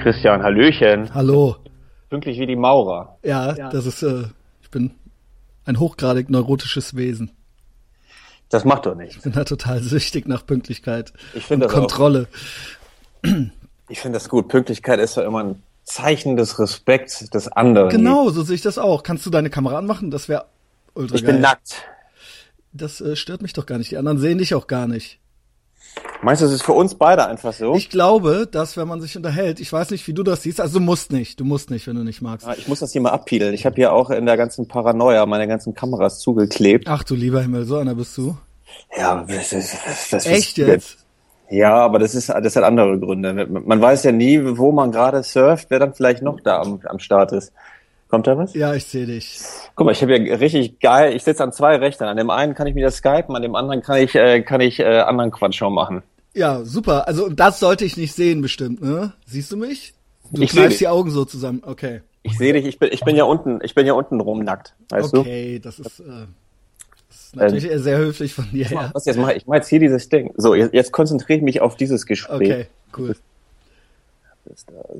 Christian, Hallöchen. Hallo. Pünktlich wie die Maurer. Ja, das ist, äh, ich bin ein hochgradig neurotisches Wesen. Das macht doch nichts. Ich bin da total süchtig nach Pünktlichkeit Ich finde und das auch. Kontrolle. Ich finde das gut. Pünktlichkeit ist ja immer ein Zeichen des Respekts des anderen. Genau, so sehe ich das auch. Kannst du deine Kamera anmachen? Das wäre ultra Ich geil. bin nackt. Das äh, stört mich doch gar nicht. Die anderen sehen dich auch gar nicht. Meinst du, es ist für uns beide einfach so? Ich glaube, dass wenn man sich unterhält, ich weiß nicht, wie du das siehst, also du musst nicht, du musst nicht, wenn du nicht magst. Ja, ich muss das hier mal abpiedeln. Ich habe hier auch in der ganzen Paranoia meine ganzen Kameras zugeklebt. Ach du lieber Himmel, so einer bist du. Ja, das ist, das, das Echt jetzt? Ja, aber das ist, das hat andere Gründe. Man weiß ja nie, wo man gerade surft, wer dann vielleicht noch da am, am Start ist. Kommt da was? Ja, ich sehe dich. Guck mal, ich habe ja richtig geil, ich sitze an zwei Rechnern. An dem einen kann ich wieder skypen, an dem anderen kann ich, äh, kann ich äh, anderen Quatsch schon machen. Ja, super. Also das sollte ich nicht sehen bestimmt, ne? Siehst du mich? Du Ich die Augen so zusammen. Okay. Ich sehe dich, ich bin, ich bin ja unten, ich bin ja unten rum nackt, weißt Okay, das ist, äh, das ist natürlich Ähm, sehr höflich von dir. du? Ja. Was jetzt mache ich? Mache jetzt hier dieses Ding. So, jetzt, jetzt konzentriere ich mich auf dieses Gespräch. Okay, cool.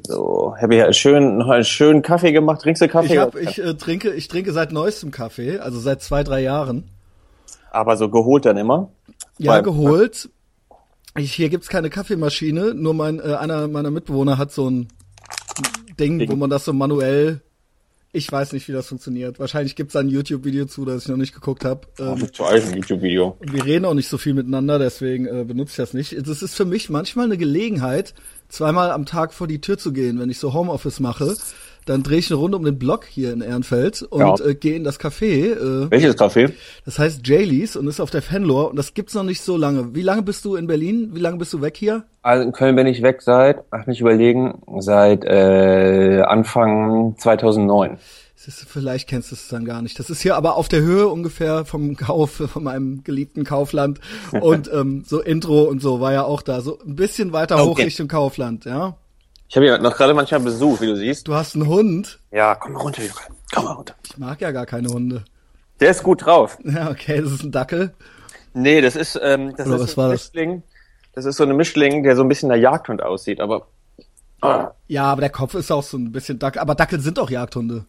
So, habe ich ja schön, noch einen schönen Kaffee gemacht. Trinkst du Kaffee? Ich hab, ich äh, trinke, ich trinke seit neuestem Kaffee, also seit zwei, drei Jahren. Aber so geholt dann immer. Ja, Weil- geholt. Ich, hier gibt's keine Kaffeemaschine, nur mein, äh, einer meiner Mitbewohner hat so ein Ding, Ding. wo man das so manuell, ich weiß nicht, wie das funktioniert. Wahrscheinlich gibt's da ein YouTube-Video zu, das ich noch nicht geguckt habe. Ähm, Zu alten YouTube-Video. Wir reden auch nicht so viel miteinander, deswegen äh, benutze ich das nicht. Das ist für mich manchmal eine Gelegenheit, zweimal am Tag vor die Tür zu gehen, wenn ich so Homeoffice mache. Dann drehe ich eine Runde um den Block hier in Ehrenfeld und Ja. äh, gehe in das Café. Äh, Welches Kaffee? das heißt Jaylees und ist auf der Fenlor und das gibt's noch nicht so lange. Wie lange bist du in Berlin? Wie lange bist du weg hier? Also in Köln bin ich weg seit, ach mich überlegen, seit äh, Anfang 2009. Das ist, vielleicht kennst du es dann gar nicht. Das ist hier aber auf der Höhe ungefähr vom Kauf, von meinem geliebten Kaufland. Und ähm, so Intro und so war ja auch da. So ein bisschen weiter hoch Okay. Richtung Kaufland, ja. Ich habe ja noch gerade manchmal Besuch, wie du siehst. Du hast einen Hund. Ja, komm mal runter, Junge. Komm mal runter. Ich mag ja gar keine Hunde. Der ist gut drauf. Ja, okay, das ist ein Dackel. Nee, das ist, ähm, das Oder ist was ein war das? Mischling. Das ist so eine Mischling, der so ein bisschen nach Jagdhund aussieht, aber ah, Ja, aber der Kopf ist auch so ein bisschen Dackel. Aber Dackel sind auch Jagdhunde.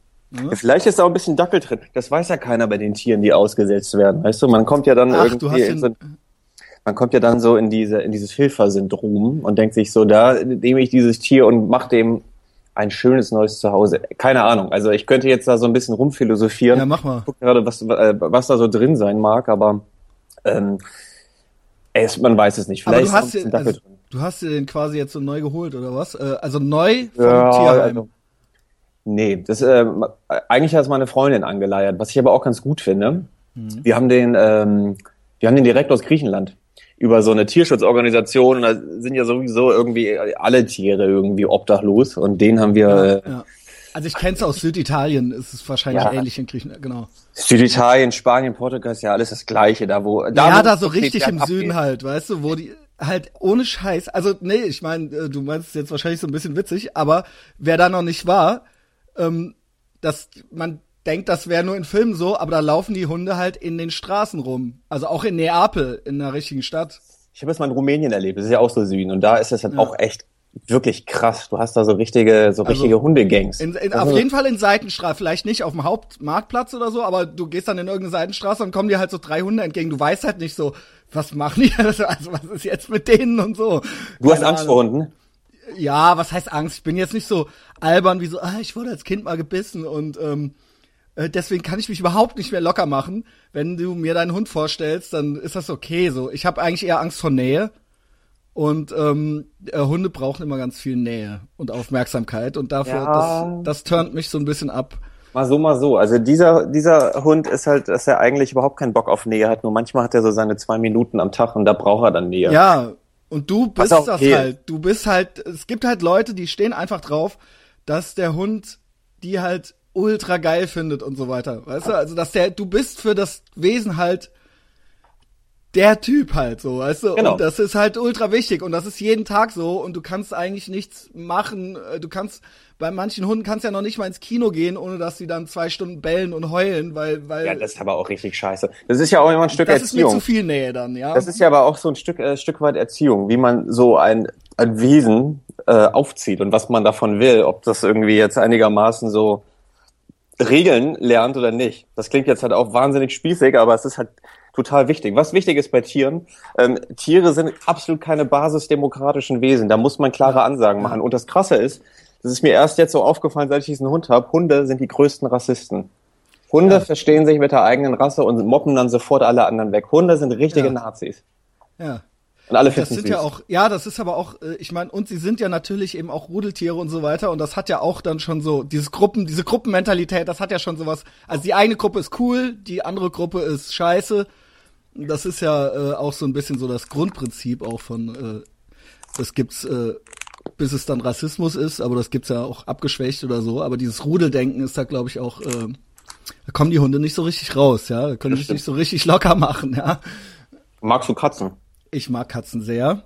vielleicht ist da auch ein bisschen Dackel drin. Das weiß ja keiner bei den Tieren, die ausgesetzt werden. Weißt du, man kommt ja dann Ach, irgendwie du hast in den, so, man kommt ja dann so in diese in dieses Hilfersyndrom und denkt sich so, da nehme ich dieses Tier und mache dem ein schönes neues Zuhause. Keine Ahnung. Also ich könnte jetzt da so ein bisschen rumphilosophieren. Ja, mach mal. Ich guck gerade, was, äh, was da so drin sein mag, aber ähm, es, man weiß es nicht. aber Vielleicht du hast, dir, also, drin. du hast dir den quasi jetzt so neu geholt, oder was? Äh, also neu vom Ja, Tierheim. also, nee, das äh, eigentlich hat es meine Freundin angeleiert, was ich aber auch ganz gut finde. Mhm. Wir haben den, ähm, wir haben den direkt aus Griechenland über so eine Tierschutzorganisation. Und da sind ja sowieso irgendwie alle Tiere irgendwie obdachlos und den haben wir äh, ja. Also ich kenn's aus Süditalien, ist es wahrscheinlich Ja. ähnlich in Griechenland, genau. Süditalien, Spanien, Portugal ist ja alles das Gleiche, da wo da ja, wo da so es richtig im abgeht. Süden halt, weißt du, wo die halt ohne Scheiß, also nee, ich meine, du meinst es jetzt wahrscheinlich so ein bisschen witzig, aber wer da noch nicht war, ähm, dass man denkt, das wäre nur in Filmen so, aber da laufen die Hunde halt in den Straßen rum. Also auch in Neapel, in einer richtigen Stadt. Ich habe es mal in Rumänien erlebt, das ist ja auch so Süden und da ist es halt auch echt wirklich krass. Du hast da so richtige, so richtige Hundegangs. Also In, in, Also- auf jeden Fall in Seitenstraße, vielleicht nicht auf dem Hauptmarktplatz oder so, aber du gehst dann in irgendeine Seitenstraße und kommen dir halt so drei Hunde entgegen. Du weißt halt nicht so, was machen die? Also was ist jetzt mit denen und so. Du hast Keine Angst Ahnung. vor Hunden? Ja, was heißt Angst? Ich bin jetzt nicht so albern wie so, ah, ich wurde als Kind mal gebissen und ähm, äh, deswegen kann ich mich überhaupt nicht mehr locker machen. Wenn du mir deinen Hund vorstellst, dann ist das okay so. Ich habe eigentlich eher Angst vor Nähe und ähm, äh, Hunde brauchen immer ganz viel Nähe und Aufmerksamkeit und dafür, Ja. das, das turnt mich so ein bisschen ab. Mal so, mal so. Also dieser, dieser Hund ist halt, dass er eigentlich überhaupt keinen Bock auf Nähe hat. Nur manchmal hat er so seine zwei Minuten am Tag und da braucht er dann Nähe. Ja, und du bist das okay. halt. Du bist halt, es gibt halt Leute, die stehen einfach drauf, dass der Hund die halt ultra geil findet und so weiter. Weißt du? Also, dass der, du bist für das Wesen halt der Typ halt so, weißt du? Genau. Und das ist halt ultra wichtig und das ist jeden Tag so und du kannst eigentlich nichts machen. Äh, Du kannst, bei manchen Hunden kannst ja noch nicht mal ins Kino gehen, ohne dass sie dann zwei Stunden bellen und heulen, weil, weil Ja, das ist aber auch richtig scheiße. Das ist ja auch immer ein Stück das ist mir Erziehung. zu viel Nähe dann, ja. Das ist ja aber auch so ein Stück, äh, Stück weit Erziehung, wie man so ein, ein Wesen äh, aufzieht und was man davon will, ob das irgendwie jetzt einigermaßen so Regeln lernt oder nicht. Das klingt jetzt halt auch wahnsinnig spießig, aber es ist halt total wichtig. Was wichtig ist bei Tieren, ähm, Tiere sind absolut keine basisdemokratischen Wesen. Da muss man klare Ansagen machen. Und das Krasse ist, das ist mir erst jetzt so aufgefallen, seit ich diesen Hund habe, Hunde sind die größten Rassisten. Hunde ja. verstehen sich mit der eigenen Rasse und mobben dann sofort alle anderen weg. Hunde sind richtige ja. Nazis. Ja. Und alle das sind ja auch, ja, das ist aber auch, äh, ich meine, und sie sind ja natürlich eben auch Rudeltiere und so weiter und das hat ja auch dann schon so, dieses Gruppen, diese Gruppenmentalität, das hat ja schon sowas, also die eine Gruppe ist cool, die andere Gruppe ist scheiße. Das ist ja äh, auch so ein bisschen so das Grundprinzip auch von, äh, das gibt's, äh, bis es dann Rassismus ist, aber das gibt's ja auch abgeschwächt oder so, aber dieses Rudeldenken ist da, glaube ich, auch, äh, da kommen die Hunde nicht so richtig raus, ja, da können sich nicht so richtig locker machen, ja. Magst du Katzen? Ich mag Katzen sehr.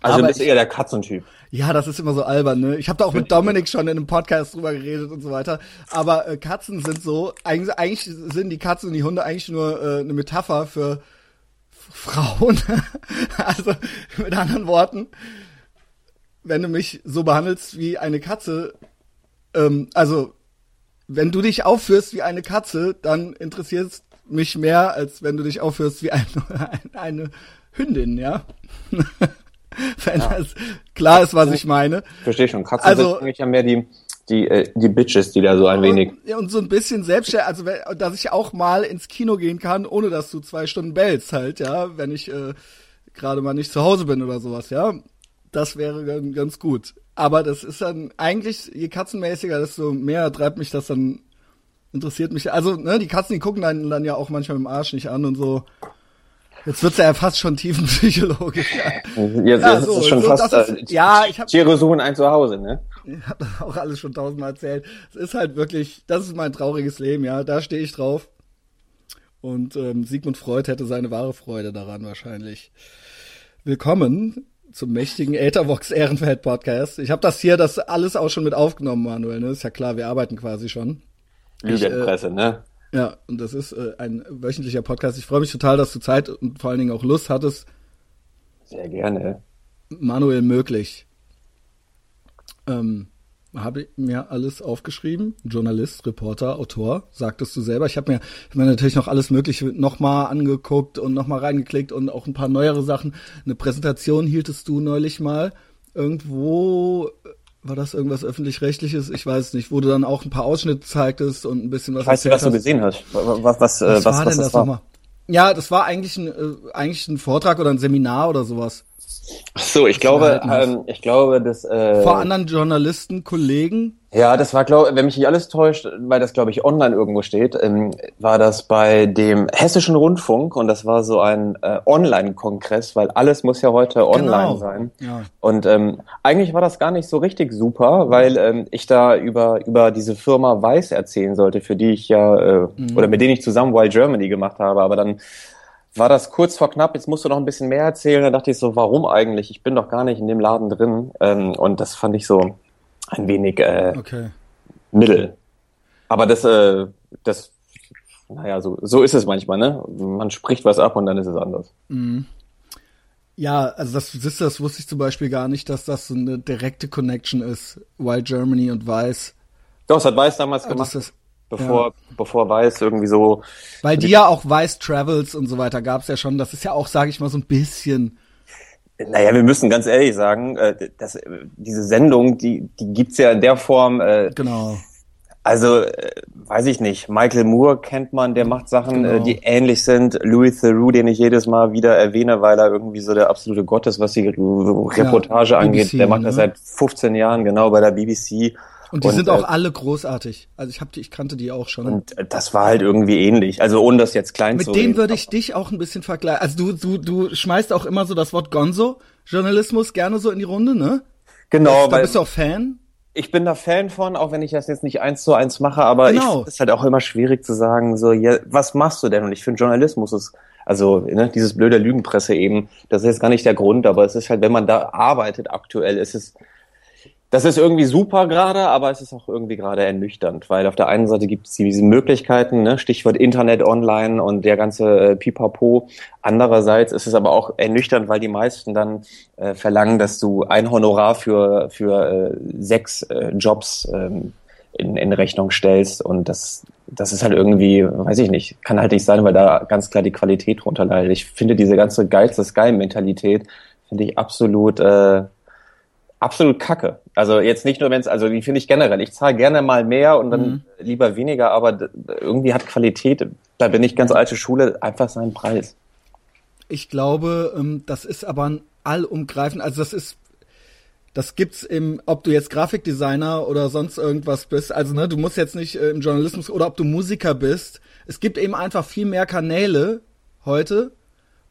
Also du bist ich, eher der Katzentyp. Ja, das ist immer so albern, ne? Ich habe da auch mit Dominik schon in einem Podcast drüber geredet und so weiter. Aber äh, Katzen sind so, eigentlich, eigentlich sind die Katzen und die Hunde eigentlich nur äh, eine Metapher für Frauen. also mit anderen Worten, wenn du mich so behandelst wie eine Katze, ähm, also wenn du dich aufführst wie eine Katze, dann interessiert es mich mehr, als wenn du dich aufführst wie eine, eine Hündin, ja. Wenn ja. das klar ist, was ich meine. Verstehe schon. Katzen also, sind eigentlich ja mehr die, die, äh, die Bitches, die da so ein wenig. Und, und so ein bisschen selbstständig, also dass ich auch mal ins Kino gehen kann, ohne dass du zwei Stunden bellst halt, ja, wenn ich äh, gerade mal nicht zu Hause bin oder sowas, ja. Das wäre ganz gut. Aber das ist dann eigentlich, je katzenmäßiger, desto mehr treibt mich das dann, interessiert mich. Also, ne, die Katzen, die gucken dann, dann ja auch manchmal dem Arsch nicht an und so. Jetzt wird's ja fast schon tiefenpsychologisch. Ja. Jetzt, ja, so, ist es schon so, fast. Ist, äh, ja, ich habe Tiere suchen ein Zuhause, ne? Ich habe das auch alles schon tausendmal erzählt. Es ist halt wirklich, das ist mein trauriges Leben, ja. Da stehe ich drauf. Und ähm, Sigmund Freud hätte seine wahre Freude daran wahrscheinlich. Willkommen zum mächtigen Äthervox Ehrenfeld Podcast. Ich habe das hier, das alles auch schon mit aufgenommen, Manuel. Ne? Ist ja klar, wir arbeiten quasi schon. Lügenpresse, äh, ne? Ja, und das ist äh, ein wöchentlicher Podcast. Ich freue mich total, dass du Zeit und vor allen Dingen auch Lust hattest. Sehr gerne. Manuel möglich. Ähm, habe ich mir alles aufgeschrieben. Journalist, Reporter, Autor, sagtest du selber. Ich habe mir, hab mir natürlich noch alles Mögliche nochmal angeguckt und nochmal reingeklickt und auch ein paar neuere Sachen. Eine Präsentation hieltest du neulich mal irgendwo war das irgendwas öffentlich-rechtliches? Ich weiß nicht, wo du dann auch ein paar Ausschnitte zeigtest und ein bisschen was. Weißt du, was hast. du gesehen hast? Was, was, äh, was, was war was denn das, war? Ja, das war eigentlich ein, äh, eigentlich ein Vortrag oder ein Seminar oder sowas. Ach so, ich glaube, ähm, ich glaube, dass äh, vor anderen Journalisten, Kollegen. Ja, das war, glaube, wenn mich nicht alles täuscht, weil das glaube ich online irgendwo steht, ähm, war das bei dem Hessischen Rundfunk und das war so ein äh, Online-Kongress, weil alles muss ja heute online genau. sein. Ja. Und ähm, eigentlich war das gar nicht so richtig super, weil ähm, ich da über über diese Firma Weiß erzählen sollte, für die ich ja äh, mhm. oder mit denen ich zusammen Wild Germany gemacht habe, aber dann war das kurz vor knapp, jetzt musst du noch ein bisschen mehr erzählen. Da dachte ich so, warum eigentlich? Ich bin doch gar nicht in dem Laden drin. Ähm, und das fand ich so ein wenig äh, okay. mittel. Aber das, äh, das, naja, so, so ist es manchmal, ne? Man spricht was ab und dann ist es anders. Mhm. Ja, also das, das, das wusste ich zum Beispiel gar nicht, dass das so eine direkte Connection ist, Wild Germany und Weiß. Doch, das hat Weiß damals gemacht. Das, bevor, ja. bevor Weiß irgendwie so. Weil die ja auch Weiß Travels und so weiter gab's ja schon. Das ist ja auch, sage ich mal, so ein bisschen. Naja, wir müssen ganz ehrlich sagen, äh, dass diese Sendung, die, die gibt's ja in der Form. Äh, genau. Also, äh, weiß ich nicht. Michael Moore kennt man, der macht Sachen, äh, genau. die ähnlich sind. Louis Theroux, den ich jedes Mal wieder erwähne, weil er irgendwie so der absolute Gott ist, was die Reportage ja, angeht. BBC, der macht ne? das seit 15 Jahren, genau, bei der BBC. Und die und, sind auch äh, alle großartig. Also ich hab die, ich kannte die auch schon. Und das war halt irgendwie ähnlich. Also ohne das jetzt klein Mit zu Mit dem würde ich dich auch ein bisschen vergleichen. Also du, du, du schmeißt auch immer so das Wort Gonzo-Journalismus gerne so in die Runde, ne? Genau. Da bist du auch Fan? Ich bin da Fan von, auch wenn ich das jetzt nicht eins zu eins mache, aber genau. ich ist halt auch immer schwierig zu sagen, so, ja, was machst du denn? Und ich finde Journalismus ist, also ne, dieses blöde Lügenpresse eben, das ist jetzt gar nicht der Grund, aber es ist halt, wenn man da arbeitet aktuell, ist es das ist irgendwie super gerade, aber es ist auch irgendwie gerade ernüchternd, weil auf der einen Seite gibt es diese Möglichkeiten, ne? Stichwort Internet online und der ganze äh, Pipapo. Andererseits ist es aber auch ernüchternd, weil die meisten dann äh, verlangen, dass du ein Honorar für, für äh, sechs äh, Jobs ähm, in, in Rechnung stellst und das, das ist halt irgendwie, weiß ich nicht, kann halt nicht sein, weil da ganz klar die Qualität drunter leidet. Ich finde diese ganze Geiz ist geil Mentalität finde ich absolut äh, absolut kacke. Also jetzt nicht nur, wenn es, also die finde ich generell. Ich zahle gerne mal mehr und dann mhm. lieber weniger, aber irgendwie hat Qualität, da bin ich ganz alte Schule, einfach seinen Preis. Ich glaube, ähm, das ist aber ein allumgreifend, also das ist, das gibt's im, ob du jetzt Grafikdesigner oder sonst irgendwas bist, also ne, du musst jetzt nicht äh, im Journalismus oder ob du Musiker bist. Es gibt eben einfach viel mehr Kanäle heute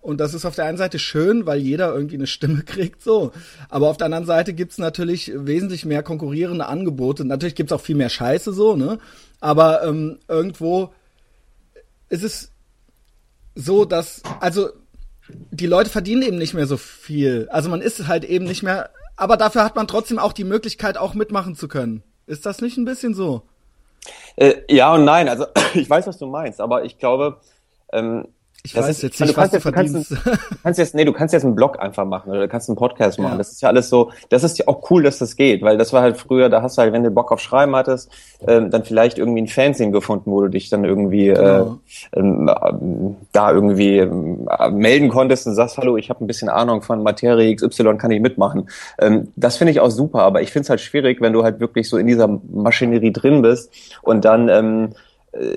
und das ist auf der einen Seite schön, weil jeder irgendwie eine Stimme kriegt, so. Aber auf der anderen Seite gibt's natürlich wesentlich mehr konkurrierende Angebote. Natürlich gibt's auch viel mehr Scheiße, so, ne? Aber ähm, irgendwo ist es so, dass, also die Leute verdienen eben nicht mehr so viel. Also man ist halt eben nicht mehr, aber dafür hat man trotzdem auch die Möglichkeit, auch mitmachen zu können. Ist das nicht ein bisschen so? Äh, ja und nein. Also ich weiß, was du meinst, aber ich glaube, ähm, ich das weiß ist, jetzt nicht, was du verdienst. Du kannst, kannst jetzt, nee, du kannst jetzt einen Blog einfach machen oder du kannst einen Podcast machen. Ja. Das ist ja alles so, das ist ja auch cool, dass das geht, weil das war halt früher, da hast du halt, wenn du Bock auf Schreiben hattest, ähm, dann vielleicht irgendwie ein Fernsehen gefunden, wo du dich dann irgendwie äh, genau. äh, ähm, da irgendwie äh, melden konntest und sagst, hallo, ich habe ein bisschen Ahnung von Materie XY, kann ich mitmachen. Ähm, das finde ich auch super, aber ich finde es halt schwierig, wenn du halt wirklich so in dieser Maschinerie drin bist und dann ähm,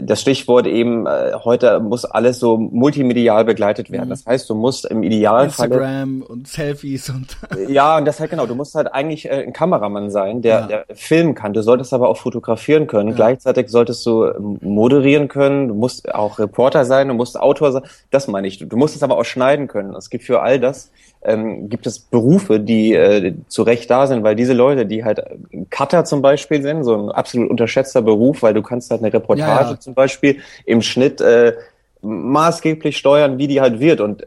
das Stichwort eben, äh, heute muss alles so multimedial begleitet werden. Mhm. Das heißt, du musst im Idealfall. Instagram und Selfies und. ja, und das halt genau, du musst halt eigentlich äh, ein Kameramann sein, der, ja. der filmen kann. Du solltest aber auch fotografieren können. Ja. Gleichzeitig solltest du ähm, moderieren können, du musst auch Reporter sein, du musst Autor sein. Das meine ich. Du musst es aber auch schneiden können. Es gibt für all das ähm, gibt es Berufe, die äh, zu Recht da sind, weil diese Leute, die halt Cutter zum Beispiel sind, so ein absolut unterschätzter Beruf, weil du kannst halt eine Reportage ja, ja. zum Beispiel im Schnitt äh, maßgeblich steuern, wie die halt wird und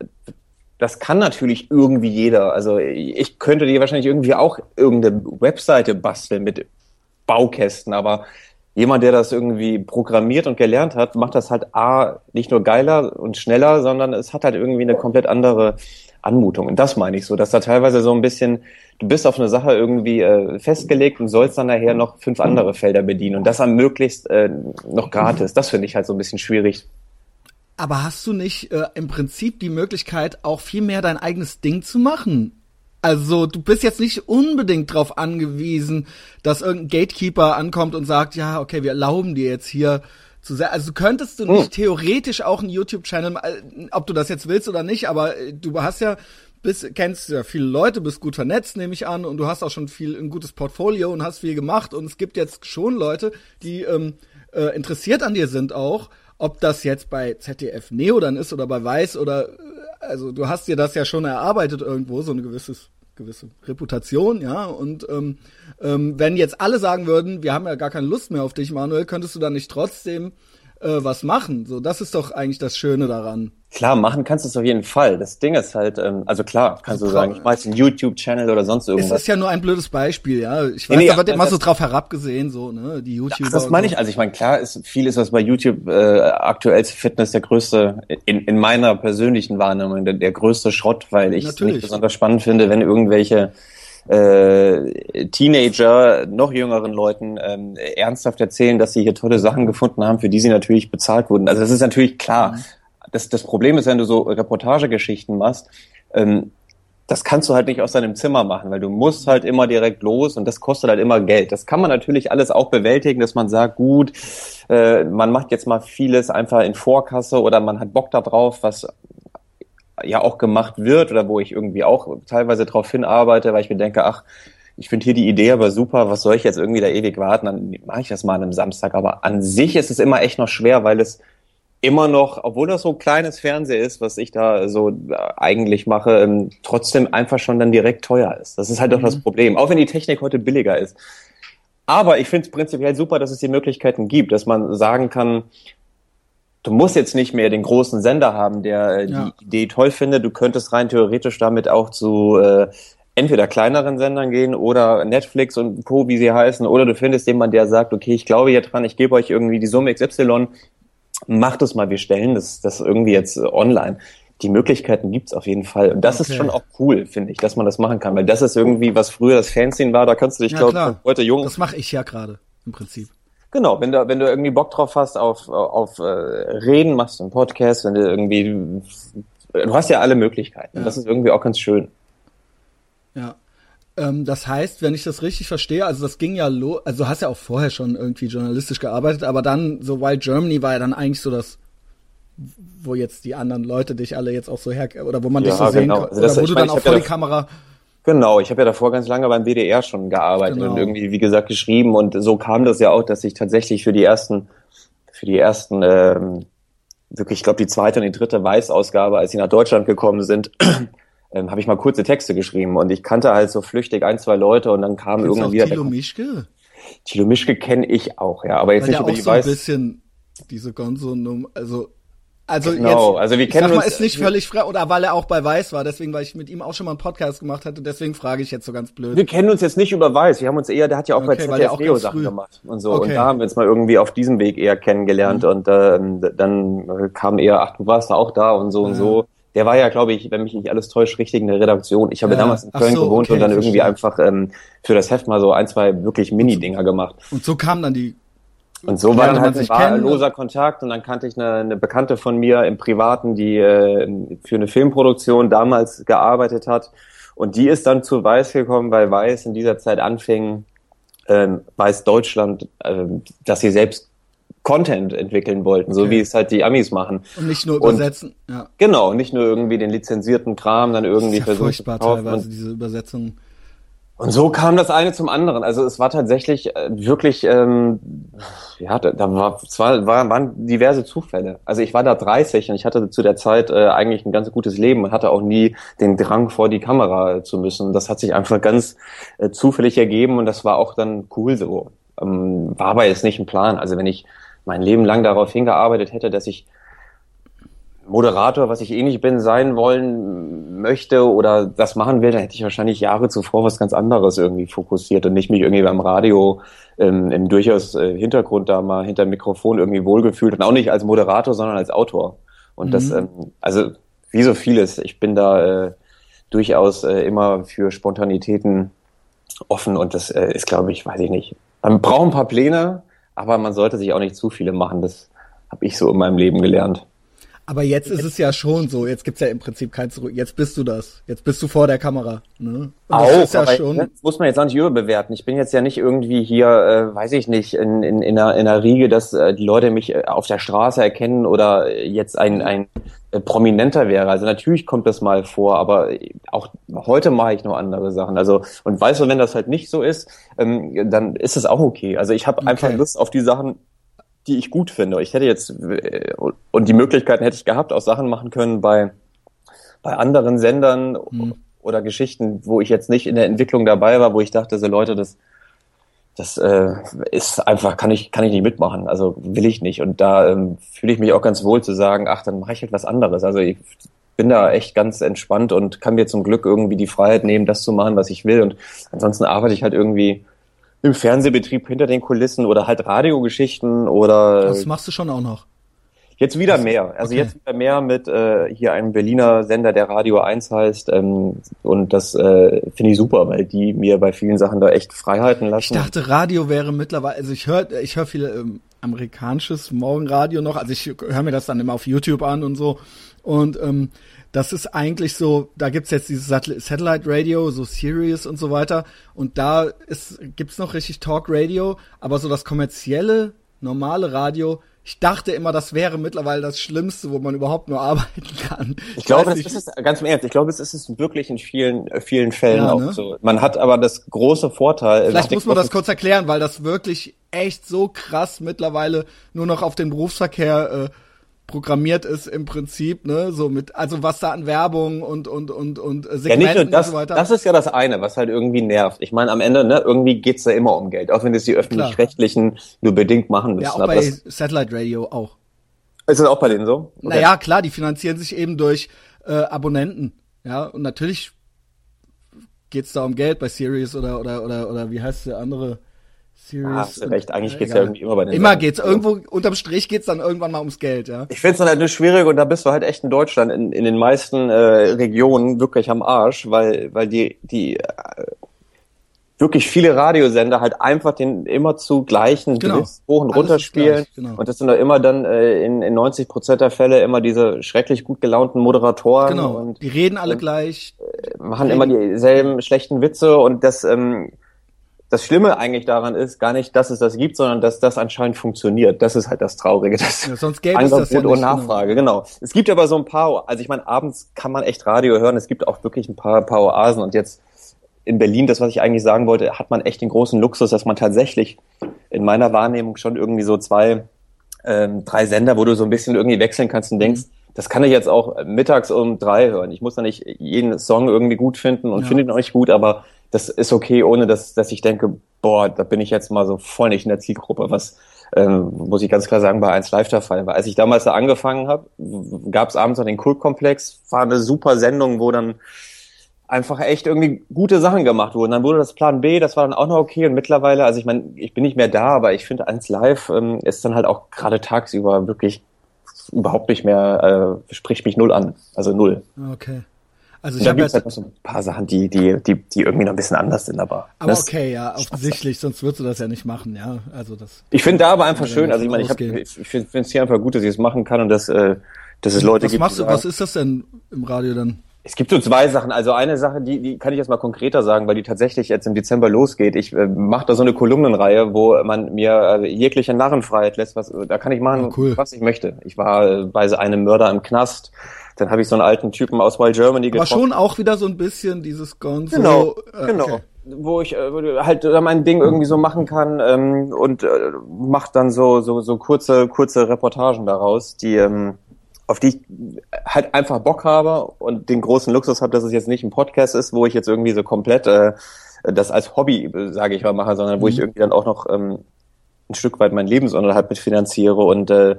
das kann natürlich irgendwie jeder. Also ich könnte dir wahrscheinlich irgendwie auch irgendeine Webseite basteln mit Baukästen, aber jemand, der das irgendwie programmiert und gelernt hat, macht das halt A, nicht nur geiler und schneller, sondern es hat halt irgendwie eine komplett andere Anmutung. Und das meine ich so, dass da teilweise so ein bisschen, du bist auf eine Sache irgendwie äh, festgelegt und sollst dann nachher noch fünf andere Felder bedienen und das dann möglichst äh, noch gratis. Das finde ich halt so ein bisschen schwierig. Aber hast du nicht äh, im Prinzip die Möglichkeit, auch viel mehr dein eigenes Ding zu machen? Also du bist jetzt nicht unbedingt darauf angewiesen, dass irgendein Gatekeeper ankommt und sagt, ja, okay, wir erlauben dir jetzt hier zu sehr. Also könntest du nicht hm. theoretisch auch einen YouTube-Channel, äh, ob du das jetzt willst oder nicht, aber äh, du hast ja bist, kennst ja viele Leute, bist gut vernetzt, nehme ich an, und du hast auch schon viel ein gutes Portfolio und hast viel gemacht. Und es gibt jetzt schon Leute, die ähm, äh, interessiert an dir sind auch, ob das jetzt bei ZDF Neo dann ist oder bei Weiß oder äh, also du hast dir das ja schon erarbeitet irgendwo, so ein gewisses gewisse Reputation, ja. Und ähm, ähm, wenn jetzt alle sagen würden, wir haben ja gar keine Lust mehr auf dich, Manuel, könntest du dann nicht trotzdem äh, was machen? So, das ist doch eigentlich das Schöne daran. Klar, machen kannst du es auf jeden Fall. Das Ding ist halt, ähm, also klar, kannst also du sagen, ich mache einen YouTube-Channel oder sonst irgendwas. Es ist ja nur ein blödes Beispiel, ja. Ich weiß, nee, nee, da wird immer so drauf herabgesehen, so, ne, die YouTuber. Ach, das meine ich, also ich meine, klar ist vieles, was bei YouTube äh, aktuell Fitness der größte, in, in meiner persönlichen Wahrnehmung, der, der größte Schrott, weil ich es nicht besonders spannend finde, wenn irgendwelche äh, Teenager, noch jüngeren Leuten ähm, ernsthaft erzählen, dass sie hier tolle Sachen gefunden haben, für die sie natürlich bezahlt wurden. Also das ist natürlich klar. Mhm das, das Problem ist, wenn du so Reportagegeschichten machst, ähm, das kannst du halt nicht aus deinem Zimmer machen, weil du musst halt immer direkt los und das kostet halt immer Geld. Das kann man natürlich alles auch bewältigen, dass man sagt, gut, äh, man macht jetzt mal vieles einfach in Vorkasse oder man hat Bock darauf, was ja auch gemacht wird oder wo ich irgendwie auch teilweise darauf hinarbeite, weil ich mir denke, ach, ich finde hier die Idee aber super, was soll ich jetzt irgendwie da ewig warten, dann mache ich das mal an einem Samstag. Aber an sich ist es immer echt noch schwer, weil es immer noch, obwohl das so ein kleines Fernseher ist, was ich da so äh, eigentlich mache, ähm, trotzdem einfach schon dann direkt teuer ist. Das ist halt doch mhm. das Problem. Auch wenn die Technik heute billiger ist. Aber ich finde es prinzipiell super, dass es die Möglichkeiten gibt, dass man sagen kann, du musst jetzt nicht mehr den großen Sender haben, der äh, ja. die Idee toll findet. Du könntest rein theoretisch damit auch zu äh, entweder kleineren Sendern gehen oder Netflix und Co., wie sie heißen, oder du findest jemanden, der sagt, okay, ich glaube hier dran, ich gebe euch irgendwie die Summe XY, macht es mal, wir stellen das, das irgendwie jetzt online. Die Möglichkeiten gibt's auf jeden Fall. Und das okay. ist schon auch cool, finde ich, dass man das machen kann, weil das ist irgendwie, was früher das Fernsehen war, da kannst du dich, ja, glaube heute jung. Das mache ich ja gerade im Prinzip. Genau, wenn du, wenn du irgendwie Bock drauf hast auf, auf äh, Reden, machst du einen Podcast, wenn du irgendwie, du hast ja alle Möglichkeiten. Ja. Das ist irgendwie auch ganz schön. Ja. Ähm, das heißt, wenn ich das richtig verstehe, also das ging ja los, also du hast ja auch vorher schon irgendwie journalistisch gearbeitet, aber dann, so Wild Germany war ja dann eigentlich so das, wo jetzt die anderen Leute dich alle jetzt auch so her, oder wo man ja, dich so sehen genau. kann, also das, oder wo du dann auch vor die Kamera Genau, ich habe ja davor ganz lange beim WDR schon gearbeitet genau. und irgendwie, wie gesagt, geschrieben und so kam das ja auch, dass ich tatsächlich für die ersten, für die ersten, ähm, wirklich, ich glaube, die zweite und die dritte Weißausgabe, als sie nach Deutschland gekommen sind, ähm, habe ich mal kurze Texte geschrieben und ich kannte halt so flüchtig ein, zwei Leute und dann kam Kennst irgendwann wieder. Thilo Mischke? Thilo Mischke kenne ich auch, ja, aber jetzt Weil nicht über die so Weiß. ein bisschen diese Gonzo-Nummer, also also genau, jetzt, also wir kennen sag mal, uns, ist nicht völlig frei oder weil er auch bei Weiß war, deswegen weil ich mit ihm auch schon mal einen Podcast gemacht hatte, deswegen frage ich jetzt so ganz blöd. Wir kennen uns jetzt nicht über Weiß, wir haben uns eher, der hat ja auch okay, bei ZDF Neo Sachen gemacht und so okay. und da haben wir uns mal irgendwie auf diesem Weg eher kennengelernt mhm. und äh, dann kam eher, ach du warst da auch da und so ja. und so. Der war ja, glaube ich, wenn mich nicht alles täuscht, richtig in der Redaktion. Ich habe ja. damals in Köln so, gewohnt okay, und dann irgendwie einfach ähm, für das Heft mal so ein, zwei wirklich Mini-Dinger gemacht. Und so kam dann die und so war dann halt ein war loser Kontakt und dann kannte ich eine, eine Bekannte von mir im Privaten, die äh, für eine Filmproduktion damals gearbeitet hat. Und die ist dann zu Weiß gekommen, weil Weiß in dieser Zeit anfing, ähm, Weiß Deutschland, äh, dass sie selbst Content entwickeln wollten, okay. so wie es halt die Amis machen. Und nicht nur übersetzen. Und, ja. Genau, nicht nur irgendwie den lizenzierten Kram dann irgendwie das ist ja versuchen. Furchtbar teilweise diese Übersetzungen. Und so kam das eine zum anderen. Also es war tatsächlich äh, wirklich, ähm, ja, da, da war, es war, waren diverse Zufälle. Also ich war da 30 und ich hatte zu der Zeit äh, eigentlich ein ganz gutes Leben und hatte auch nie den Drang vor die Kamera zu müssen. Das hat sich einfach ganz äh, zufällig ergeben und das war auch dann cool so. Ähm, war aber jetzt nicht ein Plan. Also wenn ich mein Leben lang darauf hingearbeitet hätte, dass ich Moderator, was ich eh nicht bin, sein wollen möchte oder das machen will, dann hätte ich wahrscheinlich Jahre zuvor was ganz anderes irgendwie fokussiert und nicht mich irgendwie beim Radio ähm, im durchaus äh, Hintergrund da mal hinter dem Mikrofon irgendwie wohlgefühlt und auch nicht als Moderator, sondern als Autor. Und mhm. das, ähm, also wie so vieles, ich bin da äh, durchaus äh, immer für Spontanitäten offen und das äh, ist, glaube ich, weiß ich nicht. Man braucht ein paar Pläne, aber man sollte sich auch nicht zu viele machen. Das habe ich so in meinem Leben gelernt. Aber jetzt ist es ja schon so, jetzt gibt's ja im Prinzip kein Zurück. Jetzt bist du das. Jetzt bist du vor der Kamera. Ne? auch, ist ja schon das muss man jetzt auch nicht überbewerten. Ich bin jetzt ja nicht irgendwie hier, äh, weiß ich nicht, in, in, in, einer, in einer Riege, dass äh, die Leute mich äh, auf der Straße erkennen oder jetzt ein, ein äh, prominenter wäre. Also natürlich kommt das mal vor, aber auch heute mache ich noch andere Sachen. Also und weißt du, wenn das halt nicht so ist, ähm, dann ist es auch okay. Also ich habe okay. einfach Lust auf die Sachen, die ich gut finde. Ich hätte jetzt, äh, und die Möglichkeiten hätte ich gehabt, auch Sachen machen können bei, bei anderen Sendern hm. oder Geschichten, wo ich jetzt nicht in der Entwicklung dabei war, wo ich dachte, so Leute, das, das äh, ist einfach, kann ich, kann ich nicht mitmachen. Also will ich nicht. Und da ähm, fühle ich mich auch ganz wohl zu sagen, ach, dann mache ich halt was anderes. Also ich bin da echt ganz entspannt und kann mir zum Glück irgendwie die Freiheit nehmen, das zu machen, was ich will. Und ansonsten arbeite ich halt irgendwie im Fernsehbetrieb hinter den Kulissen oder halt Radiogeschichten oder. Das machst du schon auch noch. Jetzt wieder mehr. Also okay. jetzt wieder mehr mit äh, hier einem Berliner Sender, der Radio 1 heißt. Ähm, und das äh, finde ich super, weil die mir bei vielen Sachen da echt Freiheiten lassen. Ich dachte, Radio wäre mittlerweile, also ich höre ich hör viel ähm, amerikanisches Morgenradio noch. Also ich höre mir das dann immer auf YouTube an und so. Und ähm, das ist eigentlich so, da gibt's jetzt dieses Satellite Radio, so Sirius und so weiter. Und da ist, gibt's noch richtig Talk Radio, aber so das kommerzielle, normale Radio, ich dachte immer, das wäre mittlerweile das Schlimmste, wo man überhaupt nur arbeiten kann. Ich, ich glaube, das ist es, ganz im Ernst, ich glaube, es ist es wirklich in vielen, vielen Fällen ja, auch ne? so. Man hat aber das große Vorteil. Vielleicht muss man das kurz erklären, weil das wirklich echt so krass mittlerweile nur noch auf den Berufsverkehr äh, programmiert ist im Prinzip, ne, so mit, also was da an Werbung und und und und Segmenten ja, nicht nur das, und so weiter. Das ist ja das eine, was halt irgendwie nervt. Ich meine, am Ende, ne, irgendwie geht's da immer um Geld, auch wenn es die öffentlich-rechtlichen nur bedingt machen müssen. Ja, auch bei Satellite Radio auch. Ist das auch bei denen so? Okay. Naja, klar, die finanzieren sich eben durch äh, Abonnenten, ja, und natürlich geht's da um Geld bei Sirius oder oder oder oder wie heißt der andere? Sirius. Ah, hast du recht. Eigentlich geht's ja irgendwie immer bei den Immer Sachen. geht's irgendwo unterm Strich geht's dann irgendwann mal ums Geld, ja. Ich finde es dann halt nur schwierig und da bist du halt echt in Deutschland in, in den meisten äh, Regionen wirklich am Arsch, weil weil die die äh, wirklich viele Radiosender halt einfach den immer zu gleichen genau. hoch und runter spielen. Genau. Und das sind doch immer dann äh, in, in 90 Prozent der Fälle immer diese schrecklich gut gelaunten Moderatoren. Genau. Und, die reden alle und, gleich. Äh, machen immer dieselben schlechten Witze und das, ähm, das Schlimme eigentlich daran ist gar nicht, dass es das gibt, sondern dass das anscheinend funktioniert. Das ist halt das Traurige. Das ja, sonst gäbe es das ja nicht, und genau. Nachfrage, genau. Es gibt aber so ein paar, also ich meine, abends kann man echt Radio hören. Es gibt auch wirklich ein paar, paar Oasen und jetzt in Berlin, das, was ich eigentlich sagen wollte, hat man echt den großen Luxus, dass man tatsächlich in meiner Wahrnehmung schon irgendwie so zwei, ähm, drei Sender, wo du so ein bisschen irgendwie wechseln kannst und denkst, das kann ich jetzt auch mittags um drei hören. Ich muss da nicht jeden Song irgendwie gut finden und ja. finde ihn auch nicht gut, aber das ist okay, ohne dass, dass ich denke, boah, da bin ich jetzt mal so voll nicht in der Zielgruppe, was ähm, muss ich ganz klar sagen, bei 1 Live der Fall war. Als ich damals da angefangen habe, gab es abends noch den Kultkomplex, war eine super Sendung, wo dann einfach echt irgendwie gute Sachen gemacht wurden. Dann wurde das Plan B, das war dann auch noch okay. Und mittlerweile, also ich meine, ich bin nicht mehr da, aber ich finde, eins live ähm, ist dann halt auch gerade tagsüber wirklich überhaupt nicht mehr, äh, spricht mich null an. Also null. Okay. Also ich habe jetzt halt noch so ein paar Sachen, die, die, die, die irgendwie noch ein bisschen anders sind, aber. Aber okay, ja, offensichtlich, sonst würdest du das ja nicht machen, ja. Also das. Ich finde da aber einfach schön, also ich meine, ich, hab, ich finde es hier einfach gut, dass ich es machen kann und dass, äh, dass es Leute was gibt. Machst du, was ist das denn im Radio dann? Es gibt so zwei Sachen. Also eine Sache, die, die kann ich jetzt mal konkreter sagen, weil die tatsächlich jetzt im Dezember losgeht. Ich äh, mache da so eine Kolumnenreihe, wo man mir äh, jegliche Narrenfreiheit lässt. Was, da kann ich machen, oh, cool. was ich möchte. Ich war äh, bei einem Mörder im Knast. Dann habe ich so einen alten Typen aus Wild Germany getroffen. Aber schon auch wieder so ein bisschen dieses Gonzo. Genau, äh, genau. Okay. Wo ich äh, halt mein Ding irgendwie so machen kann ähm, und äh, macht dann so, so, so kurze, kurze Reportagen daraus, die... Ähm, auf die ich halt einfach Bock habe und den großen Luxus habe, dass es jetzt nicht ein Podcast ist, wo ich jetzt irgendwie so komplett äh, das als Hobby, sage ich mal, mache, sondern wo mhm. ich irgendwie dann auch noch ähm, ein Stück weit mein Lebensunterhalt mitfinanziere und äh,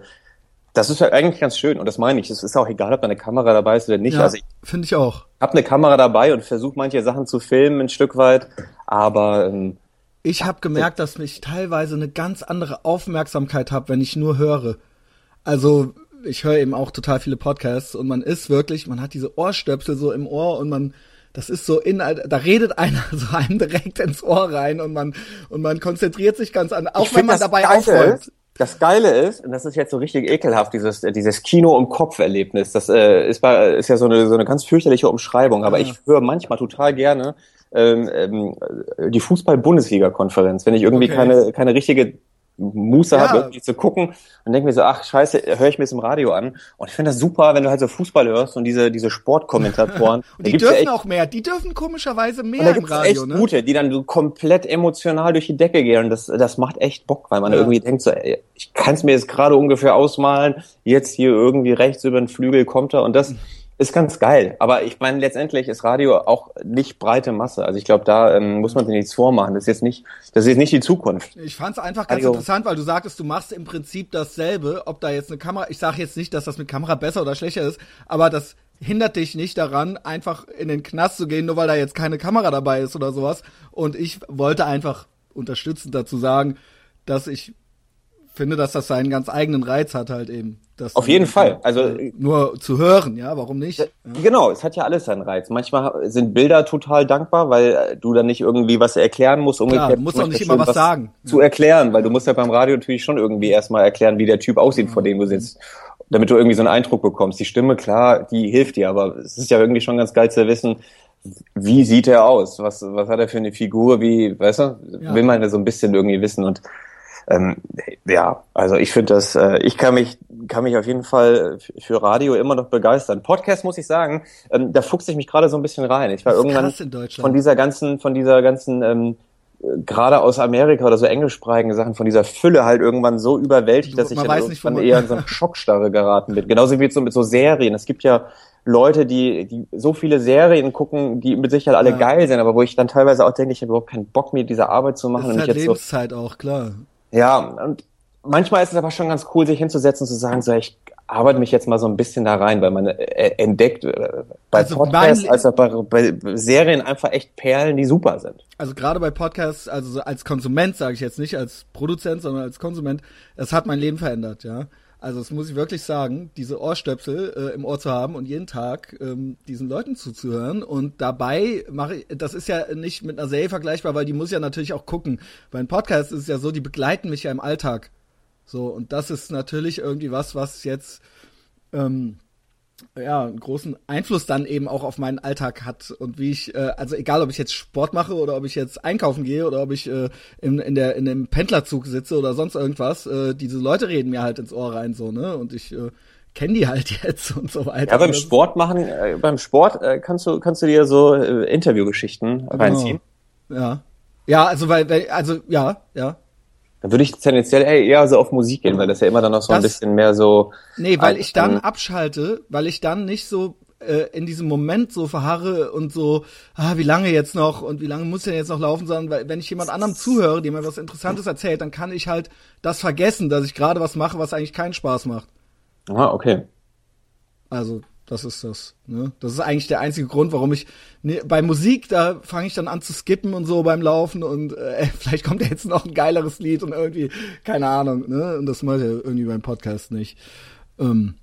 das ist halt eigentlich ganz schön und das meine ich. Es ist auch egal, ob da eine Kamera dabei ist oder nicht. Ja, also ich finde ich auch. Habe eine Kamera dabei und versuche manche Sachen zu filmen ein Stück weit, aber ähm, ich habe gemerkt, dass ich teilweise eine ganz andere Aufmerksamkeit habe, wenn ich nur höre. Also ich höre eben auch total viele Podcasts und man ist wirklich, man hat diese Ohrstöpsel so im Ohr und man, das ist so in, da redet einer so einem direkt ins Ohr rein und man, und man konzentriert sich ganz an, auch ich wenn man dabei aufräumt. Das Geile ist, und das ist jetzt so richtig ekelhaft, dieses, dieses Kino- im Kopf-Erlebnis, das äh, ist, bei, ist ja so eine, so eine ganz fürchterliche Umschreibung, aber ja. ich höre manchmal total gerne ähm, ähm, die Fußball-Bundesliga-Konferenz, wenn ich irgendwie okay. keine, keine richtige Muße ja. habe, irgendwie zu gucken und denke mir so, ach scheiße, höre ich mir das im Radio an. Und ich finde das super, wenn du halt so Fußball hörst und diese, diese Sportkommentatoren. und die dürfen ja auch mehr, die dürfen komischerweise mehr im Radio, echt ne? gute, die dann so komplett emotional durch die Decke gehen. Und das, das macht echt Bock, weil man ja. irgendwie denkt so, ey, ich kann es mir jetzt gerade ungefähr ausmalen, jetzt hier irgendwie rechts über den Flügel kommt er und das ist ganz geil. Aber ich meine, letztendlich ist Radio auch nicht breite Masse. Also ich glaube, da ähm, muss man sich nichts vormachen. Das ist jetzt nicht, das ist jetzt nicht die Zukunft. Ich fand es einfach ganz Radio. interessant, weil du sagtest, du machst im Prinzip dasselbe, ob da jetzt eine Kamera, ich sage jetzt nicht, dass das mit Kamera besser oder schlechter ist, aber das hindert dich nicht daran, einfach in den Knast zu gehen, nur weil da jetzt keine Kamera dabei ist oder sowas. Und ich wollte einfach unterstützend dazu sagen, dass ich finde, dass das seinen ganz eigenen Reiz hat halt eben. Auf jeden Fall. Also äh, nur zu hören, ja, warum nicht? Ja. Genau, es hat ja alles seinen Reiz. Manchmal sind Bilder total dankbar, weil äh, du dann nicht irgendwie was erklären musst. Umgekehrt Klar, du musst auch nicht immer was, sagen. Zu erklären, weil du musst ja beim Radio natürlich schon irgendwie erstmal erklären, wie der Typ aussieht, vor dem du sitzt. Damit du irgendwie so einen Eindruck bekommst. Die Stimme, klar, die hilft dir, aber es ist ja irgendwie schon ganz geil zu wissen, wie sieht er aus? Was, was hat er für eine Figur? Wie, weißt du, ja. will man ja so ein bisschen irgendwie wissen und ähm, ja, also ich finde das, äh, ich kann mich, kann mich auf jeden Fall für Radio immer noch begeistern. Podcast muss ich sagen, ähm, da fuchse ich mich gerade so ein bisschen rein. Ich war irgendwann von dieser ganzen, von dieser ganzen ähm, gerade aus Amerika oder so englischsprachigen Sachen von dieser Fülle halt irgendwann so überwältigt, dass ich dann irgendwann eher in so eine Schockstarre geraten bin. Genauso wie so mit so Serien. Es gibt ja Leute, die, die so viele Serien gucken, die mit Sicherheit alle ja. geil sind, aber wo ich dann teilweise auch denke, ich habe überhaupt keinen Bock mehr, diese Arbeit zu machen. Das ist halt Lebenszeit so, auch, klar. Ja, und manchmal ist es aber schon ganz cool, sich hinzusetzen und zu sagen, so, ich arbeite mich jetzt mal so ein bisschen da rein, weil man äh, entdeckt äh, bei also Podcasts als auch bei, bei Serien einfach echt Perlen, die super sind. Also gerade bei Podcasts, also als Konsument sage ich jetzt nicht als Produzent, sondern als Konsument, das hat mein Leben verändert, ja. Also das muss ich wirklich sagen, diese Ohrstöpsel äh, im Ohr zu haben und jeden Tag ähm, diesen Leuten zuzuhören und dabei mache ich, das ist ja nicht mit einer Serie vergleichbar, weil die muss ja natürlich auch gucken. Bei einem Podcast ist es ja so, die begleiten mich ja im Alltag. So und das ist natürlich irgendwie was, was jetzt ähm, ja, einen großen Einfluss dann eben auch auf meinen Alltag hat und wie ich, äh, also egal, ob ich jetzt Sport mache oder ob ich jetzt einkaufen gehe oder ob ich äh, in, in der in dem Pendlerzug sitze oder sonst irgendwas, äh, diese Leute reden mir halt ins Ohr rein so, ne? Und ich äh, kenne die halt jetzt und so weiter. Ja, beim Sport machen, äh, beim Sport äh, kannst du kannst du dir so äh, Interviewgeschichten genau. reinziehen. Ja. Ja, also weil, weil also ja, ja. Dann würde ich tendenziell eher so auf Musik gehen, weil das ja immer dann noch so das, ein bisschen mehr so. Nee, weil ich dann abschalte, weil ich dann nicht so äh, in diesem Moment so verharre und so, ah, wie lange jetzt noch und wie lange muss denn jetzt noch laufen, sondern weil, wenn ich jemand anderem zuhöre, dem mir was Interessantes erzählt, dann kann ich halt das vergessen, dass ich gerade was mache, was eigentlich keinen Spaß macht. Ah, okay. Also das ist das. Ne? Das ist eigentlich der einzige Grund, warum ich ne, bei Musik da fange ich dann an zu skippen und so beim Laufen und äh, vielleicht kommt jetzt noch ein geileres Lied und irgendwie keine Ahnung. Ne? Und das mache ich ja irgendwie beim Podcast nicht. Ähm,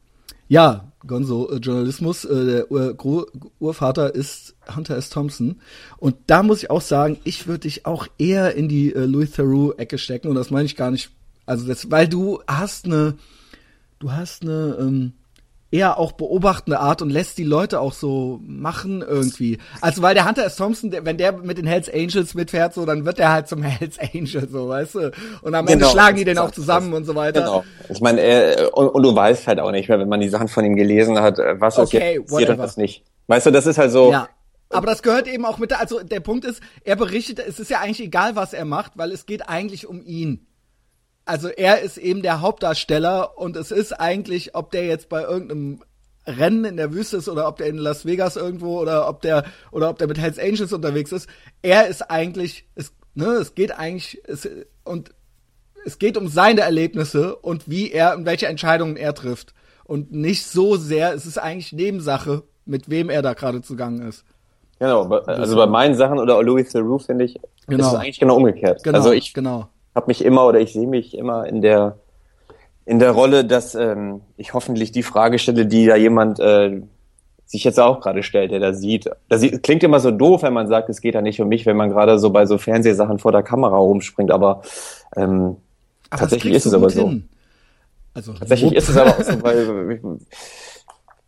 ja, Gonzo äh, Journalismus. Äh, der Ur Urvater ist Hunter S. Thompson und da muss ich auch sagen, ich würde dich auch eher in die äh, Louis Theroux Ecke stecken und das meine ich gar nicht. Also das, weil du hast eine, du hast eine ähm, eher auch beobachtende Art und lässt die Leute auch so machen irgendwie. Also weil der Hunter S. Thompson, der, wenn der mit den Hells Angels mitfährt, so, dann wird der halt zum Hells Angel, so, weißt du? Und am Ende genau, schlagen die den auch zusammen das, und so weiter. Genau. Ich meine, äh, und, und, du weißt halt auch nicht mehr, wenn man die Sachen von ihm gelesen hat, äh, was okay, ist jetzt und was nicht. Weißt du, das ist halt so. Ja. Aber das gehört eben auch mit, der, also der Punkt ist, er berichtet, es ist ja eigentlich egal, was er macht, weil es geht eigentlich um ihn also er ist eben der Hauptdarsteller und es ist eigentlich, ob der jetzt bei irgendeinem Rennen in der Wüste ist oder ob der in Las Vegas irgendwo oder ob der oder ob der mit Hells Angels unterwegs ist, er ist eigentlich, es, ne, es geht eigentlich es, und es geht um seine Erlebnisse und wie er und welche Entscheidungen er trifft und nicht so sehr, es ist eigentlich Nebensache, mit wem er da gerade zugangen ist. Genau, also bei meinen Sachen oder Louis Theroux finde ich, genau. ist es eigentlich genau umgekehrt. Genau, also ich genau habe mich immer oder ich sehe mich immer in der in der Rolle, dass ähm, ich hoffentlich die Frage stelle, die da jemand äh, sich jetzt auch gerade stellt, der da sieht. Das klingt immer so doof, wenn man sagt, es geht ja nicht um mich, wenn man gerade so bei so Fernsehsachen vor der Kamera rumspringt, aber, ähm, aber tatsächlich ist es aber so. Also, tatsächlich ist es aber auch so, weil,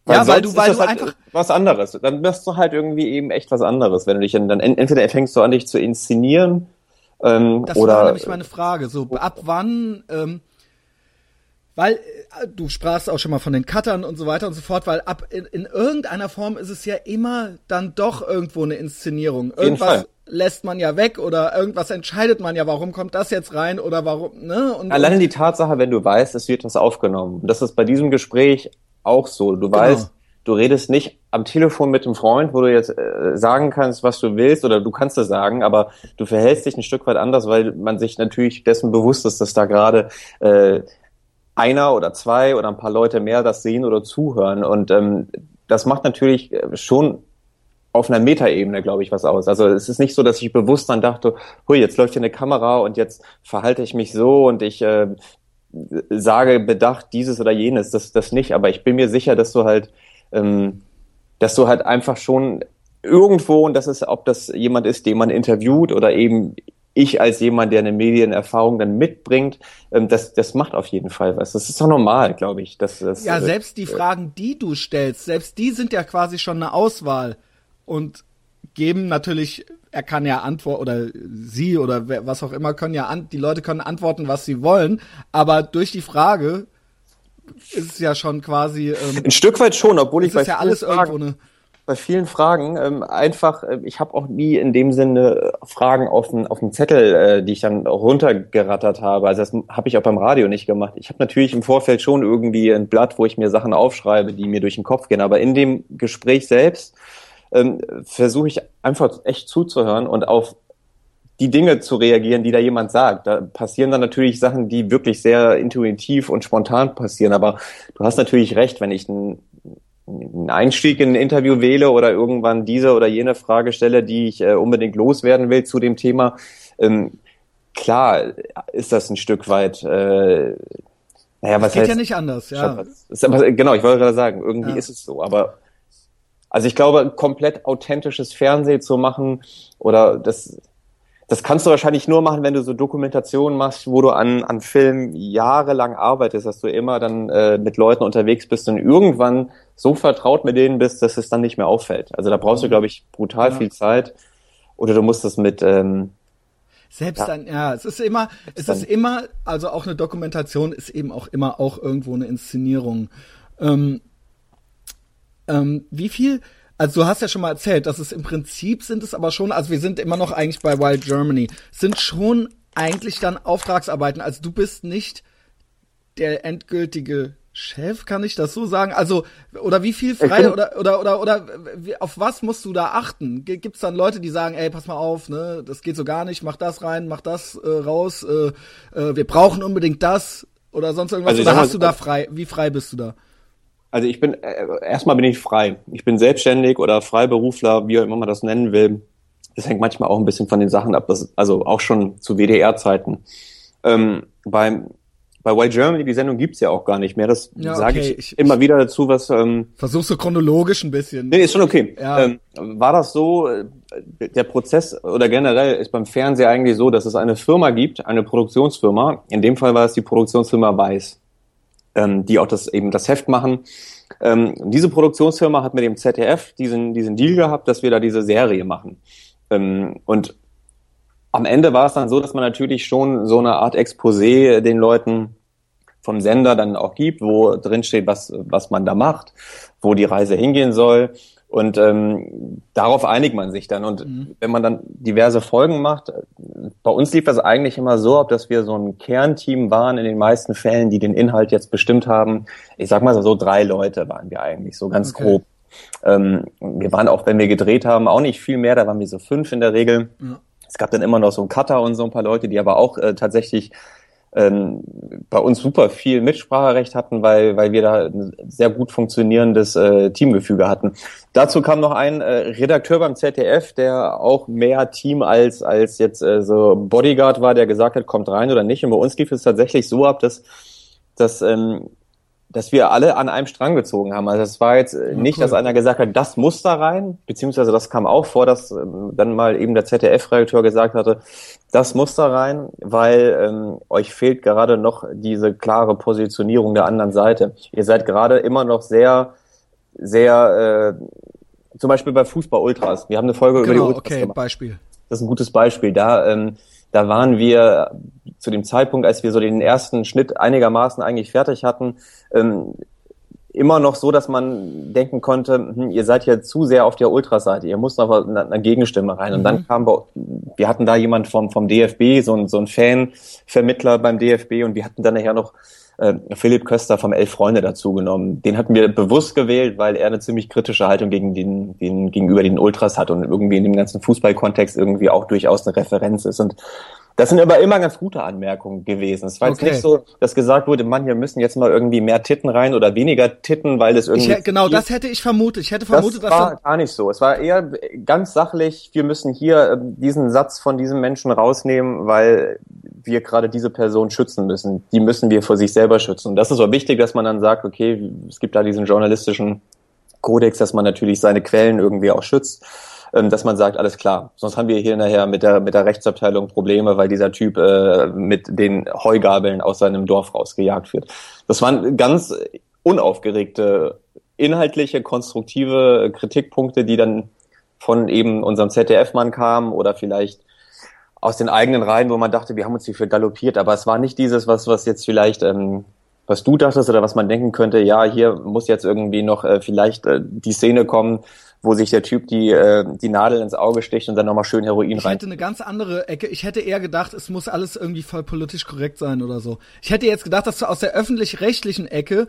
weil ja, weil du, weil du halt einfach was anderes. Dann wirst du halt irgendwie eben echt was anderes, wenn du dich dann entweder fängst du an, dich zu inszenieren ähm, das oder, war nämlich meine Frage. So, ab wann, ähm, weil äh, du sprachst auch schon mal von den Cuttern und so weiter und so fort, weil ab in, in irgendeiner Form ist es ja immer dann doch irgendwo eine Inszenierung. Irgendwas lässt man ja weg oder irgendwas entscheidet man ja, warum kommt das jetzt rein oder warum, ne? Und, Alleine die Tatsache, wenn du weißt, es wird was aufgenommen. Das ist bei diesem Gespräch auch so. Du genau. weißt, du redest nicht am Telefon mit einem Freund, wo du jetzt äh, sagen kannst, was du willst, oder du kannst es sagen, aber du verhältst dich ein Stück weit anders, weil man sich natürlich dessen bewusst ist, dass da gerade äh, einer oder zwei oder ein paar Leute mehr das sehen oder zuhören. Und ähm, das macht natürlich äh, schon auf einer Metaebene, glaube ich, was aus. Also es ist nicht so, dass ich bewusst dann dachte, hui, jetzt läuft hier eine Kamera und jetzt verhalte ich mich so und ich äh, sage bedacht dieses oder jenes. Das, das nicht. Aber ich bin mir sicher, dass du halt ähm, dass du halt einfach schon irgendwo, und das ist, ob das jemand ist, den man interviewt oder eben ich als jemand, der eine Medienerfahrung dann mitbringt, ähm, das, das macht auf jeden Fall was. Das ist doch normal, glaube ich. Dass, das, ja, äh, selbst die Fragen, die du stellst, selbst die sind ja quasi schon eine Auswahl und geben natürlich, er kann ja antworten oder sie oder wer, was auch immer können ja an, die Leute können antworten, was sie wollen, aber durch die Frage ist es ja schon quasi. Ähm, Ein Stück weit schon, obwohl ich bei, ja alles Fragen, eine bei vielen Fragen ähm, einfach, äh, ich habe auch nie in dem Sinne Fragen auf dem auf dem Zettel, äh, die ich dann runtergerattert habe. Also das habe ich auch beim Radio nicht gemacht. Ich habe natürlich im Vorfeld schon irgendwie ein Blatt, wo ich mir Sachen aufschreibe, die mir durch den Kopf gehen. Aber in dem Gespräch selbst ähm, versuche ich einfach echt zuzuhören und auf die Dinge zu reagieren, die da jemand sagt. Da passieren dann natürlich Sachen, die wirklich sehr intuitiv und spontan passieren. Aber du hast natürlich recht, wenn ich einen, einen Einstieg in ein Interview wähle oder irgendwann diese oder jene Frage stelle, die ich äh, unbedingt loswerden will zu dem Thema. Ähm, klar ist das ein Stück weit. Äh, naja, was das geht heißt, ja nicht anders, ja. Ist, genau, ich wollte gerade sagen, irgendwie ja. ist es so. Aber also ich glaube, komplett authentisches Fernsehen zu machen oder das das kannst du wahrscheinlich nur machen, wenn du so Dokumentationen machst, wo du an, an Filmen jahrelang arbeitest, dass du immer dann äh, mit Leuten unterwegs bist und irgendwann so vertraut mit denen bist, dass es dann nicht mehr auffällt. Also da brauchst du, mhm. glaube ich, brutal ja. viel Zeit. Oder du musst das mit ähm, selbst ja. dann, ja, es ist immer, es ist immer, also auch eine Dokumentation ist eben auch immer auch irgendwo eine Inszenierung. Ähm, ähm, wie viel, also du hast ja schon mal erzählt, dass es im Prinzip sind es aber schon, also wir sind immer noch eigentlich bei Wild Germany, sind schon eigentlich dann Auftragsarbeiten. Also du bist nicht der endgültige Chef, kann ich das so sagen? Also, oder wie viel frei oder, oder, oder, oder, auf was musst du da achten? Gibt es dann Leute, die sagen, ey, pass mal auf, ne, das geht so gar nicht, mach das rein, mach das äh, raus, äh, äh, wir brauchen unbedingt das oder sonst irgendwas? Also, oder hast du da frei, wie frei bist du da? Also ich bin, äh, erstmal bin ich frei. Ich bin selbstständig oder Freiberufler, wie auch immer man das nennen will. Das hängt manchmal auch ein bisschen von den Sachen ab, das, also auch schon zu WDR-Zeiten. Ähm, beim, bei Why Germany, die Sendung gibt's ja auch gar nicht mehr. Das ja, sage okay. ich, ich, immer wieder dazu, was. Ähm, Versuchst du chronologisch ein bisschen. Nee, ist schon okay. Ja. Ähm, war das so, äh, der Prozess oder generell ist beim Fernsehen eigentlich so, dass es eine Firma gibt, eine Produktionsfirma. In dem Fall war es die Produktionsfirma Weiß ähm, die auch das eben das Heft machen. Ähm, diese Produktionsfirma hat mit dem ZDF diesen, diesen Deal gehabt, dass wir da diese Serie machen. Ähm, und am Ende war es dann so, dass man natürlich schon so eine Art Exposé den Leuten vom Sender dann auch gibt, wo drin steht, was, was man da macht, wo die Reise hingehen soll. Und ähm, darauf einigt man sich dann. Und mhm. wenn man dann diverse Folgen macht, bei uns lief das eigentlich immer so ab, dass wir so ein Kernteam waren in den meisten Fällen, die den Inhalt jetzt bestimmt haben. Ich sag mal so, drei Leute waren wir eigentlich, so ganz okay. grob. Ähm, wir waren auch, wenn wir gedreht haben, auch nicht viel mehr, da waren wir so fünf in der Regel. Ja. Es gab dann immer noch so einen Cutter und so ein paar Leute, die aber auch äh, tatsächlich ähm, bei uns super viel Mitspracherecht hatten, weil, weil wir da ein sehr gut funktionierendes äh, Teamgefüge hatten. Dazu kam noch ein äh, Redakteur beim ZDF, der auch mehr Team als, als jetzt äh, so Bodyguard war, der gesagt hat, kommt rein oder nicht. Und bei uns lief es tatsächlich so ab, dass, dass ähm, dass wir alle an einem Strang gezogen haben. Also es war jetzt äh, nicht, cool. dass einer gesagt hat, das muss da rein, beziehungsweise das kam auch vor, dass ähm, dann mal eben der ZDF-Redakteur gesagt hatte, das muss da rein, weil ähm, euch fehlt gerade noch diese klare Positionierung der anderen Seite. Ihr seid gerade immer noch sehr, sehr, äh, zum Beispiel bei Fußball Ultras. Wir haben eine Folge genau, über die genau, Ultras okay, gemacht. Beispiel. Das ist ein gutes Beispiel. Da ähm, da waren wir zu dem Zeitpunkt, als wir so den ersten Schnitt einigermaßen eigentlich fertig hatten, ähm, immer noch so, dass man denken konnte, hm, ihr seid ja zu sehr auf der Ultraseite, ihr müsst noch eine, eine Gegenstimme rein. Und mhm. dann kam, wir hatten da jemand vom, vom DFB, so ein, so ein Fanvermittler beim DFB und wir hatten dann nachher noch äh, Philipp Köster vom Elf Freunde dazu genommen. Den hatten wir bewusst gewählt, weil er eine ziemlich kritische Haltung gegen den, den, gegenüber den Ultras hat und irgendwie in dem ganzen Fußballkontext irgendwie auch durchaus eine Referenz ist. Und das sind aber immer ganz gute Anmerkungen gewesen. Es war jetzt okay. nicht so, dass gesagt wurde, Mann, hier müssen jetzt mal irgendwie mehr Titten rein oder weniger Titten, weil es irgendwie. Ich, genau, das hätte ich vermutet. Ich hätte vermutet, das dass war gar nicht so. Es war eher ganz sachlich. Wir müssen hier ähm, diesen Satz von diesem Menschen rausnehmen, weil wir gerade diese Person schützen müssen. Die müssen wir vor sich selber schützen. Und das ist auch wichtig, dass man dann sagt, okay, es gibt da diesen journalistischen Kodex, dass man natürlich seine Quellen irgendwie auch schützt. Ähm, dass man sagt, alles klar, sonst haben wir hier nachher mit der, mit der Rechtsabteilung Probleme, weil dieser Typ äh, mit den Heugabeln aus seinem Dorf rausgejagt wird. Das waren ganz unaufgeregte, inhaltliche, konstruktive Kritikpunkte, die dann von eben unserem ZDF-Mann kamen oder vielleicht aus den eigenen Reihen, wo man dachte, wir haben uns hier für galoppiert, aber es war nicht dieses, was, was jetzt vielleicht, ähm, was du dachtest oder was man denken könnte, ja, hier muss jetzt irgendwie noch äh, vielleicht äh, die Szene kommen, wo sich der Typ die, äh, die Nadel ins Auge sticht und dann nochmal schön Heroin ich rein. Ich hätte eine ganz andere Ecke. Ich hätte eher gedacht, es muss alles irgendwie voll politisch korrekt sein oder so. Ich hätte jetzt gedacht, dass du aus der öffentlich-rechtlichen Ecke,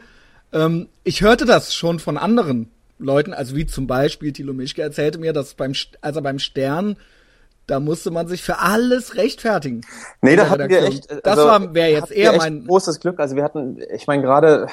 ähm, ich hörte das schon von anderen Leuten, also wie zum Beispiel Thilo Mischke erzählte mir, dass beim, als er beim Stern da musste man sich für alles rechtfertigen. Nee, da hatten wir echt. Also, das war wäre jetzt eher mein großes Glück. Also wir hatten, ich meine gerade.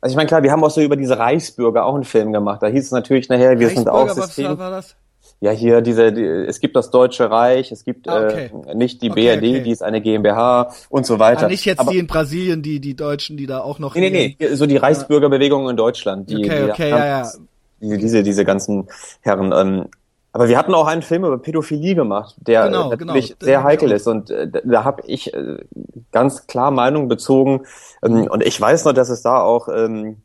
Also ich meine, klar, wir haben auch so über diese Reichsbürger auch einen Film gemacht. Da hieß es natürlich nachher, wir sind auch System. Was war das? Ja, hier diese, die, es gibt das Deutsche Reich, es gibt ah, okay. äh, nicht die okay, BRD, okay. die ist eine GmbH und so weiter. Ah, nicht jetzt Aber, die in Brasilien, die die Deutschen, die da auch noch. Nee, nee, nee, so die Reichsbürgerbewegung in Deutschland. Die, okay, okay, ja, ja. Diese, diese, diese ganzen Herren. Ähm, aber wir hatten auch einen Film über Pädophilie gemacht, der genau, natürlich genau, sehr heikel ist. Und äh, da habe ich äh, ganz klar Meinung bezogen. Ähm, und ich weiß noch, dass es da auch ähm,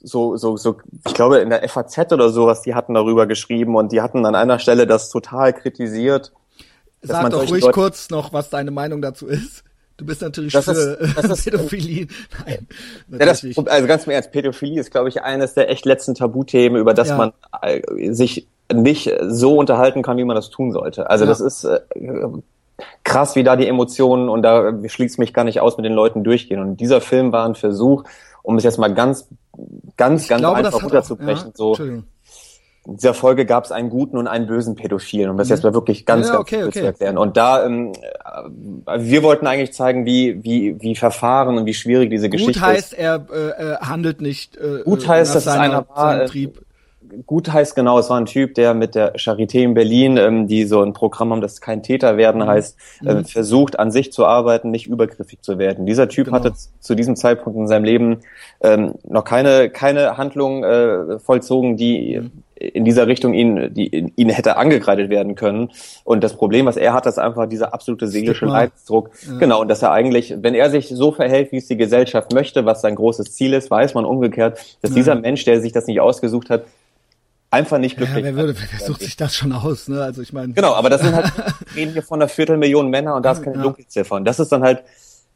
so, so, so, ich glaube in der FAZ oder sowas, die hatten darüber geschrieben und die hatten an einer Stelle das total kritisiert. Sag doch ruhig Leute kurz noch, was deine Meinung dazu ist. Du bist natürlich das für ist, das ist, Pädophilie. Nein, ja, das, also ganz im Ernst, Pädophilie ist, glaube ich, eines der echt letzten Tabuthemen, über das ja. man äh, sich nicht so unterhalten kann, wie man das tun sollte. Also ja. das ist äh, krass, wie da die Emotionen und da schließt mich gar nicht aus mit den Leuten durchgehen. Und dieser Film war ein Versuch, um es jetzt mal ganz ganz, ganz glaube, einfach runterzubrechen. Ja, so, in dieser Folge gab es einen guten und einen bösen Pädophilen, um das mhm. jetzt mal wirklich ganz, ja, ganz okay, okay. zu erklären. Und da, ähm, äh, wir wollten eigentlich zeigen, wie, wie, wie verfahren und wie schwierig diese Gut Geschichte ist. Gut heißt, er äh, handelt nicht äh, Gut heißt, dass seiner, einer war, Trieb gut heißt genau, es war ein Typ, der mit der Charité in Berlin, ähm, die so ein Programm haben, das kein Täter werden mhm. heißt, äh, mhm. versucht an sich zu arbeiten, nicht übergriffig zu werden. Dieser Typ genau. hatte zu diesem Zeitpunkt in seinem Leben ähm, noch keine keine Handlung äh, vollzogen, die mhm. in dieser Richtung ihn, die ihn hätte angekreidet werden können. Und das Problem, was er hat, ist einfach dieser absolute seelische Leidensdruck. Ja. Genau. Und dass er eigentlich, wenn er sich so verhält, wie es die Gesellschaft möchte, was sein großes Ziel ist, weiß man umgekehrt, dass ja. dieser Mensch, der sich das nicht ausgesucht hat, einfach nicht glücklich. Ja, wer, würde, wer sucht sich das schon aus, ne? Also ich meine. Genau, aber das sind halt, reden hier von einer Viertelmillion Männer und da ist keine ja. Dunkelziffer. Und das ist dann halt.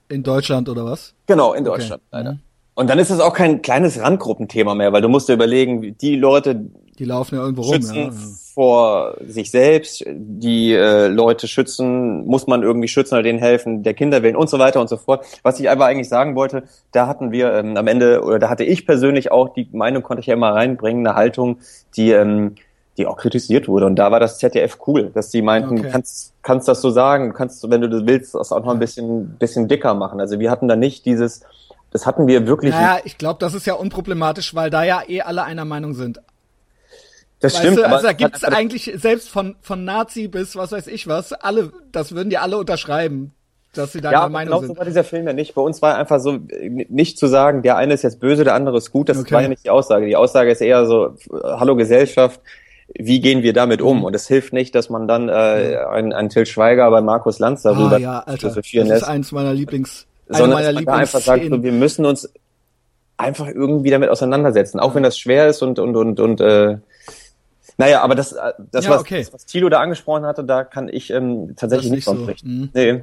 In Deutschland oder was? Genau, in Deutschland, okay. leider. Mhm. Und dann ist es auch kein kleines Randgruppenthema mehr, weil du musst dir überlegen, die Leute, die laufen ja irgendwo rum, ja. vor sich selbst, die äh, Leute schützen, muss man irgendwie schützen oder denen helfen, der Kinder willen und so weiter und so fort. Was ich aber eigentlich sagen wollte, da hatten wir ähm, am Ende, oder da hatte ich persönlich auch die Meinung, konnte ich ja immer reinbringen, eine Haltung, die ähm, die auch kritisiert wurde. Und da war das ZDF cool, dass die meinten, okay. kannst, kannst das so sagen, kannst, wenn du das willst, das auch noch ein bisschen, bisschen dicker machen. Also wir hatten da nicht dieses, das hatten wir wirklich. Naja, ich glaube, das ist ja unproblematisch, weil da ja eh alle einer Meinung sind. Das weißt stimmt. Du, also da gibt's eigentlich selbst von von Nazi bis was weiß ich was, alle, das würden die alle unterschreiben, dass sie da ja, Meinung genau sind. Ja, so war dieser Film ja nicht. Bei uns war einfach so nicht zu sagen, der eine ist jetzt böse, der andere ist gut. Das okay. war ja nicht die Aussage. Die Aussage ist eher so: Hallo Gesellschaft, wie gehen wir damit um? Und es hilft nicht, dass man dann äh, einen, einen Till Schweiger bei Markus Lanz darüber ah, ja, Alter, das ist eins meiner Lieblings sondern meiner dass man da einfach sagt, so, wir müssen uns einfach irgendwie damit auseinandersetzen, auch wenn das schwer ist und und und und äh, naja, aber das, äh, das, ja, was, okay. das, was Tilo da angesprochen hatte, da kann ich ähm, tatsächlich nicht von so. Mhm. Nee.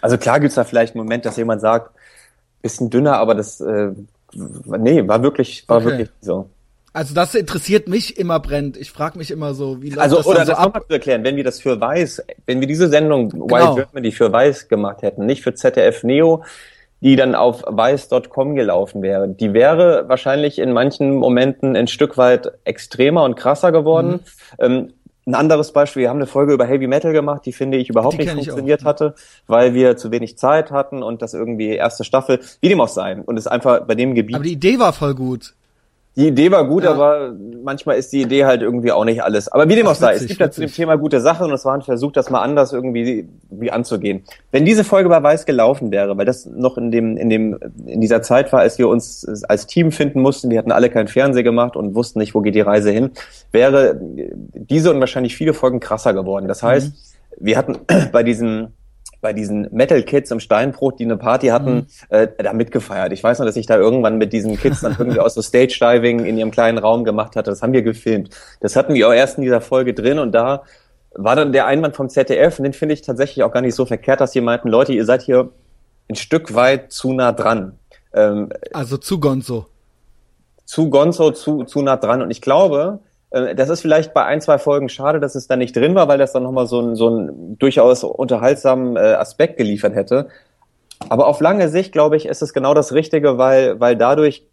Also klar gibt's da vielleicht einen Moment, dass jemand sagt, bisschen dünner, aber das äh, nee, war wirklich, war okay. wirklich so. Also das interessiert mich immer brennt. Ich frage mich immer so, wie läuft also, das oder so das ab? zu erklären, wenn wir das für Weiß, wenn wir diese Sendung genau. Wild Germany für Weiß gemacht hätten, nicht für ZDF Neo, die dann auf weiß.com gelaufen wäre, die wäre wahrscheinlich in manchen Momenten ein Stück weit extremer und krasser geworden. Mhm. Ähm, ein anderes Beispiel, wir haben eine Folge über Heavy Metal gemacht, die finde ich überhaupt die nicht funktioniert auch. hatte, weil wir zu wenig Zeit hatten und das irgendwie erste Staffel, wie dem auch sei. Und es einfach bei dem Gebiet. Aber die Idee war voll gut. Die Idee war gut, ja. aber manchmal ist die Idee halt irgendwie auch nicht alles. Aber wie dem auch sei, es gibt ja zu dem Thema gute Sachen und es war ein Versuch, das mal anders irgendwie wie anzugehen. Wenn diese Folge bei Weiß gelaufen wäre, weil das noch in dem, in dem, in dieser Zeit war, als wir uns als Team finden mussten, wir hatten alle keinen Fernseher gemacht und wussten nicht, wo geht die Reise hin, wäre diese und wahrscheinlich viele Folgen krasser geworden. Das heißt, mhm. wir hatten bei diesen bei diesen Metal Kids im Steinbruch, die eine Party hatten, mhm. äh, da mitgefeiert. Ich weiß noch, dass ich da irgendwann mit diesen Kids dann irgendwie aus so Stage Diving in ihrem kleinen Raum gemacht hatte. Das haben wir gefilmt. Das hatten wir auch erst in dieser Folge drin und da war dann der Einwand vom ZDF und den finde ich tatsächlich auch gar nicht so verkehrt, dass sie meinten, Leute, ihr seid hier ein Stück weit zu nah dran. Ähm, also zu Gonzo. Zu Gonzo, zu, zu nah dran. Und ich glaube, das ist vielleicht bei ein, zwei Folgen schade, dass es da nicht drin war, weil das dann nochmal so ein, so ein durchaus unterhaltsamen äh, Aspekt geliefert hätte. Aber auf lange Sicht, glaube ich, ist es genau das Richtige, weil, weil dadurch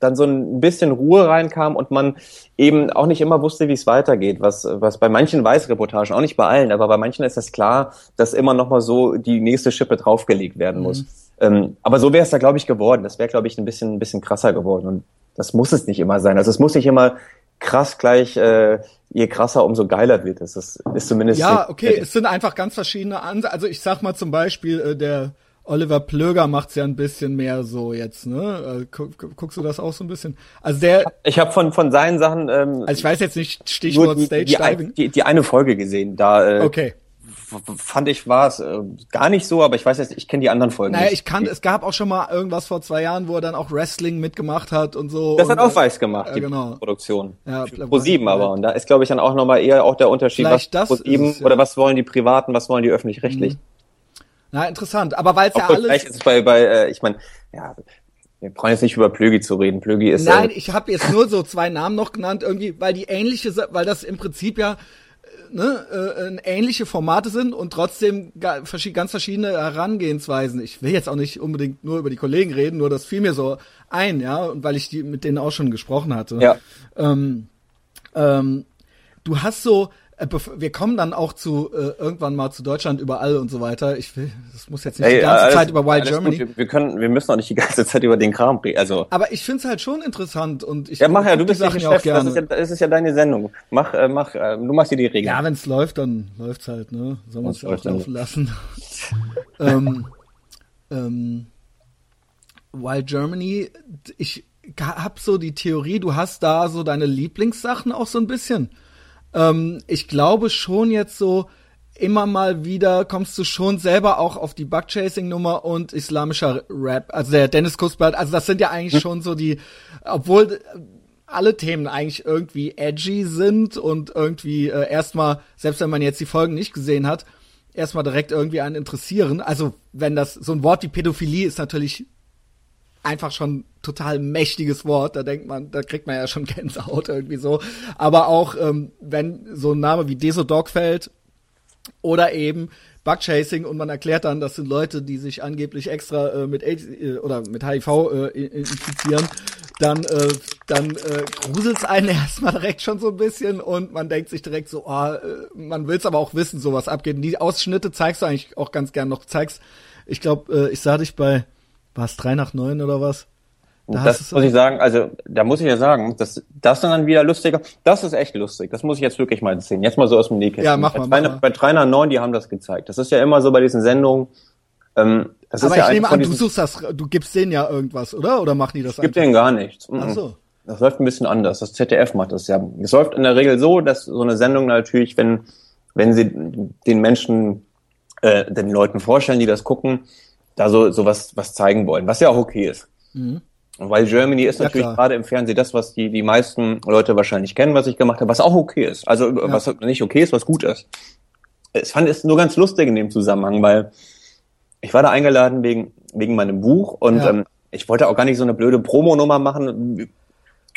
dann so ein bisschen Ruhe reinkam und man eben auch nicht immer wusste, wie es weitergeht, was, was bei manchen Weißreportagen, auch nicht bei allen, aber bei manchen ist es klar, dass immer noch mal so die nächste Schippe draufgelegt werden muss. Mhm. Ähm, aber so wäre es da, glaube ich, geworden. Das wäre, glaube ich, ein bisschen, ein bisschen krasser geworden. Und das muss es nicht immer sein. Also es muss nicht immer krass gleich, äh, je krasser, umso geiler wird. Das ist, zumindest. Ja, okay, es sind einfach ganz verschiedene Ansätze. Also ich sag mal zum Beispiel, äh, der Oliver Plöger macht's ja ein bisschen mehr so jetzt, ne? Äh, guck, guckst du das auch so ein bisschen? Also der. Ich habe von von seinen Sachen. Ähm, also ich weiß jetzt nicht Stichwort die, Stage Diving. Die, die, die eine Folge gesehen, da. Äh, okay fand ich war es äh, gar nicht so, aber ich weiß jetzt, ich kenne die anderen Folgen naja, nicht. ich kann, es gab auch schon mal irgendwas vor zwei Jahren, wo er dann auch Wrestling mitgemacht hat und so. Das und, hat auch Weiß gemacht, ja, die genau. Produktion. Ja, Pro 7 aber. Und da ist, glaube ich, dann auch nochmal eher auch der Unterschied, Vielleicht was das Pro 7 ist es, ja. oder was wollen die Privaten, was wollen die öffentlich-rechtlichen. Na, interessant. Aber weil es ja alles. Vielleicht ist es bei, bei äh, ich meine, ja, wir brauchen jetzt nicht über Plögi zu reden. Plögi ist. Nein, äh, ich habe jetzt nur so zwei Namen noch genannt, irgendwie, weil die ähnliche, weil das im Prinzip ja äh, ne, äh, äh, ähnliche Formate sind und trotzdem ganz verschiedene Herangehensweisen. Ich will jetzt auch nicht unbedingt nur über die Kollegen reden, nur das fiel mir so ein, ja, und weil ich die mit denen auch schon gesprochen hatte. Ja. Ähm, ähm, du hast so, wir kommen dann auch zu äh, irgendwann mal zu Deutschland überall und so weiter. Ich will, das muss jetzt nicht ey, die ganze alles- Zeit über Wild Germany. Wir, wir können, wir müssen auch nicht die ganze Zeit über den Kram reden. Also Aber ich find's halt schon interessant und ich ja, mach ja, du bist ja Chef. auch gerne. Das ist ja, das ist ja deine Sendung. Mach, äh, mach, äh, du machst dir die Regeln. Ja, wenn's läuft, dann läuft's halt, ne? Soll man es auch laufen lassen. ähm, ähm, Wild Germany, ich hab so die Theorie, du hast da so deine Lieblingssachen auch so ein bisschen. Ähm, ich glaube schon jetzt so, immer mal wieder kommst du schon selber auch auf die Bugchasing-Nummer und islamischer Rap. Also der Dennis Kuspert, also das sind ja eigentlich schon so die, obwohl alle Themen eigentlich irgendwie edgy sind und irgendwie äh, erstmal, selbst wenn man jetzt die Folgen nicht gesehen hat, erstmal direkt irgendwie einen interessieren. Also wenn das, so ein Wort wie Pädophilie ist natürlich einfach schon total mächtiges Wort. Da denkt man, da kriegt man ja schon Gänsehaut irgendwie so. Aber auch ähm, wenn so ein Name wie Desodog fällt oder eben Bugchasing und man erklärt dann, das sind Leute, die sich angeblich extra äh, mit AIDS äh, oder mit HIV äh, in- infizieren, dann äh, dann äh, gruselt's einen erstmal direkt schon so ein bisschen und man denkt sich direkt so, ah, äh, man will's aber auch wissen, so was abgeht. Und die Ausschnitte zeigst du eigentlich auch ganz gern noch. Zeigst, ich glaube, äh, ich sah dich bei, war es drei nach neun oder was? Da das muss ich sagen, also da muss ich ja sagen, das, das ist dann wieder lustiger. Das ist echt lustig. Das muss ich jetzt wirklich mal sehen. Jetzt mal so aus dem Nähkästchen. Ja, mach bei mal, drei, mach mal. Bei 3 nach 9, die haben das gezeigt. Das ist ja immer so bei diesen Sendungen. Ähm, das aber ist ja ich nehme eine von an, du suchst das, du gibst denen ja irgendwas, oder? Oder machen die das gibt einfach? denen gar nichts. Ach Mhm. so. Das läuft ein bisschen anders. Das ZDF macht das ja. Es läuft in der Regel so, dass so eine Sendung natürlich, wenn, wenn sie den Menschen, äh, den Leuten vorstellen, die das gucken, da so, so was, was zeigen wollen, was ja auch okay ist. Mhm. Und Weil Germany ist Ja, natürlich klar. gerade im Fernsehen das, was die, die meisten Leute wahrscheinlich kennen, was ich gemacht habe, was auch okay ist. Also was nicht okay ist, was gut ist. Ich fand es nur ganz lustig in dem Zusammenhang, weil ich war da eingeladen wegen, wegen meinem Buch und Ja. ähm, ich wollte auch gar nicht so eine blöde Promo-Nummer machen.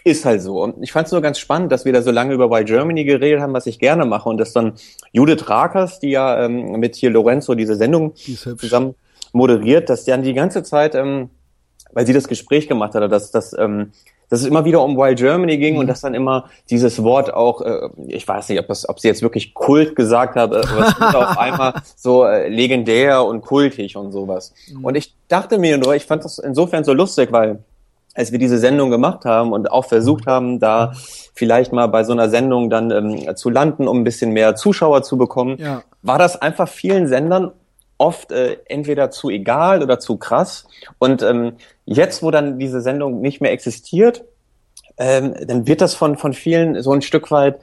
Ist halt so. Und ich fand es nur ganz spannend, dass wir da so lange über Why Germany geredet haben, was ich gerne mache. Und dass dann Judith Rakers, die ja ähm, mit hier Lorenzo diese Sendung Die zusammen moderiert, dass dann die ganze Zeit, ähm, weil sie das Gespräch gemacht hat, dass, dass, ähm, dass es immer wieder um Wild Germany ging und dass dann immer dieses Wort auch, äh, ich weiß nicht, ob, das, ob sie jetzt wirklich Kult gesagt hat, äh, aber es wurde auf einmal so äh, legendär und kultig und sowas. Und ich dachte mir nur, ich fand das insofern so lustig, weil als wir diese Sendung gemacht haben und auch versucht haben, da vielleicht mal bei so einer Sendung dann ähm, zu landen, um ein bisschen mehr Zuschauer zu bekommen, Ja. war das einfach vielen Sendern oft äh, entweder zu egal oder zu krass. Und ähm, jetzt, wo dann diese Sendung nicht mehr existiert, ähm, dann wird das von, von vielen so ein Stück weit,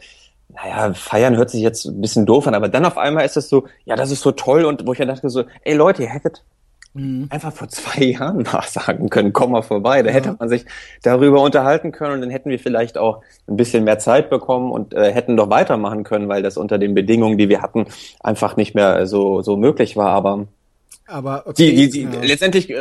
naja, feiern hört sich jetzt ein bisschen doof an, aber dann auf einmal ist es so, ja, das ist so toll und wo ich dann dachte so, ey Leute, ihr hättet Mhm. einfach vor zwei Jahren mal sagen können, komm mal vorbei. Da hätte man sich darüber unterhalten können und dann hätten wir vielleicht auch ein bisschen mehr Zeit bekommen und äh, hätten doch weitermachen können, weil das unter den Bedingungen, die wir hatten, einfach nicht mehr so, so möglich war. Aber Aber okay. die, die, die, ja. letztendlich, äh,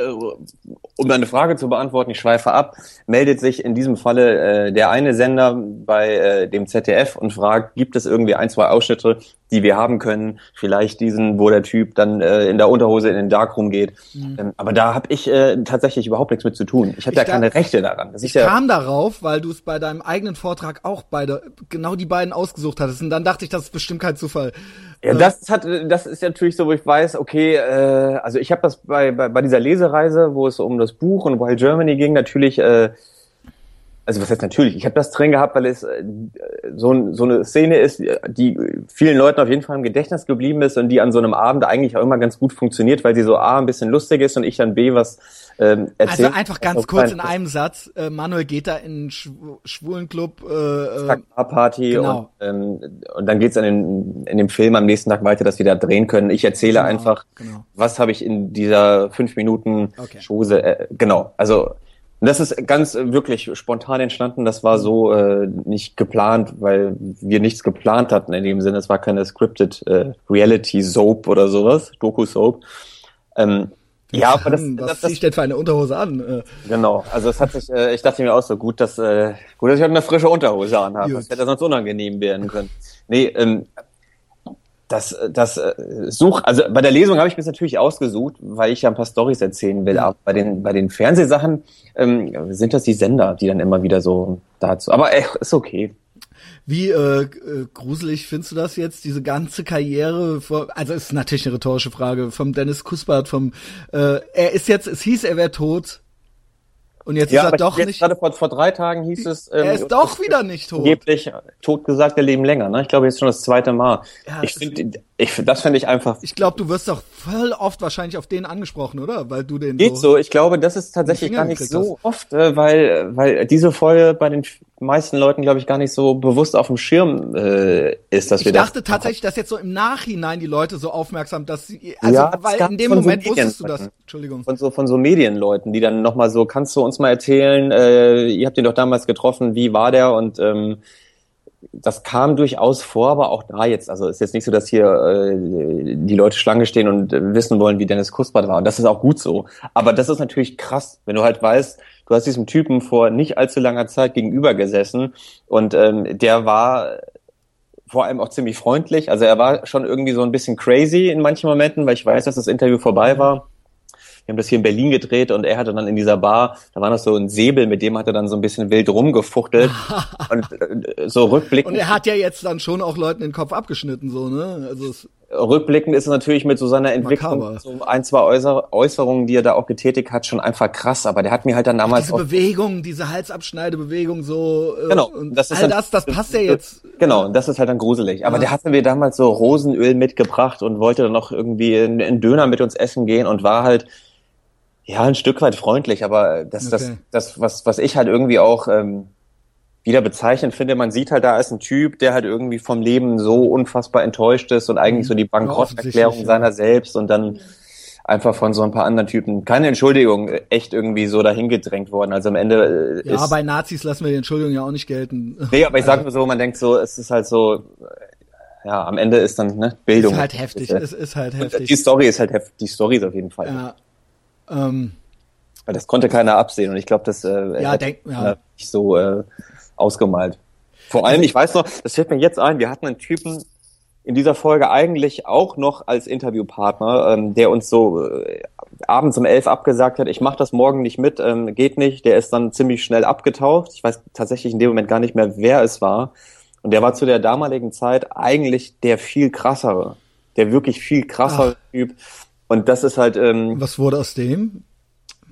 um deine Frage zu beantworten, ich schweife ab, meldet sich in diesem Falle äh, der eine Sender bei äh, dem ZDF und fragt, gibt es irgendwie ein, zwei Ausschnitte, die wir haben können. Vielleicht diesen, wo der Typ dann äh, in der Unterhose in den Darkroom geht. Mhm. Ähm, aber da habe ich äh, tatsächlich überhaupt nichts mit zu tun. Ich habe ja keine Rechte daran. Das ich ja kam darauf, weil du es bei deinem eigenen Vortrag auch beide, genau die beiden ausgesucht hattest. Und dann dachte ich, das ist bestimmt kein Zufall. Ja, äh, das hat, das ist natürlich so, wo ich weiß, okay, äh, also ich habe das bei, bei, bei dieser Lesereise, wo es um das Buch und Wild Germany ging, natürlich äh, also was heißt natürlich, ich habe das drin gehabt, weil es äh, so, so eine Szene ist, die vielen Leuten auf jeden Fall im Gedächtnis geblieben ist und die an so einem Abend eigentlich auch immer ganz gut funktioniert, weil sie so A ein bisschen lustig ist und ich dann B was ähm, erzählt. Also einfach ganz kurz in einem Satz, äh, Manuel geht da in einen Schw Schwulenclub äh, äh Party genau. und, ähm, und dann geht's an den, in dem Film am nächsten Tag weiter, dass wir da drehen können. Ich erzähle genau, einfach, genau. was habe ich in dieser fünf Minuten okay. Chose, äh, genau, also das ist ganz äh, wirklich spontan entstanden. Das war so äh, nicht geplant, weil wir nichts geplant hatten in dem Sinne. Es war keine scripted äh, Reality Soap oder sowas, Doku Soap. Ähm, ja, aber das, was das, das, ich denn für eine Unterhose an? Äh. Genau, also es hat sich, äh, ich dachte mir auch so gut, dass äh, gut, dass ich heute eine frische Unterhose anhabe. Das hätte sonst unangenehm werden können. Nee, ähm, das, das äh, Such, also bei der Lesung habe ich mir natürlich ausgesucht, weil ich ja ein paar Stories erzählen will. Aber bei den bei den Fernsehsachen ähm, sind das die Sender, die dann immer wieder so dazu. Aber ey, ist okay. Wie äh, äh, gruselig findest du das jetzt, diese ganze Karriere? Vor, also ist natürlich eine rhetorische Frage vom Dennis Kuspert, vom äh, er ist jetzt, es hieß, er wäre tot. Und jetzt ja, ist er doch nicht. Gerade vor, vor drei Tagen hieß es. Ähm, er ist doch wieder nicht tot. Angeblich tot gesagt, er leben länger. Ne? Ich glaube, jetzt schon das zweite Mal. Ja, ich finde, ich, das finde ich einfach. Ich glaube, du wirst doch voll oft wahrscheinlich auf den angesprochen, oder? Weil du den. Geht so. so. Ich glaube, das ist tatsächlich gar nicht so oft, äh, weil, weil diese Folge bei den meisten Leuten, glaube ich, gar nicht so bewusst auf dem Schirm äh, ist, dass ich wir das. Ich dachte tatsächlich, dass jetzt so im Nachhinein die Leute so aufmerksam, dass sie, also, ja, weil in dem Moment so wusstest du das. Entschuldigung. Von so, von so Medienleuten, die dann nochmal so, kannst du uns mal erzählen, äh, ihr habt ihn doch damals getroffen, wie war der und, ähm, das kam durchaus vor, aber auch da jetzt, also ist jetzt nicht so, dass hier äh, die Leute Schlange stehen und äh, wissen wollen, wie Dennis Kuspert war. Und das ist auch gut so. Aber das ist natürlich krass, wenn du halt weißt, du hast diesem Typen vor nicht allzu langer Zeit gegenüber gesessen und ähm, der war vor allem auch ziemlich freundlich. Also er war schon irgendwie so ein bisschen crazy in manchen Momenten, weil ich weiß, dass das Interview vorbei war wir haben das hier in Berlin gedreht und er hatte dann in dieser Bar, da war noch so ein Säbel, mit dem hat er dann so ein bisschen wild rumgefuchtelt und äh, so rückblickend. Und er hat ja jetzt dann schon auch Leuten den Kopf abgeschnitten, so, ne? Also rückblickend ist es natürlich mit so seiner Entwicklung, Makaber. so ein, zwei Äußer Äußerungen, die er da auch getätigt hat, schon einfach krass. Aber der hat mir halt dann damals. Diese Bewegung, diese Halsabschneidebewegung, so. Äh, genau. Und das ist all das, das passt ja jetzt. Genau, das ist halt dann gruselig. Aber ja. der hatte mir damals so Rosenöl mitgebracht und wollte dann noch irgendwie einen Döner mit uns essen gehen und war halt ja, ein Stück weit freundlich, aber das, okay. das, das, was, was ich halt irgendwie auch ähm, wieder bezeichnend finde, man sieht halt da als ein Typ, der halt irgendwie vom Leben so unfassbar enttäuscht ist und eigentlich mhm. so die Bankrotterklärung ja, seiner selbst und dann einfach von so ein paar anderen Typen, keine Entschuldigung, echt irgendwie so dahingedrängt worden. Also am Ende äh, Ja, bei Nazis lassen wir die Entschuldigung ja auch nicht gelten. Nee, aber ich sag nur so, man denkt so, es ist halt so, ja, am Ende ist dann, ne, Bildung. Ist halt heftig, es ist halt heftig. Und die Story ist halt heftig, die Story ist auf jeden Fall. Ja, ähm, das konnte keiner absehen und ich glaube, das äh, ja, denk, ja. nicht so äh, ausgemalt. Vor allem, ich weiß noch, das fällt mir jetzt ein, wir hatten einen Typen in dieser Folge eigentlich auch noch als Interviewpartner, ähm, der uns so äh, abends um elf abgesagt hat, ich mache das morgen nicht mit, ähm, geht nicht. Der ist dann ziemlich schnell abgetaucht. Ich weiß tatsächlich in dem Moment gar nicht mehr, wer es war. Und der war zu der damaligen Zeit eigentlich der viel krassere, der wirklich viel krassere Ach. Typ. Und das ist halt. Ähm, Was wurde aus dem?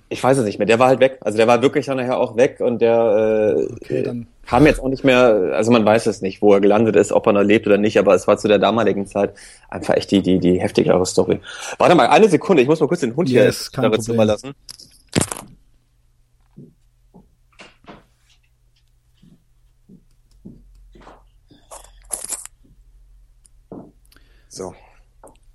Ich weiß es nicht mehr. Der war halt weg. Also der war wirklich dann nachher auch weg und der äh, okay, dann. kam jetzt auch nicht mehr. Also man weiß es nicht, wo er gelandet ist, ob er noch lebt oder nicht. Aber es war zu der damaligen Zeit einfach echt die die die heftigere Story. Warte mal, eine Sekunde. Ich muss mal kurz den Hund yes, hier darin Zimmer lassen. So.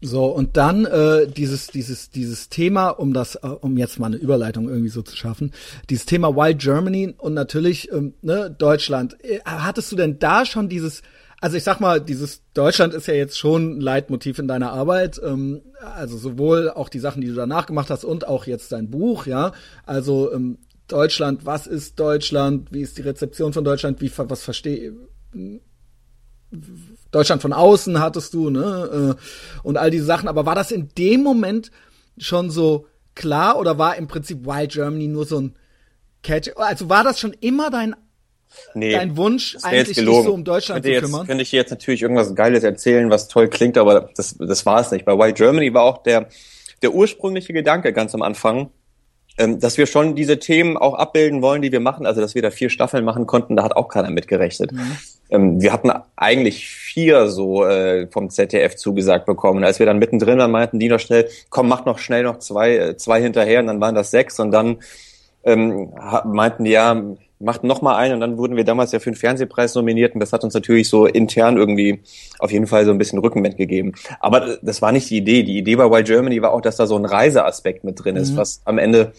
So, und dann äh, dieses, dieses, dieses Thema, um das, äh, um jetzt mal eine Überleitung irgendwie so zu schaffen, dieses Thema Wild Germany und natürlich ähm, ne, Deutschland. Äh, hattest du denn da schon dieses, also ich sag mal, dieses Deutschland ist ja jetzt schon ein Leitmotiv in deiner Arbeit, ähm, also sowohl auch die Sachen, die du danach gemacht hast und auch jetzt dein Buch, ja. Also ähm, Deutschland, was ist Deutschland, wie ist die Rezeption von Deutschland, wie was verstehe Deutschland von außen hattest du, ne? Äh, und all diese Sachen. Aber war das in dem Moment schon so klar oder war im Prinzip Wild Germany nur so ein Catch? Also war das schon immer dein Nee, dein Wunsch, eigentlich dich so um Deutschland zu kümmern? Jetzt, könnte ich jetzt natürlich irgendwas Geiles erzählen, was toll klingt, aber das, das war es nicht. Bei Wild Germany war auch der, der ursprüngliche Gedanke ganz am Anfang, ähm, dass wir schon diese Themen auch abbilden wollen, die wir machen. Also, dass wir da vier Staffeln machen konnten, da hat auch keiner mitgerechnet. Mhm. Ähm, wir hatten eigentlich vier so äh, vom ZDF zugesagt bekommen. Als wir dann mittendrin waren, meinten die noch schnell, komm, mach noch schnell noch zwei, äh, zwei hinterher und dann waren das sechs und dann ähm, meinten die, ja, macht noch mal einen und dann wurden wir damals ja für den Fernsehpreis nominiert und das hat uns natürlich so intern irgendwie auf jeden Fall so ein bisschen Rückenwind gegeben. Aber das war nicht die Idee. Die Idee bei Wild Germany war auch, dass da so ein Reiseaspekt mit drin ist, mhm. was am Ende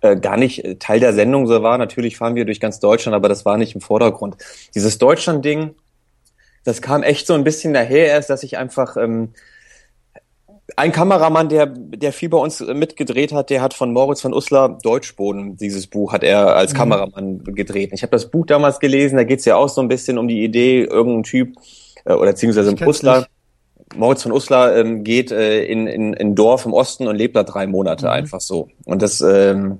äh, gar nicht äh, Teil der Sendung so war. Natürlich fahren wir durch ganz Deutschland, aber das war nicht im Vordergrund. Dieses Deutschland-Ding, das kam echt so ein bisschen daher erst, dass ich einfach ähm, ein Kameramann, der, der viel bei uns mitgedreht hat, der hat von Moritz von Uslar Deutschboden, dieses Buch hat er als mhm. Kameramann gedreht. Ich habe das Buch damals gelesen, da geht's ja auch so ein bisschen um die Idee, irgendein Typ, äh, oder beziehungsweise ein Uslar, Moritz von Uslar ähm, geht äh, in, in, in Dorf im Osten und lebt da drei Monate mhm. einfach so. Und das, ähm,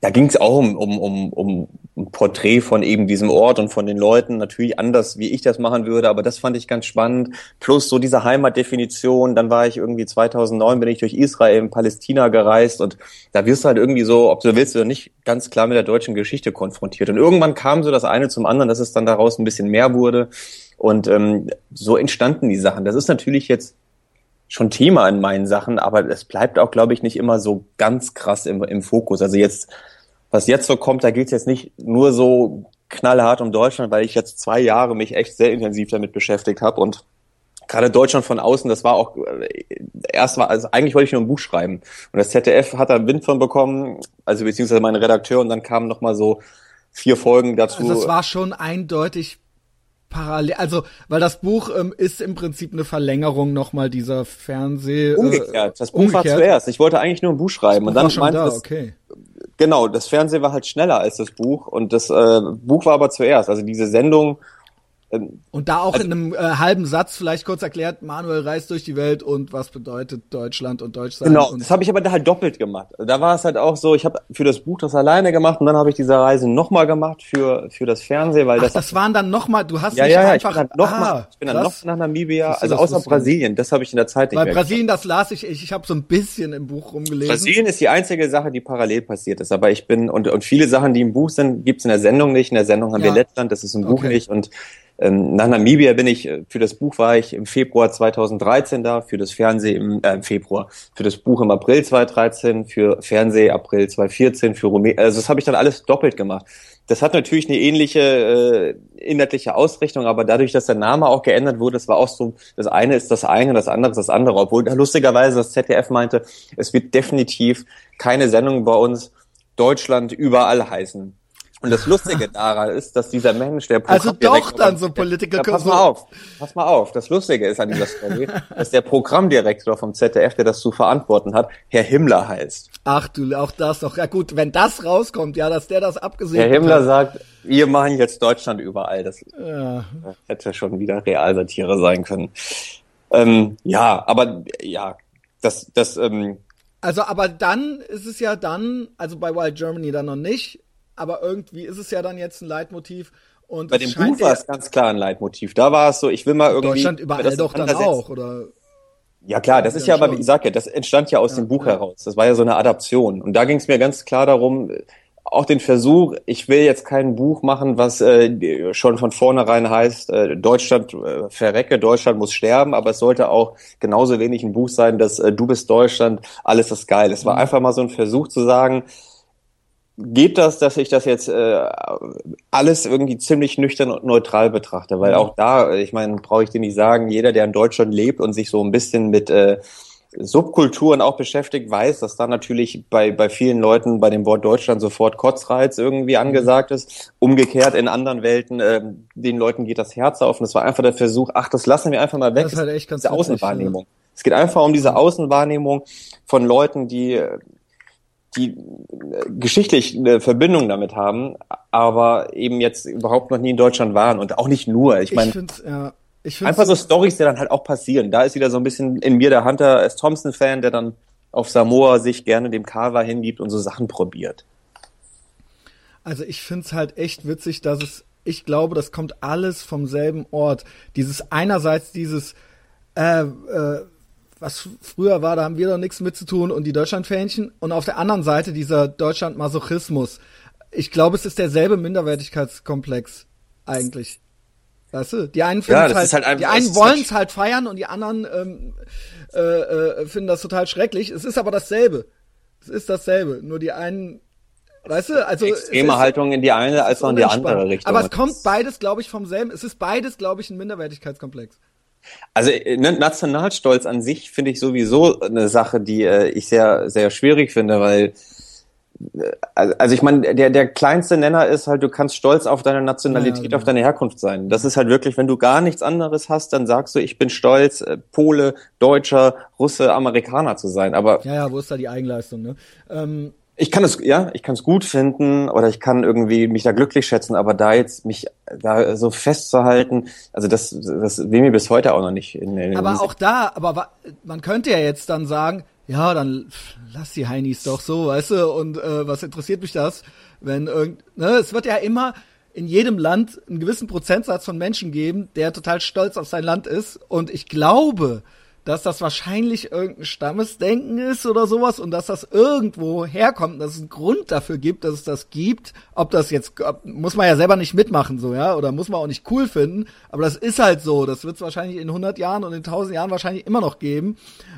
da ging es auch um, um, um, um ein Porträt von eben diesem Ort und von den Leuten, natürlich anders, wie ich das machen würde, aber das fand ich ganz spannend. Plus so diese Heimatdefinition, dann war ich irgendwie 2009, bin ich durch Israel in Palästina gereist und da wirst du halt irgendwie so, ob du willst oder nicht, ganz klar mit der deutschen Geschichte konfrontiert. Und irgendwann kam so das eine zum anderen, dass es dann daraus ein bisschen mehr wurde und ähm, so entstanden die Sachen. Das ist natürlich jetzt schon Thema in meinen Sachen, aber es bleibt auch, glaube ich, nicht immer so ganz krass im, im Fokus. Also jetzt, was jetzt so kommt, da geht es jetzt nicht nur so knallhart um Deutschland, weil ich jetzt zwei Jahre mich echt sehr intensiv damit beschäftigt habe und gerade Deutschland von außen, das war auch äh, erst war, also eigentlich wollte ich nur ein Buch schreiben und das ZDF hat da Wind von bekommen, also beziehungsweise mein Redakteur und dann kamen noch mal so vier Folgen dazu. Also es war schon eindeutig parallel, also weil das Buch ähm, ist im Prinzip eine Verlängerung nochmal dieser Fernseh. Äh, umgekehrt. Das Buch umgekehrt. war zuerst. Ich wollte eigentlich nur ein Buch schreiben Buch und dann meinte da, das, okay. Genau, das Fernsehen war halt schneller als das Buch und das äh, Buch war aber zuerst. Also diese Sendung ähm, und da auch also, in einem äh, halben Satz vielleicht kurz erklärt, Manuel reist durch die Welt und was bedeutet Deutschland und Deutschland. Genau, das habe ich aber da halt doppelt gemacht. Da war es halt auch so, ich habe für das Buch das alleine gemacht und dann habe ich diese Reise nochmal gemacht für für das Fernsehen, weil Ach, das das waren dann nochmal, du hast ja, nicht ja, einfach ich bin dann noch ah, ich bin dann noch nach Namibia, also außer Brasilien, das habe ich in der Zeit nicht Weil Brasilien, das las ich, ich, ich habe so ein bisschen im Buch rumgelesen. Brasilien ist die einzige Sache, die parallel passiert ist, aber ich bin und und viele Sachen, die im Buch sind, gibt's in der Sendung nicht. In der Sendung haben ja. wir Lettland, das ist im Buch okay. nicht und nach Namibia bin ich, äh, für das Buch war ich im Februar 2013 da, für das Fernsehen im, äh, im Februar, für das Buch im April 2013, für Fernseh April 2014, für Rumänien, also das habe ich dann alles doppelt gemacht. Das hat natürlich eine ähnliche äh, inhaltliche Ausrichtung, aber dadurch, dass der Name auch geändert wurde, das war auch so, das eine ist das eine, das andere ist das andere, obwohl lustigerweise das ZDF meinte, es wird definitiv keine Sendung bei uns Deutschland überall heißen. Und das Lustige daran ist, dass dieser Mensch, der Also doch dann so Political ja, Pass mal auf, pass mal auf. Das Lustige ist an dieser Story, dass der Programmdirektor vom ZDF, der das zu verantworten hat, Herr Himmler heißt. Ach du, auch das doch. Ja gut, wenn das rauskommt, ja, dass der das abgesehen hat. Herr Himmler hat. sagt, wir machen jetzt Deutschland überall. Das ja. hätte schon wieder Realsatire sein können. Ähm, ja, aber ja, das, das, ähm, also, aber dann ist es ja dann, also bei Wild Germany dann noch nicht, aber irgendwie ist es ja dann jetzt ein Leitmotiv. Und Bei dem Buch war es ganz klar ein Leitmotiv. Da war es so, ich will mal irgendwie. Deutschland überall doch dann auch, oder? Ja klar, das ist ja, aber wie ich sag ja, das entstand ja aus ja, dem Buch ja. heraus. Das war ja so eine Adaption. Und da ging es mir ganz klar darum, auch den Versuch, ich will jetzt kein Buch machen, was äh, schon von vornherein heißt, äh, Deutschland äh, verrecke, Deutschland muss sterben, aber es sollte auch genauso wenig ein Buch sein, dass äh, du bist Deutschland, alles ist geil. Es war mhm. einfach mal so ein Versuch zu sagen, geht das, dass ich das jetzt äh, alles irgendwie ziemlich nüchtern und neutral betrachte, weil auch da, ich meine, brauche ich dir nicht sagen, jeder, der in Deutschland lebt und sich so ein bisschen mit äh, Subkulturen auch beschäftigt, weiß, dass da natürlich bei, bei vielen Leuten bei dem Wort Deutschland sofort Kotzreiz irgendwie angesagt ist. Umgekehrt in anderen Welten, äh, den Leuten geht das Herz auf und es war einfach der Versuch, ach, das lassen wir einfach mal weg. Das ist halt echt ganz diese ne? Außenwahrnehmung. Ja. Es geht einfach um diese Außenwahrnehmung von Leuten, die die äh, geschichtlich eine Verbindung damit haben, aber eben jetzt überhaupt noch nie in Deutschland waren und auch nicht nur. Ich meine, ja, einfach so Stories, die dann halt auch passieren. Da ist wieder so ein bisschen in mir der Hunter S. Thompson-Fan, der dann auf Samoa sich gerne dem Carver hingibt und so Sachen probiert. Also ich find's halt echt witzig, dass es, ich glaube, das kommt alles vom selben Ort. Dieses einerseits dieses, äh, äh, was früher war, da haben wir doch nichts mit zu tun und die Deutschlandfähnchen und auf der anderen Seite dieser Deutschland-Masochismus. Ich glaube, es ist derselbe Minderwertigkeitskomplex eigentlich. Weißt du? Die einen, ja, halt, halt die einen wollen es halt feiern und die anderen ähm, äh, äh, finden das total schrecklich. Es ist aber dasselbe. Es ist dasselbe. Nur die einen, weißt du, also extreme ist, Haltung in die eine als auch in die andere Richtung. Aber es kommt beides, glaube ich, vom selben. Es ist beides, glaube ich, ein Minderwertigkeitskomplex. Also äh, ne, Nationalstolz an sich finde ich sowieso eine Sache, die äh, ich sehr, sehr schwierig finde, weil äh, also ich meine, der, der kleinste Nenner ist halt, du kannst stolz auf deine Nationalität, ja, genau. auf deine Herkunft sein. Das ist halt wirklich, wenn du gar nichts anderes hast, dann sagst du, ich bin stolz, äh, Pole, Deutscher, Russe, Amerikaner zu sein. Aber ja, ja, wo ist da die Eigenleistung? Ne? Ähm, ich kann es, ja, ich kann es gut finden oder ich kann irgendwie mich da glücklich schätzen, aber da jetzt mich da so festzuhalten, also das, das will mir bis heute auch noch nicht in, in Aber auch da, aber man könnte ja jetzt dann sagen, ja, dann lass die Heinis doch so, weißt du, und äh, was interessiert mich das, wenn irgend, ne, es wird ja immer in jedem Land einen gewissen Prozentsatz von Menschen geben, der total stolz auf sein Land ist und ich glaube, dass das wahrscheinlich irgendein Stammesdenken ist oder sowas und dass das irgendwo herkommt, dass es einen Grund dafür gibt, dass es das gibt. Ob das jetzt, ob, muss man ja selber nicht mitmachen, so, ja, oder muss man auch nicht cool finden, aber das ist halt so. Das wird es wahrscheinlich in 100 Jahren und in 1000 Jahren wahrscheinlich immer noch geben.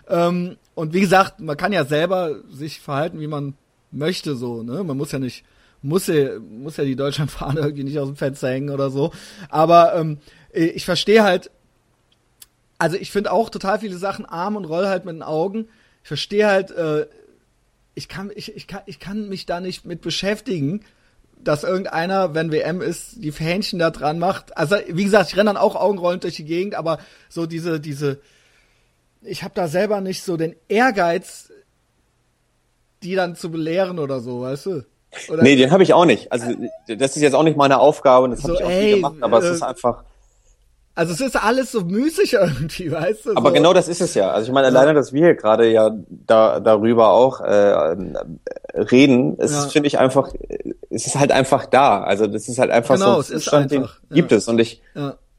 Ähm, und wie gesagt, man kann ja selber sich verhalten, wie man möchte, so, ne? Man muss ja nicht, muss ja, muss ja die Deutschlandfahne irgendwie nicht aus dem Fenster hängen oder so. Aber ähm, ich verstehe halt, also ich finde auch total viele Sachen arm und roll halt mit den Augen. Ich verstehe halt, äh, ich kann, ich, ich kann, ich kann mich da nicht mit beschäftigen, dass irgendeiner, wenn WM ist, die Fähnchen da dran macht. Also wie gesagt, ich renne dann auch augenrollend durch die Gegend, aber so diese, diese, ich habe da selber nicht so den Ehrgeiz, die dann zu belehren oder so, weißt du? Oder nee, den habe ich auch nicht. Also das ist jetzt auch nicht meine Aufgabe und das so, habe ich auch ey, nie gemacht, aber äh, es ist einfach also es ist alles so müßig irgendwie, weißt du? Aber so. genau das ist es ja. Also ich meine, alleine, dass wir hier gerade ja da darüber auch äh, reden, es ja. finde ich einfach, es ist halt einfach da. Also das ist halt einfach genau, so ein Zustand, den gibt es. Und ich,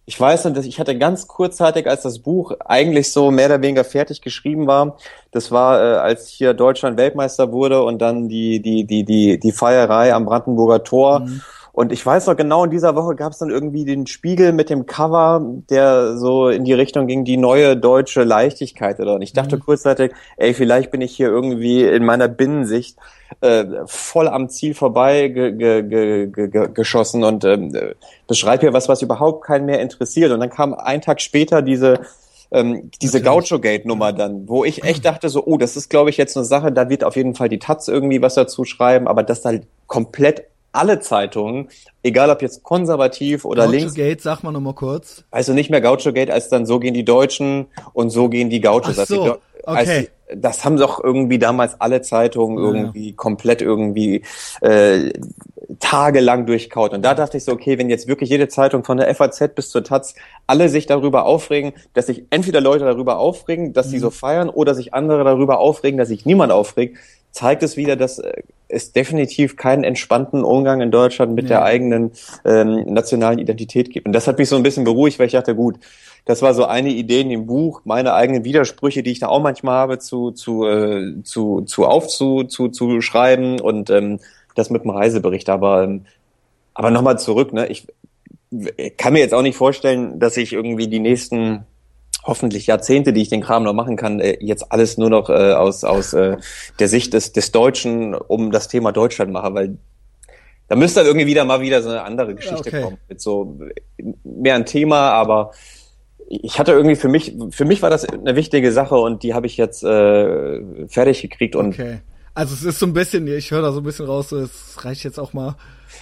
ich weiß noch, dass ich hatte ganz kurzzeitig, als das Buch eigentlich so mehr oder weniger fertig geschrieben war, das war, äh, als hier Deutschland Weltmeister wurde und dann die, die, die, die, die Feierei am Brandenburger Tor. Mhm und ich weiß noch genau, in dieser Woche gab es dann irgendwie den Spiegel mit dem Cover, der so in die Richtung ging, die neue deutsche Leichtigkeit oder. Und ich dachte mhm. kurzzeitig, ey, vielleicht bin ich hier irgendwie in meiner Binnensicht äh, voll am Ziel vorbei ge ge ge ge geschossen und ähm, beschreibe hier was, was überhaupt keinen mehr interessiert. Und dann kam ein Tag später diese ähm, diese Gaucho-Gate-Nummer dann, wo ich echt dachte so, oh, das ist, glaube ich, jetzt eine Sache, da wird auf jeden Fall die Taz irgendwie was dazu schreiben, aber das halt komplett alle Zeitungen, egal ob jetzt konservativ oder Gaucho links. Gate, sag mal nochmal kurz. Also nicht mehr Gaucho Gate, als dann so gehen die Deutschen und so gehen die Gauchos. Ach so, okay. Als, das haben doch irgendwie damals alle Zeitungen ja. irgendwie komplett irgendwie äh, tagelang durchkaut. Und da dachte ich so, okay, wenn jetzt wirklich jede Zeitung von der FAZ bis zur Taz alle sich darüber aufregen, dass sich entweder Leute darüber aufregen, dass sie mhm. so feiern, oder sich andere darüber aufregen, dass sich niemand aufregt, zeigt es wieder, dass äh, es definitiv keinen entspannten Umgang in Deutschland mit ja. der eigenen ähm, nationalen Identität gibt. Und das hat mich so ein bisschen beruhigt, weil ich dachte, gut, das war so eine Idee in dem Buch, meine eigenen Widersprüche, die ich da auch manchmal habe, zu, zu, äh, zu, zu aufzu, zu, zu schreiben und ähm, das mit dem Reisebericht. Aber, ähm, aber nochmal zurück, ne? Ich kann mir jetzt auch nicht vorstellen, dass ich irgendwie die nächsten hoffentlich Jahrzehnte, die ich den Kram noch machen kann, äh, jetzt alles nur noch äh, aus, aus äh, der Sicht des, des Deutschen um das Thema Deutschland mache, weil da müsste dann irgendwie wieder mal wieder so eine andere Geschichte okay. kommen. Mit so mehr ein Thema, aber ich hatte irgendwie für mich, für mich war das eine wichtige Sache und die habe ich jetzt äh, fertig gekriegt und okay. Also es ist so ein bisschen, ich höre da so ein bisschen raus, so, es reicht jetzt auch mal.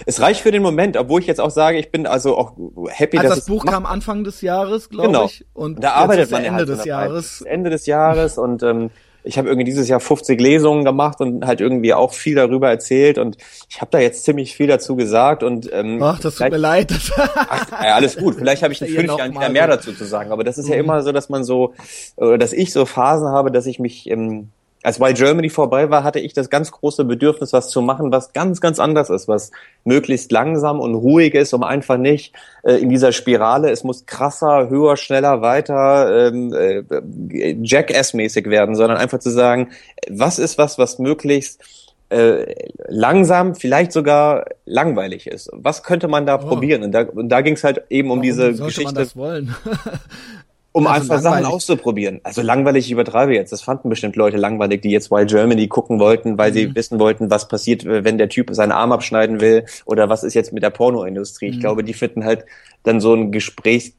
Es reicht für den Moment, obwohl ich jetzt auch sage, ich bin also auch happy, also dass das Buch kam Anfang des Jahres, glaube genau. ich. Und da arbeitet man Ende halt des Jahres. Ende des Jahres und ähm, ich habe irgendwie dieses Jahr 50 Lesungen gemacht und halt irgendwie auch viel darüber erzählt und ich habe da jetzt ziemlich viel dazu gesagt und ähm, Ach, das tut mir leid. Ach, ja, alles gut. Vielleicht habe ich in fünf Jahren wieder mehr dazu zu sagen, aber das ist mhm. ja immer so, dass man so, oder dass ich so Phasen habe, dass ich mich ähm, als While Germany vorbei war, hatte ich das ganz große Bedürfnis, was zu machen, was ganz, ganz anders ist, was möglichst langsam und ruhig ist, um einfach nicht äh, in dieser Spirale, es muss krasser, höher, schneller, weiter, ähm, äh, Jackass-mäßig werden, sondern einfach zu sagen, was ist was, was möglichst äh, langsam, vielleicht sogar langweilig ist. Was könnte man da oh. probieren? Und da, und da ging es halt eben um Warum diese Geschichte. Man das wollen? um also einfach Sachen auszuprobieren. Also langweilig, ich übertreibe jetzt. Das fanden bestimmt Leute langweilig, die jetzt Wild Germany gucken wollten, weil mhm. sie wissen wollten, was passiert, wenn der Typ seinen Arm abschneiden will oder was ist jetzt mit der Pornoindustrie. Mhm. Ich glaube, die finden halt dann so ein Gespräch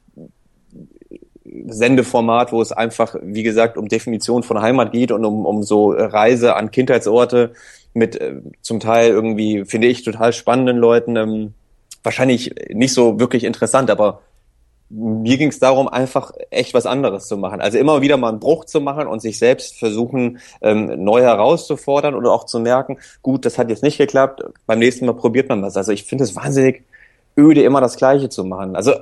Sendeformat, wo es einfach, wie gesagt, um Definition von Heimat geht und um, um so Reise an Kindheitsorte mit äh, zum Teil irgendwie, finde ich, total spannenden Leuten. Ähm, wahrscheinlich nicht so wirklich interessant, aber mir ging es darum, einfach echt was anderes zu machen. Also immer wieder mal einen Bruch zu machen und sich selbst versuchen, ähm, neu herauszufordern oder auch zu merken, gut, das hat jetzt nicht geklappt, beim nächsten Mal probiert man was. Also ich finde es wahnsinnig öde, immer das Gleiche zu machen. Also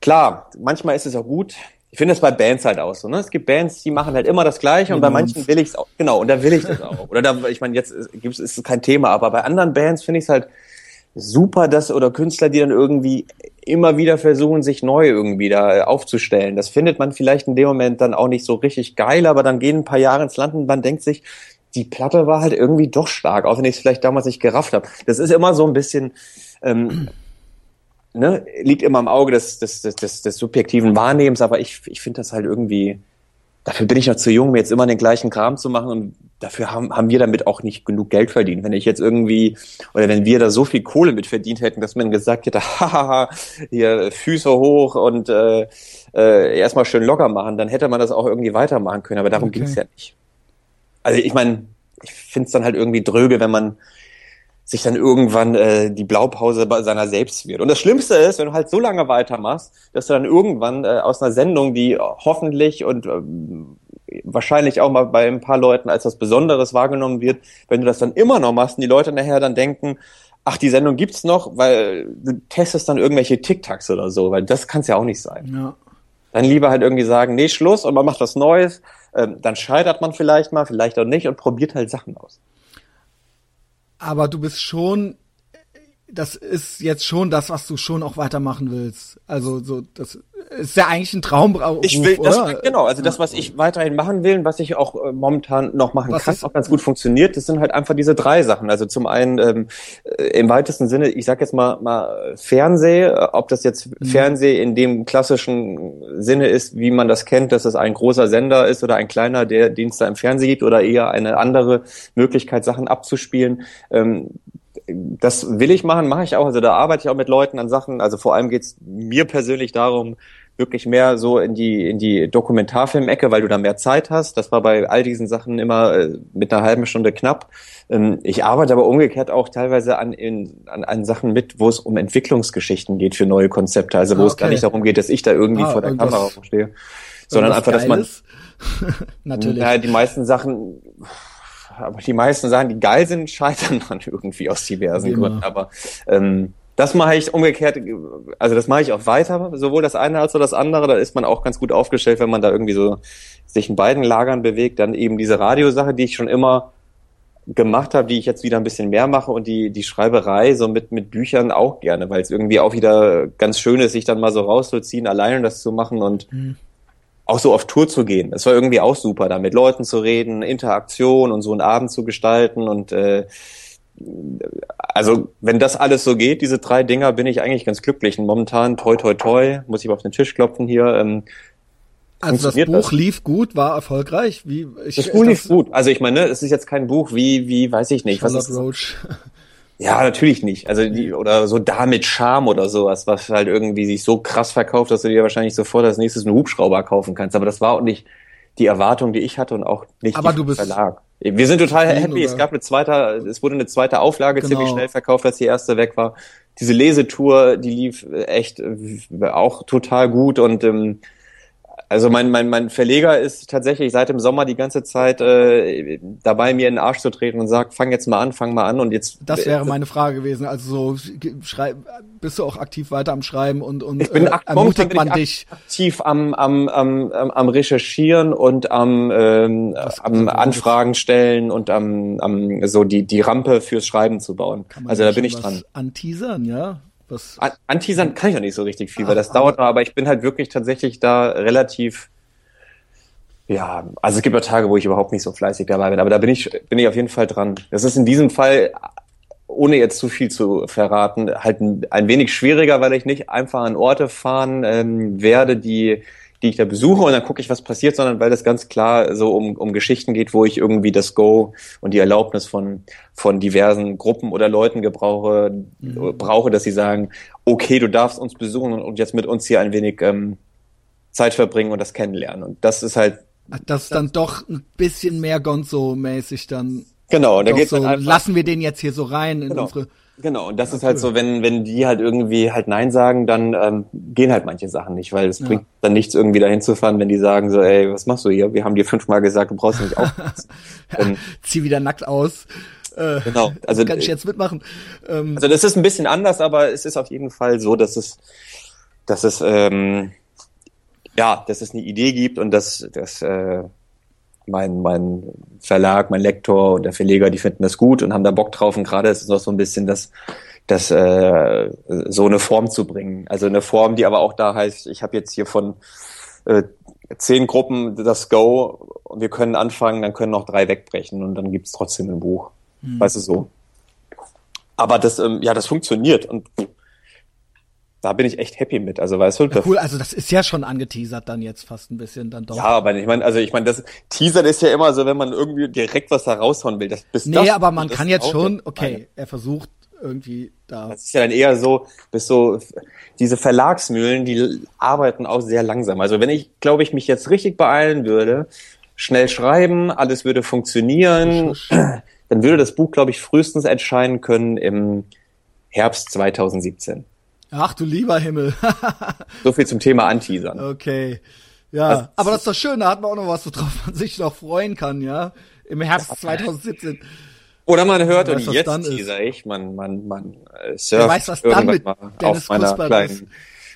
klar, manchmal ist es auch gut. Ich finde es bei Bands halt auch so. Ne? Es gibt Bands, die machen halt immer das Gleiche und bei manchen will ich es auch. Genau, und da will ich das auch. Oder da, ich meine, jetzt ist es kein Thema, aber bei anderen Bands finde ich es halt super, dass oder Künstler, die dann irgendwie immer wieder versuchen, sich neu irgendwie da aufzustellen. Das findet man vielleicht in dem Moment dann auch nicht so richtig geil, aber dann gehen ein paar Jahre ins Land und man denkt sich, die Platte war halt irgendwie doch stark, auch wenn ich es vielleicht damals nicht gerafft habe. Das ist immer so ein bisschen, ähm, ne, liegt immer im Auge des, des, des, des, subjektiven Wahrnehmens, aber ich, ich finde das halt irgendwie, dafür bin ich noch zu jung, mir jetzt immer den gleichen Kram zu machen und dafür haben, haben wir damit auch nicht genug Geld verdient. Wenn ich jetzt irgendwie, oder wenn wir da so viel Kohle mit verdient hätten, dass man gesagt hätte, hahaha, hier Füße hoch und äh, äh, erstmal schön locker machen, dann hätte man das auch irgendwie weitermachen können. Aber darum okay. ging es ja nicht. Also ich meine, ich finde es dann halt irgendwie dröge, wenn man sich dann irgendwann äh, die Blaupause bei seiner selbst wird. Und das Schlimmste ist, wenn du halt so lange weitermachst, dass du dann irgendwann äh, aus einer Sendung, die hoffentlich und ähm, wahrscheinlich auch mal bei ein paar Leuten als was Besonderes wahrgenommen wird, wenn du das dann immer noch machst und die Leute nachher dann denken, ach, die Sendung gibt's noch, weil du testest dann irgendwelche TikToks oder so, weil das kann's ja auch nicht sein. Ja. Dann lieber halt irgendwie sagen, nee, Schluss und man macht was Neues, ähm, dann scheitert man vielleicht mal, vielleicht auch nicht und probiert halt Sachen aus. Aber du bist schon das ist jetzt schon das, was du schon auch weitermachen willst. Also so, das ist ja eigentlich ein Traumberuf. Ich will das, genau, also das, was ich weiterhin machen will, was ich auch äh, momentan noch machen was kann, ist, auch ganz gut funktioniert, das sind halt einfach diese drei Sachen. Also zum einen ähm, äh, im weitesten Sinne, ich sag jetzt mal mal Fernseh, äh, ob das jetzt mhm. Fernseh in dem klassischen Sinne ist, wie man das kennt, dass es ein großer Sender ist oder ein kleiner, der Dienst da im Fernsehen gibt oder eher eine andere Möglichkeit, Sachen abzuspielen. Ähm, das will ich machen, mache ich auch. Also da arbeite ich auch mit Leuten an Sachen. Also vor allem geht's mir persönlich darum, wirklich mehr so in die in die Dokumentarfilmecke, weil du da mehr Zeit hast. Das war bei all diesen Sachen immer äh, mit einer halben Stunde knapp. Ähm, ich arbeite aber umgekehrt auch teilweise an, in, an, an Sachen mit, wo es um Entwicklungsgeschichten geht für neue Konzepte. Also wo ah, okay. es gar nicht darum geht, dass ich da irgendwie ah, vor der Kamera stehe, sondern einfach, dass man natürlich. Ja, die meisten Sachen aber die meisten Sachen, die geil sind, scheitern dann irgendwie aus diversen Gründen. Aber ähm, das mache ich umgekehrt, also das mache ich auch weiter, sowohl das eine als auch das andere. Da ist man auch ganz gut aufgestellt, wenn man da irgendwie so sich in beiden Lagern bewegt. Dann eben diese Radiosache, die ich schon immer gemacht habe, die ich jetzt wieder ein bisschen mehr mache und die, die Schreiberei so mit, mit Büchern auch gerne, weil es irgendwie auch wieder ganz schön ist, sich dann mal so rauszuziehen, alleine das zu machen und mhm auch so auf Tour zu gehen. Das war irgendwie auch super, da mit Leuten zu reden, Interaktion und so einen Abend zu gestalten und äh, also wenn das alles so geht, diese drei Dinger, bin ich eigentlich ganz glücklich. Und momentan, toi toi toi, muss ich auf den Tisch klopfen hier. Ähm, also das Buch das? lief gut, war erfolgreich. Wie ich, das Buch lief gut. Also ich meine, es ist jetzt kein Buch wie wie weiß ich nicht. Charlotte was ist, Roach. Ja, natürlich nicht. Also die, oder so da mit Charme oder sowas, was halt irgendwie sich so krass verkauft, dass du dir wahrscheinlich sofort als nächstes einen Hubschrauber kaufen kannst. Aber das war auch nicht die Erwartung, die ich hatte und auch nicht Aber du bist Verlag. Wir sind total happy. Oder? Es gab eine zweite, es wurde eine zweite Auflage genau. ziemlich schnell verkauft, als die erste weg war. Diese Lesetour, die lief echt auch total gut und ähm, Also mein, mein, mein Verleger ist tatsächlich seit dem Sommer die ganze Zeit äh, dabei, mir in den Arsch zu treten und sagt, fang jetzt mal an, fang mal an und jetzt. Das wäre meine Frage gewesen. Also so schreib, bist du auch aktiv weiter am Schreiben und, und ich bin äh, ermutigt man dich. Aktiv am, am, am, am Recherchieren und am, ähm, am Anfragen stellen und am, am so die, die Rampe fürs Schreiben zu bauen. Also da bin ich dran. Anteasern, ja? Was? Anteasern kann ich auch nicht so richtig viel, weil das dauert noch, aber ich bin halt wirklich tatsächlich da relativ, ja, also es gibt ja Tage, wo ich überhaupt nicht so fleißig dabei bin, aber da bin ich, bin ich auf jeden Fall dran. Das ist in diesem Fall, ohne jetzt zu viel zu verraten, halt ein, ein wenig schwieriger, weil ich nicht einfach an Orte fahren ähm, werde, die die ich da besuche und dann gucke ich, was passiert, sondern weil das ganz klar so um, um Geschichten geht, wo ich irgendwie das Go und die Erlaubnis von, von diversen Gruppen oder Leuten gebrauche, mhm. brauche, dass sie sagen, okay, du darfst uns besuchen und jetzt mit uns hier ein wenig ähm, Zeit verbringen und das kennenlernen. Und das ist halt. Das ist dann doch ein bisschen mehr Gonzo-mäßig dann. Genau, da geht's so, einfach, lassen wir den jetzt hier so rein in genau. unsere Genau, und das ja, ist halt cool. so, wenn, wenn die halt irgendwie halt Nein sagen, dann ähm, gehen halt manche Sachen nicht, weil es ja. bringt dann nichts, irgendwie dahin zu fahren, wenn die sagen so, ey, was machst du hier? Wir haben dir fünfmal gesagt, du brauchst nicht aufpassen. ja, zieh wieder nackt aus. Äh, genau, also kann ich jetzt mitmachen. Ähm, also das ist ein bisschen anders, aber es ist auf jeden Fall so, dass es, dass es ähm, ja, dass es eine Idee gibt und dass, dass äh, mein, mein Verlag, mein Lektor und der Verleger, die finden das gut und haben da Bock drauf. Und gerade ist es noch so ein bisschen das, das äh, so eine Form zu bringen. Also eine Form, die aber auch da heißt, ich habe jetzt hier von äh, zehn Gruppen das Go und wir können anfangen, dann können noch drei wegbrechen und dann gibt's trotzdem ein Buch. Mhm. Weißt du so. Aber das, ähm, ja, das funktioniert und da bin ich echt happy mit. Also weißt du, ja, cool. Also das ist ja schon angeteasert dann jetzt fast ein bisschen dann doch. Ja, aber ich meine, also ich meine, das Teasern ist ja immer so, wenn man irgendwie direkt was da raushauen will. Das, bis nee, das, aber man kann jetzt schon. Okay, er versucht irgendwie da. Das ist ja dann eher so, bis so diese Verlagsmühlen, die arbeiten auch sehr langsam. Also wenn ich, glaube ich, mich jetzt richtig beeilen würde, schnell schreiben, alles würde funktionieren, dann würde das Buch, glaube ich, frühestens erscheinen können im Herbst 2017. Ach du lieber Himmel. so viel zum Thema Anteasern. Okay. Ja, also, aber das ist doch schön, da hat man auch noch was, worauf man sich noch freuen kann, ja. Im Herbst 2017. Oder man hört und, und jetzt teaser ich, man, man, man äh, surft Wer weiß, was dann mit auf meiner kleinen ist.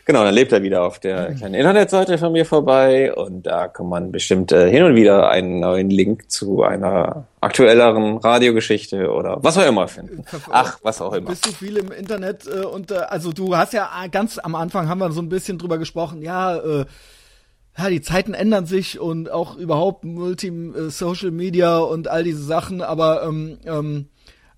Genau, dann lebt er wieder auf der mhm. kleinen Internetseite von mir vorbei und da kann man bestimmt äh, hin und wieder einen neuen Link zu einer aktuelleren Radiogeschichte oder was auch immer finden. Ach, was auch immer. Bist du viel im Internet äh, und äh, also du hast ja ganz am Anfang haben wir so ein bisschen drüber gesprochen, ja, äh, ja, die Zeiten ändern sich und auch überhaupt Multi äh, Social Media und all diese Sachen, aber ähm, ähm,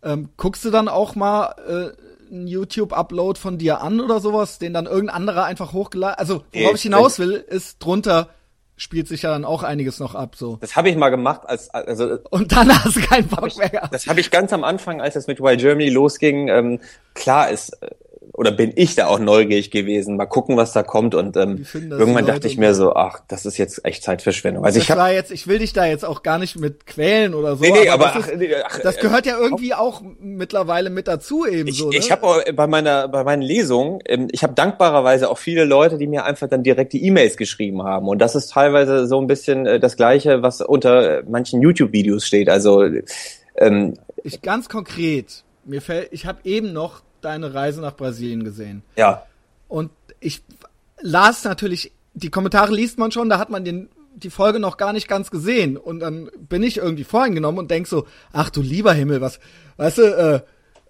ähm, guckst du dann auch mal äh, einen YouTube-Upload von dir an oder sowas, den dann irgendein anderer einfach hochgeladen. Also, worauf ich hinaus will, ist drunter spielt sich ja dann auch einiges noch ab. So. Das habe ich mal gemacht, als also und dann hast du keinen Bock ich, mehr gehabt. Das habe ich ganz am Anfang, als es mit Wild Germany losging. Ähm, klar ist äh, oder bin ich da auch neugierig gewesen, mal gucken, was da kommt und ähm, irgendwann dachte ich mir so, ach, das ist jetzt echt Zeitverschwendung. Also ich hab, war jetzt, ich will dich da jetzt auch gar nicht mit quälen oder so. Nee, nee, aber, aber das, ist, nee, ach, das gehört ja irgendwie auch mittlerweile mit dazu eben ich, so. Ne? Ich habe bei meiner bei meinen Lesungen, ähm, ich habe dankbarerweise auch viele Leute, die mir einfach dann direkt die E-Mails geschrieben haben und das ist teilweise so ein bisschen äh, das gleiche, was unter manchen YouTube-Videos steht. Also ähm, ich ganz konkret, mir fällt, ich habe eben noch deine Reise nach Brasilien gesehen. Ja. Und ich las natürlich, die Kommentare liest man schon, da hat man den, die Folge noch gar nicht ganz gesehen. Und dann bin ich irgendwie voreingenommen und denk so, ach du lieber Himmel, was, weißt du, äh,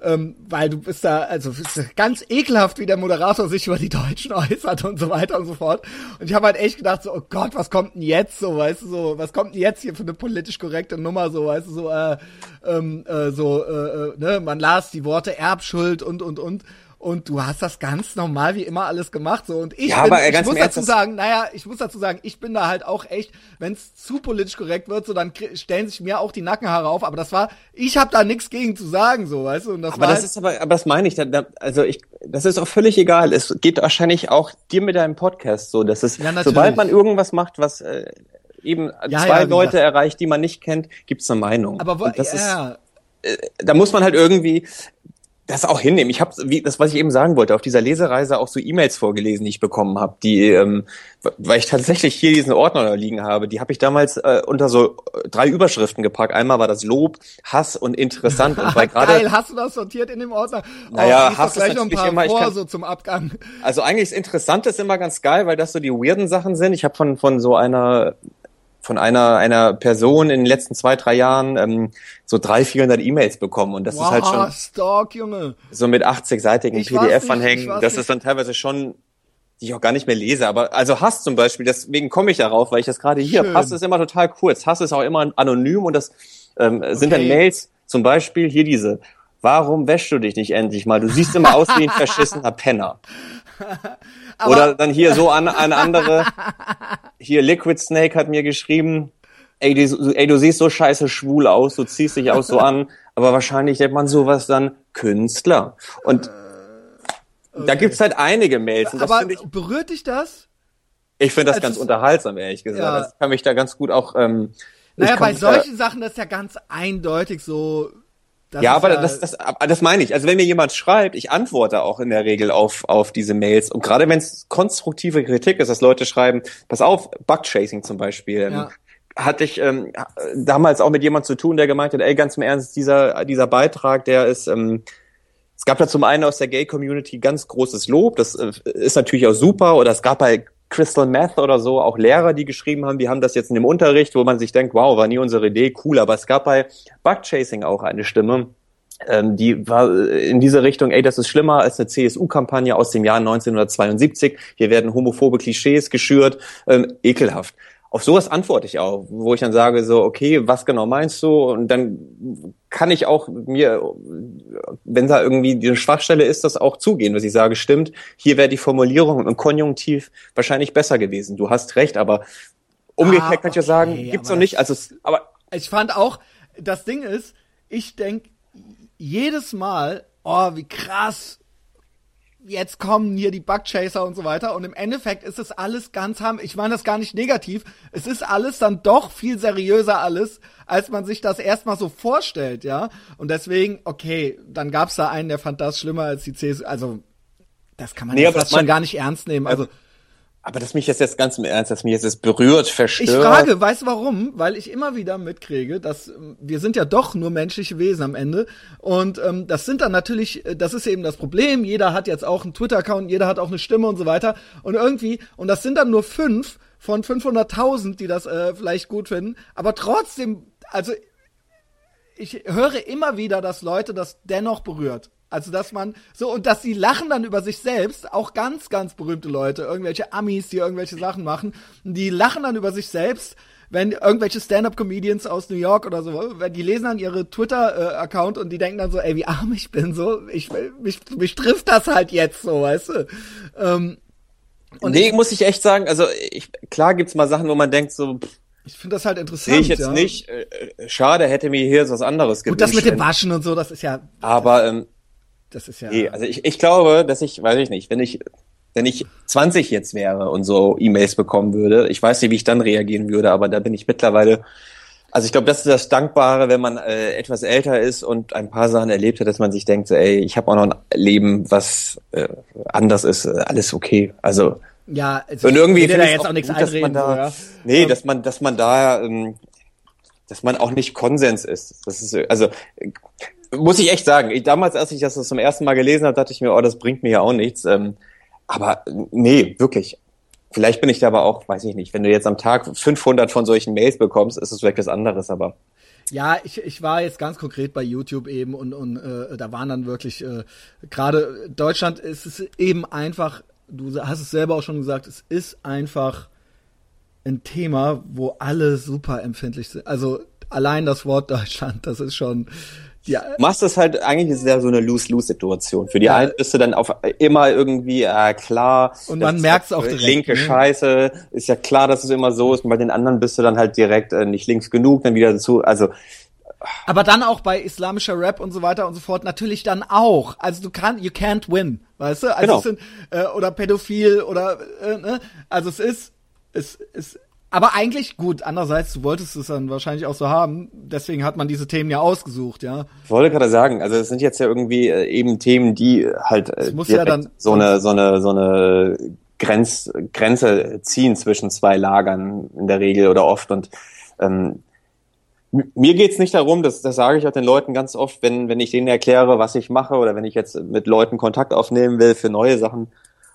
ähm, weil du bist da, also ist ganz ekelhaft, wie der Moderator sich über die Deutschen äußert und so weiter und so fort. Und ich habe halt echt gedacht, so, oh Gott, was kommt denn jetzt so, weißt du, so, was kommt denn jetzt hier für eine politisch korrekte Nummer, so, weißt du, so, äh, ähm, äh, so, äh, äh ne, man las die Worte Erbschuld und, und, und und du hast das ganz normal wie immer alles gemacht so und ich, ja, bin, aber ich muss dazu sagen, naja, ich muss dazu sagen, ich bin da halt auch echt, wenn es zu politisch korrekt wird, so dann stellen sich mir auch die Nackenhaare auf, aber das war, ich habe da nichts gegen zu sagen, so, weißt du, und das aber war das halt, ist aber, aber das meine ich, da, da, also ich, das ist auch völlig egal. Es geht wahrscheinlich auch dir mit deinem Podcast so, dass es, ja, sobald man irgendwas macht, was äh, eben ja, zwei ja, Leute erreicht, die man nicht kennt, gibt's eine Meinung. Aber wo, das ja. ist, äh, da muss man halt irgendwie das auch hinnehmen. Ich habe, das, was ich eben sagen wollte, auf dieser Lesereise auch so E-Mails vorgelesen, die ich bekommen habe, die, ähm, weil ich tatsächlich hier diesen Ordner liegen habe, die habe ich damals äh, unter so äh, drei Überschriften gepackt. Einmal war das Lob, Hass und Interessant. Und weil grade, Geil, hast du das sortiert in dem Ordner? Oh, naja, Hass gleich ist noch ein paar immer, vor, kann, so zum Abgang. Also eigentlich ist Interessant ist immer ganz geil, weil das so die weirden Sachen sind. Ich habe von von so einer von einer einer Person in den letzten zwei drei Jahren ähm, so drei vierhundert E-Mails bekommen und das wow, ist halt schon Stalk, Junge. so mit 80-seitigen PDF-Anhängen. Das nicht. ist dann teilweise schon die ich auch gar nicht mehr lese, aber also Hass zum Beispiel, deswegen komme ich darauf, weil ich das gerade hier, Schön. Hass ist immer total kurz, Hass ist auch immer anonym und das ähm, sind okay. dann Mails, zum Beispiel hier diese, warum wäschst du dich nicht endlich mal, du siehst immer aus wie ein verschissener Penner. Oder dann hier so an, an andere, hier Liquid Snake hat mir geschrieben, ey, du, ey, du siehst so scheiße schwul aus, du ziehst dich auch so an, aber wahrscheinlich nennt man sowas dann Künstler. Und okay. da gibt's halt einige Mails. Aber ich, berührt dich das? Ich finde das ganz unterhaltsam, ehrlich gesagt. Ja. Das kann mich da ganz gut auch. Ähm, naja, bei solchen Sachen ist ja ganz eindeutig so das ja, aber ja das, das, das meine ich. Also wenn mir jemand schreibt, ich antworte auch in der Regel auf, auf diese Mails. Und gerade wenn es konstruktive Kritik ist, dass Leute schreiben, pass auf, Bugchasing zum Beispiel. Ähm, ja. Hatte ich ähm, damals auch mit jemand zu tun, der gemeint hat, ey, ganz im Ernst, dieser, dieser Beitrag, der ist, ähm, es gab da zum einen aus der Gay-Community ganz großes Lob, das äh, ist natürlich auch super, oder es gab bei Crystal Meth oder so, auch Lehrer, die geschrieben haben, die haben das jetzt in dem Unterricht, wo man sich denkt, wow, war nie unsere Idee, cool, aber es gab bei Bugchasing auch eine Stimme, ähm, die war in diese Richtung, ey, das ist schlimmer als eine CSU-Kampagne aus dem Jahr 1972, hier werden homophobe Klischees geschürt, ähm, ekelhaft auf sowas antworte ich auch, wo ich dann sage so, okay, was genau meinst du? Und dann kann ich auch mir, wenn da irgendwie die Schwachstelle ist, das auch zugehen, dass ich sage, stimmt, hier wäre die Formulierung und Konjunktiv wahrscheinlich besser gewesen. Du hast recht, aber umgekehrt ah, okay, kann ich ja sagen, gibt's noch nicht. Also, aber ich fand auch, das Ding ist, ich denk jedes Mal, oh, wie krass jetzt kommen hier die Bugchaser und so weiter. Und im Endeffekt ist es alles ganz harm. Ich meine das gar nicht negativ. Es ist alles dann doch viel seriöser alles, als man sich das erstmal so vorstellt, ja. Und deswegen, okay, dann gab's da einen, der fand das schlimmer als die CSU. Also, das kann man nee, ja fast schon gar nicht ernst nehmen. Also, aber dass mich das jetzt ganz im Ernst, dass mich jetzt das berührt, verstört. Ich frage, weißt du warum? Weil ich immer wieder mitkriege, dass ähm, wir sind ja doch nur menschliche Wesen am Ende. Und ähm, das sind dann natürlich, äh, das ist eben das Problem. Jeder hat jetzt auch einen Twitter-Account, jeder hat auch eine Stimme und so weiter. Und irgendwie, und das sind dann nur fünf von 500.000, die das äh, vielleicht gut finden. Aber trotzdem, also ich höre immer wieder, dass Leute das dennoch berührt. Also, dass man so, und dass sie lachen dann über sich selbst, auch ganz, ganz berühmte Leute, irgendwelche Amis, die irgendwelche Sachen machen, die lachen dann über sich selbst, wenn irgendwelche Stand-up-Comedians aus New York oder so, wenn die lesen dann ihre Twitter-Account und die denken dann so, ey, wie arm ich bin, so, ich, mich, mich trifft das halt jetzt so, weißt du. Ähm, und nee, ich, muss ich echt sagen, also ich, klar gibt's mal Sachen, wo man denkt so, pff, ich finde das halt interessant. Sehe ich jetzt ja. nicht. Äh, schade, hätte mir hier was anderes gewünscht. Gut, das mit dem Waschen und so, das ist ja. Aber ähm, das ist ja. Nee, also ich, ich glaube, dass ich, weiß ich nicht, wenn ich, wenn ich 20 jetzt wäre und so E-Mails bekommen würde, ich weiß nicht, wie ich dann reagieren würde, aber da bin ich mittlerweile. Also ich glaube, das ist das Dankbare, wenn man äh, etwas älter ist und ein paar Sachen erlebt hat, dass man sich denkt, so, ey, ich habe auch noch ein Leben, was äh, anders ist, äh, alles okay. Also ja, also und irgendwie will da jetzt auch nichts gut, einreden, da, so, ja. Nee, dass man, dass man da, ähm, dass man auch nicht Konsens ist. Das ist also muss ich echt sagen. Ich, damals, als ich das zum ersten Mal gelesen habe, dachte ich mir, oh, das bringt mir ja auch nichts. Ähm, aber nee, wirklich. Vielleicht bin ich da aber auch, weiß ich nicht, wenn du jetzt am Tag 500 von solchen Mails bekommst, ist es vielleicht was anderes, aber ja, ich, ich war jetzt ganz konkret bei YouTube eben und, und äh, da waren dann wirklich, äh, gerade Deutschland ist es eben einfach, du hast es selber auch schon gesagt, es ist einfach ein Thema, wo alle super empfindlich sind. Also allein das Wort Deutschland, das ist schon, ja. Machst das halt, eigentlich ist es ja so eine Lose-Lose-Situation. Für die ja. einen bist du dann auf immer irgendwie, äh, klar. Und man merkt es auch direkt. Linke ne? Scheiße, ist ja klar, dass es immer so ist. Und bei den anderen bist du dann halt direkt äh, nicht links genug, dann wieder dazu, also. Aber dann auch bei islamischer Rap und so weiter und so fort natürlich dann auch. Also du kannst, you can't win, weißt du? Also genau. es sind, äh, oder pädophil oder, äh, ne? Also es ist, es, es Aber eigentlich gut, andererseits, du wolltest es dann wahrscheinlich auch so haben, deswegen hat man diese Themen ja ausgesucht, ja. Ich wollte gerade sagen, also es sind jetzt ja irgendwie äh, eben Themen, die halt äh, ja dann so eine so eine so eine Grenz, Grenze ziehen zwischen zwei Lagern in der Regel oder oft und ähm, mir geht's nicht darum, das, das sage ich auch den Leuten ganz oft, wenn, wenn ich denen erkläre, was ich mache oder wenn ich jetzt mit Leuten Kontakt aufnehmen will für neue Sachen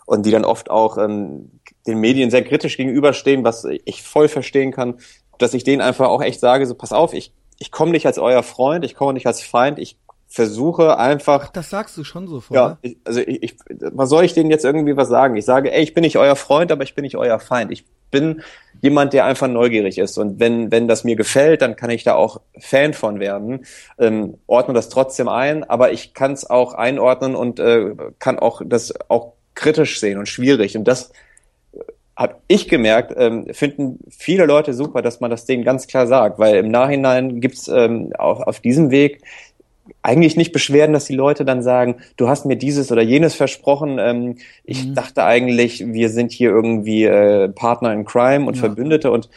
und die dann oft auch ähm, den Medien sehr kritisch gegenüberstehen, was ich voll verstehen kann, dass ich denen einfach auch echt sage, so pass auf, ich, ich komme nicht als euer Freund, ich komme nicht als Feind, ich versuche einfach. Ach, das sagst du schon so vorher. Ja, ich, also ich, ich, was soll ich denen jetzt irgendwie was sagen? Ich sage, ey, ich bin nicht euer Freund, aber ich bin nicht euer Feind. Ich bin jemand, der einfach neugierig ist. Und wenn, wenn das mir gefällt, dann kann ich da auch Fan von werden. Ähm, ordne das trotzdem ein, aber ich kann es auch einordnen und äh, kann auch das auch kritisch sehen und schwierig. Und das habe ich gemerkt, ähm, finden viele Leute super, dass man das denen ganz klar sagt, weil im Nachhinein gibt's ähm, auf, auf diesem Weg eigentlich nicht beschwerden, dass die Leute dann sagen, du hast mir dieses oder jenes versprochen. Ähm, ich mhm. dachte eigentlich, wir sind hier irgendwie äh, Partner in Crime und ja. Verbündete und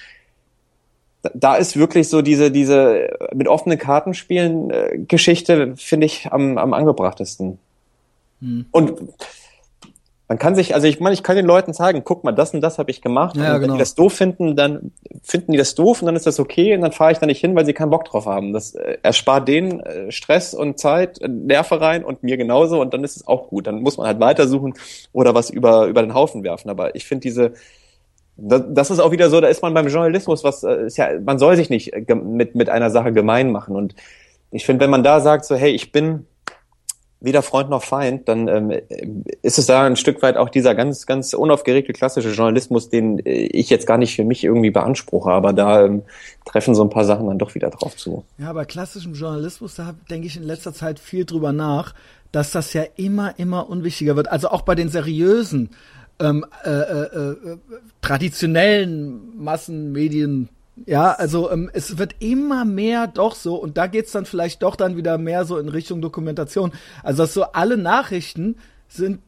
da ist wirklich so diese diese mit offenen Karten spielen äh, Geschichte finde ich am, am angebrachtesten. Mhm. Und man kann sich, also ich meine, ich kann den Leuten sagen, guck mal, das und das habe ich gemacht. Ja, und wenn genau. die das doof finden, dann finden die das doof und dann ist das okay und dann fahre ich da nicht hin, weil sie keinen Bock drauf haben. Das äh, erspart denen äh, Stress und Zeit, äh, Nerven rein und mir genauso und dann ist es auch gut. Dann muss man halt weitersuchen oder was über, über den Haufen werfen. Aber ich finde diese, das, das ist auch wieder so, da ist man beim Journalismus, was äh, ist ja, man soll sich nicht äh, mit, mit einer Sache gemein machen. Und ich finde, wenn man da sagt, so, hey, ich bin weder Freund noch Feind, dann ähm, ist es da ein Stück weit auch dieser ganz, ganz unaufgeregte klassische Journalismus, den äh, ich jetzt gar nicht für mich irgendwie beanspruche, aber da ähm, treffen so ein paar Sachen dann doch wieder drauf zu. Ja, bei klassischem Journalismus, da denke ich in letzter Zeit viel drüber nach, dass das ja immer, immer unwichtiger wird. Also auch bei den seriösen, ähm, äh, äh, äh, traditionellen Massenmedien ja, also ähm, es wird immer mehr doch so, und da geht's dann vielleicht doch dann wieder mehr so in Richtung Dokumentation. Also dass so alle Nachrichten sind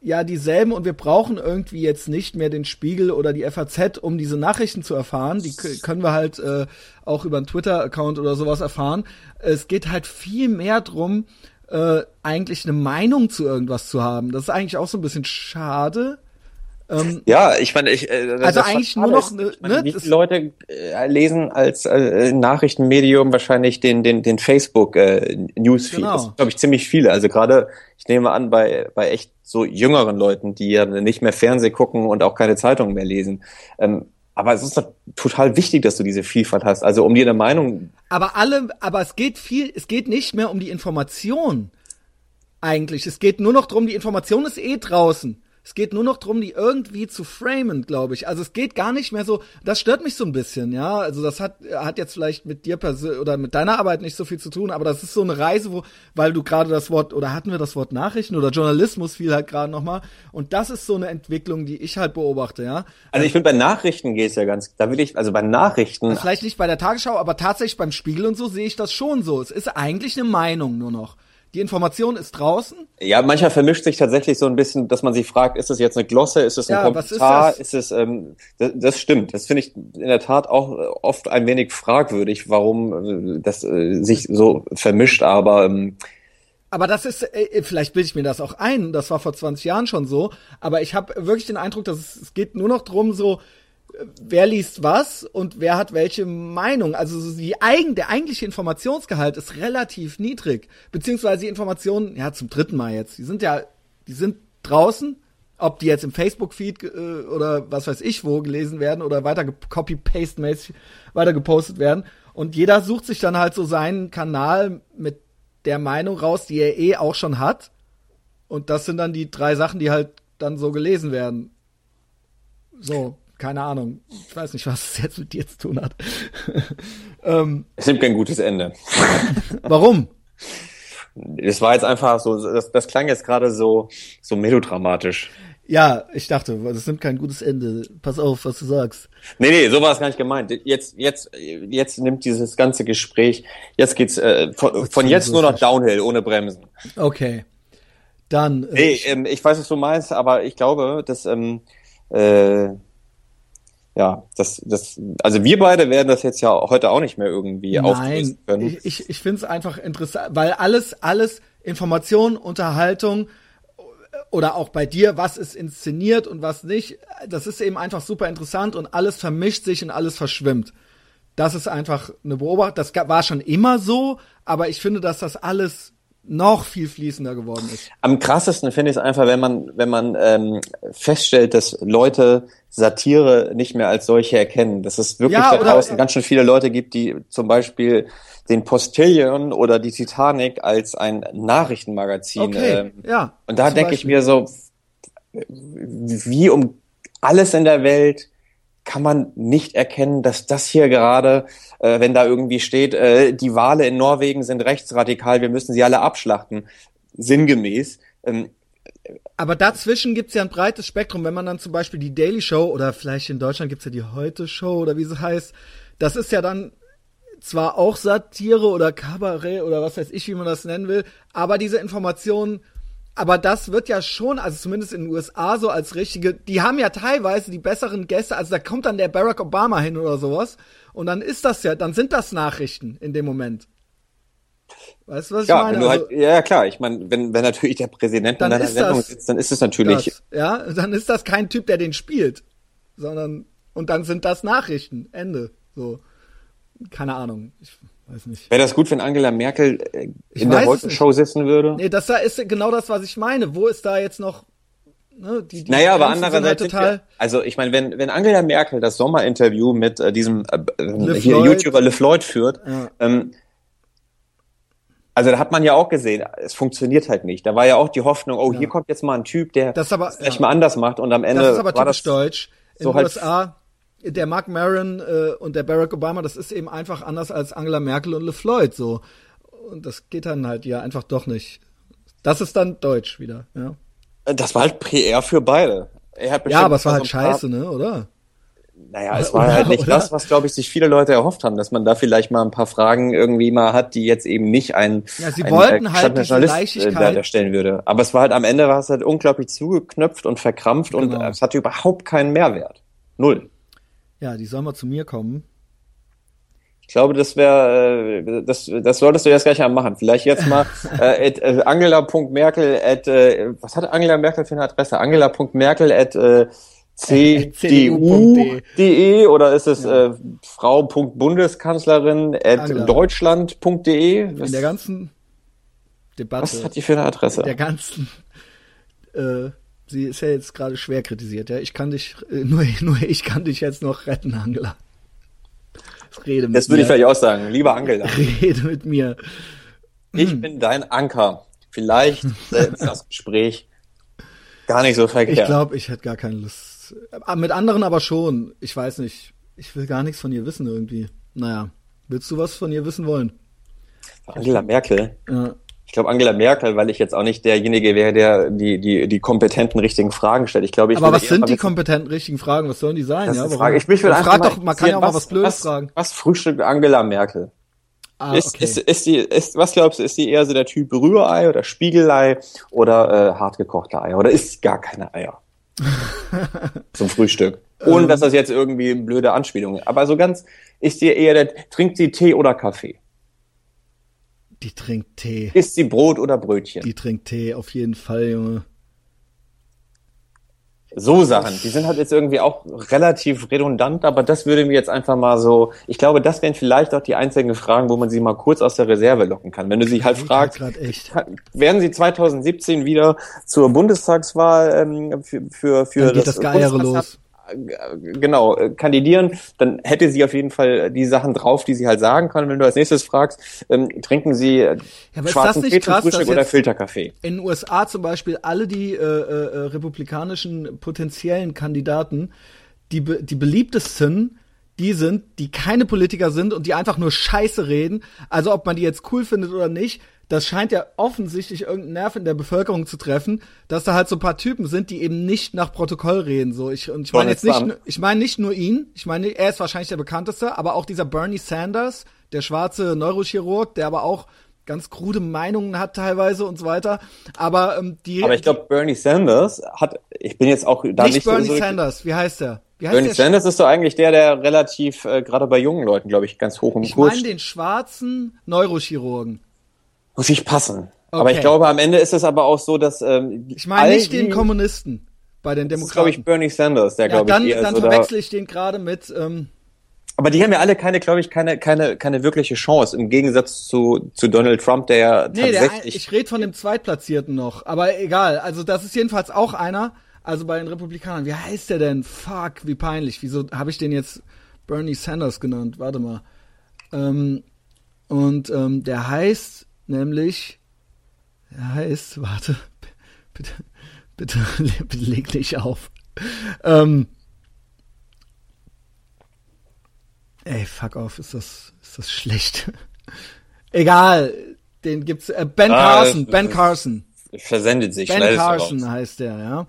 ja dieselben und wir brauchen irgendwie jetzt nicht mehr den Spiegel oder die FAZ, um diese Nachrichten zu erfahren. Die können wir halt äh, auch über einen Twitter-Account oder sowas erfahren. Es geht halt viel mehr drum, äh, eigentlich eine Meinung zu irgendwas zu haben. Das ist eigentlich auch so ein bisschen schade. Ähm, ja, ich meine, ich, äh, also eigentlich nur noch, ne, meine, wie viele Leute äh, lesen als äh, Nachrichtenmedium wahrscheinlich den den den Facebook äh, Newsfeed. Genau. Das glaube ich ziemlich viele. Also gerade, ich nehme an, bei bei echt so jüngeren Leuten, die ja nicht mehr Fernseh gucken und auch keine Zeitungen mehr lesen. Ähm, aber es ist doch total wichtig, dass du diese Vielfalt hast. Also um dir eine Meinung. Aber alle, aber es geht viel, es geht nicht mehr um die Information. Eigentlich. Es geht nur noch drum, die Information ist eh draußen. Es geht nur noch drum, die irgendwie zu framen, glaube ich. Also es geht gar nicht mehr so, das stört mich so ein bisschen, ja. Also das hat, hat jetzt vielleicht mit dir persönlich oder mit deiner Arbeit nicht so viel zu tun, aber das ist so eine Reise, wo, weil du gerade das Wort, oder hatten wir das Wort Nachrichten oder Journalismus fiel halt gerade nochmal. Und das ist so eine Entwicklung, die ich halt beobachte, ja. Also ich finde, bei Nachrichten geht es ja ganz, da will ich, also bei Nachrichten. Also vielleicht nicht bei der Tagesschau, aber tatsächlich beim Spiegel und so sehe ich das schon so. Es ist eigentlich eine Meinung nur noch. Die Information ist draußen. Ja, manchmal vermischt sich tatsächlich so ein bisschen, dass man sich fragt, ist es jetzt eine Glosse, ist es ein ja, Kommentar, ist, ist, es, ähm, das, das stimmt. Das finde ich in der Tat auch oft ein wenig fragwürdig, warum äh, das äh, sich so vermischt, aber ähm, aber das ist, äh, vielleicht bilde ich mir das auch ein, das war vor 20 Jahren schon so, aber ich habe wirklich den Eindruck, dass es, es geht nur noch drum, so, wer liest was und wer hat welche Meinung. Also die eigen, der eigentliche Informationsgehalt ist relativ niedrig. Beziehungsweise die Informationen, ja, zum dritten Mal jetzt, die sind ja, die sind draußen, ob die jetzt im Facebook-Feed äh, oder was weiß ich wo gelesen werden oder weiter copy-paste-mäßig weiter gepostet werden. Und jeder sucht sich dann halt so seinen Kanal mit der Meinung raus, die er eh auch schon hat. Und das sind dann die drei Sachen, die halt dann so gelesen werden. So keine Ahnung. Ich weiß nicht, was es jetzt mit dir zu tun hat. ähm, es nimmt kein gutes Ende. Warum? Es war jetzt einfach so, das, das klang jetzt gerade so, so melodramatisch. Ja, ich dachte, das nimmt kein gutes Ende. Pass auf, was du sagst. Nee, nee, so war es gar nicht gemeint. Jetzt, jetzt, jetzt nimmt dieses ganze Gespräch, jetzt geht's äh, von, von jetzt nur noch Downhill, ohne Bremsen. Okay. Dann. Äh, nee, ähm, ich weiß, was du meinst, aber ich glaube, dass ähm, äh, ja, das, das, also wir beide werden das jetzt ja heute auch nicht mehr irgendwie Nein, können. Ich, ich, ich finde es einfach interessant, weil alles, alles Information, Unterhaltung oder auch bei dir, was ist inszeniert und was nicht, das ist eben einfach super interessant und alles vermischt sich und alles verschwimmt. Das ist einfach eine Beobachtung. Das war schon immer so, aber ich finde, dass das alles noch viel fließender geworden ist. Am krassesten finde ich es einfach, wenn man, wenn man ähm, feststellt, dass Leute Satire nicht mehr als solche erkennen. Dass es wirklich ja, da draußen ganz schön viele Leute gibt, die zum Beispiel den Postillion oder die Titanic als ein Nachrichtenmagazin. Okay, ähm, ja. Und da denke ich mir so, wie um alles in der Welt kann man nicht erkennen, dass das hier gerade, äh, wenn da irgendwie steht, äh, die Wale in Norwegen sind rechtsradikal, wir müssen sie alle abschlachten, sinngemäß. Ähm, aber dazwischen gibt's ja ein breites Spektrum. Wenn man dann zum Beispiel die Daily Show oder vielleicht in Deutschland gibt's ja die Heute Show oder wie sie heißt, das ist ja dann zwar auch Satire oder Kabarett oder was weiß ich, wie man das nennen will, aber diese Informationen aber das wird ja schon, also zumindest in den USA so als richtige, die haben ja teilweise die besseren Gäste, also da kommt dann der Barack Obama hin oder sowas und dann ist das ja, dann sind das Nachrichten in dem Moment. Weißt du, was ja, ich meine? Halt, also, ja, klar, ich meine, wenn, wenn natürlich der Präsident in deiner Sendung sitzt, dann ist es natürlich. Das, ja, dann ist das kein Typ, der den spielt, sondern, und dann sind das Nachrichten, Ende, so. Keine Ahnung. Ich, Weiß nicht. Wäre das gut, wenn Angela Merkel äh, in der Heute-Show sitzen würde? Nee, das ist genau das, was ich meine. Wo ist da jetzt noch Ne, die, die naja, aber andererseits, halt total also ich meine, wenn, wenn Angela Merkel das Sommerinterview mit äh, diesem äh, hier YouTuber LeFloid führt, ja. ähm, also da hat man ja auch gesehen, es funktioniert halt nicht. Da war ja auch die Hoffnung, oh, ja. hier kommt jetzt mal ein Typ, der das aber, vielleicht ja. mal anders macht und am Ende das ist aber war typisch das deutsch. In so den USA halt der Mark Maron äh, und der Barack Obama, das ist eben einfach anders als Angela Merkel und LeFloid so. Und das geht dann halt ja einfach doch nicht. Das ist dann Deutsch wieder, ja. Das war halt PR für beide. ja, aber es war halt scheiße, ne, oder? Naja, es war oder, halt nicht oder? das, was, glaube ich, sich viele Leute erhofft haben, dass man da vielleicht mal ein paar Fragen irgendwie mal hat, die jetzt eben nicht ein, ja, sie ein, wollten halt diese äh, da stellen würde. Aber es war halt am Ende war es halt unglaublich zugeknöpft und verkrampft genau. und es hatte überhaupt keinen Mehrwert. Null. Ja, die soll mal zu mir kommen. Ich glaube, das wäre, äh, das, das solltest du jetzt gleich mal machen. Vielleicht jetzt mal äh, at, äh, angela.merkel at, äh, was hat Angela Merkel für eine Adresse? angela.merkel at äh, cdu.de oder ist es ja. äh, frau.bundeskanzlerin at deutschland.de? In der ganzen Debatte. Was hat die für eine Adresse? In der ganzen äh, sie ist ja jetzt gerade schwer kritisiert, ja. Ich kann dich, äh, nur, nur ich kann dich jetzt noch retten, Angela. Rede mit das würde mir. ich vielleicht auch sagen. Lieber Angela. Rede mit mir. Ich hm. bin dein Anker. Vielleicht ist das Gespräch gar nicht so verkehrt. Ich glaube, ich hätte gar keine Lust. Ah, mit anderen aber schon. Ich weiß nicht. Ich will gar nichts von ihr wissen irgendwie. Naja. Willst du was von ihr wissen wollen? Angela Merkel? Ja. Ich glaube Angela Merkel, weil ich jetzt auch nicht derjenige wäre, der die, die, die kompetenten richtigen Fragen stellt. Ich glaube, ich Aber was sind die kompetenten richtigen Fragen? Was sollen die sein? Das ja, ist Frage. Ich mich will frag doch, man kann ja auch was, mal was Blödes was, fragen. Was frühstückt Angela Merkel? Ah, ist, okay. ist, ist, die, ist, was glaubst du, ist die eher so der Typ Rührei oder Spiegelei oder äh, hartgekochte Eier? Oder isst gar keine Eier? Zum Frühstück. Ohne ähm. dass das jetzt irgendwie blöde Anspielung ist. Aber so ganz, ist die eher der, trinkt sie Tee oder Kaffee? Die trinkt Tee. Isst sie Brot oder Brötchen? Die trinkt Tee, auf jeden Fall, Junge. So Sachen, die sind halt jetzt irgendwie auch relativ redundant, aber das würde mir jetzt einfach mal so, ich glaube, das wären vielleicht auch die einzigen Fragen, wo man sie mal kurz aus der Reserve locken kann. Wenn du sie halt fragst, werden sie 2017 wieder zur Bundestagswahl ähm, für, für, für Dann geht das, das Geeiere los genau, äh, kandidieren, dann hätte sie auf jeden Fall die Sachen drauf, die sie halt sagen kann. Wenn du als nächstes fragst, ähm, trinken sie ja, schwarzen Tee zum Frühstück oder Filterkaffee? In den USA zum Beispiel alle die äh, äh, republikanischen potenziellen Kandidaten, die, die beliebtesten, die sind, die keine Politiker sind und die einfach nur Scheiße reden. Also ob man die jetzt cool findet oder nicht, das scheint ja offensichtlich irgendeinen Nerv in der Bevölkerung zu treffen, dass da halt so ein paar Typen sind, die eben nicht nach Protokoll reden. So, ich, und ich meine jetzt nicht, ich meine nicht nur ihn, ich meine, er ist wahrscheinlich der bekannteste, aber auch dieser Bernie Sanders, der schwarze Neurochirurg, der aber auch ganz krude Meinungen hat teilweise und so weiter. Aber ähm, die. Aber ich glaube, Bernie Sanders hat, ich bin jetzt auch da nicht, nicht Bernie so Sanders. Wie heißt der? Wie heißt Bernie Sanders ist so eigentlich der, der relativ, äh, gerade bei jungen Leuten, glaube ich, ganz hoch im ich Kurs. Ich meine den schwarzen Neurochirurgen. Muss ich passen. Okay. Aber ich glaube, am Ende ist es aber auch so, dass ähm, Ich meine nicht den Kommunisten bei den Demokraten. Das ist, glaube ich, Bernie Sanders, der, ja, glaube ich, eher Dann so verwechsel ich den gerade mit... Ähm, aber die haben ja alle keine, glaube ich, keine, keine, keine wirkliche Chance im Gegensatz zu, zu Donald Trump, der ja nee, tatsächlich. Der, ich rede von dem Zweitplatzierten noch, aber egal. Also das ist jedenfalls auch einer. Also bei den Republikanern. Wie heißt der denn? Fuck, wie peinlich. Wieso habe ich den jetzt Bernie Sanders genannt? Warte mal. Ähm, und ähm, der heißt nämlich, der heißt, warte, bitte, bitte, bitte leg dich auf. Ähm, Ey, fuck off, ist das, ist das schlecht. Egal, den gibt's, äh, Ben ah, Carson, Ben Carson. Versendet sich, Ben Carson heißt der, ja.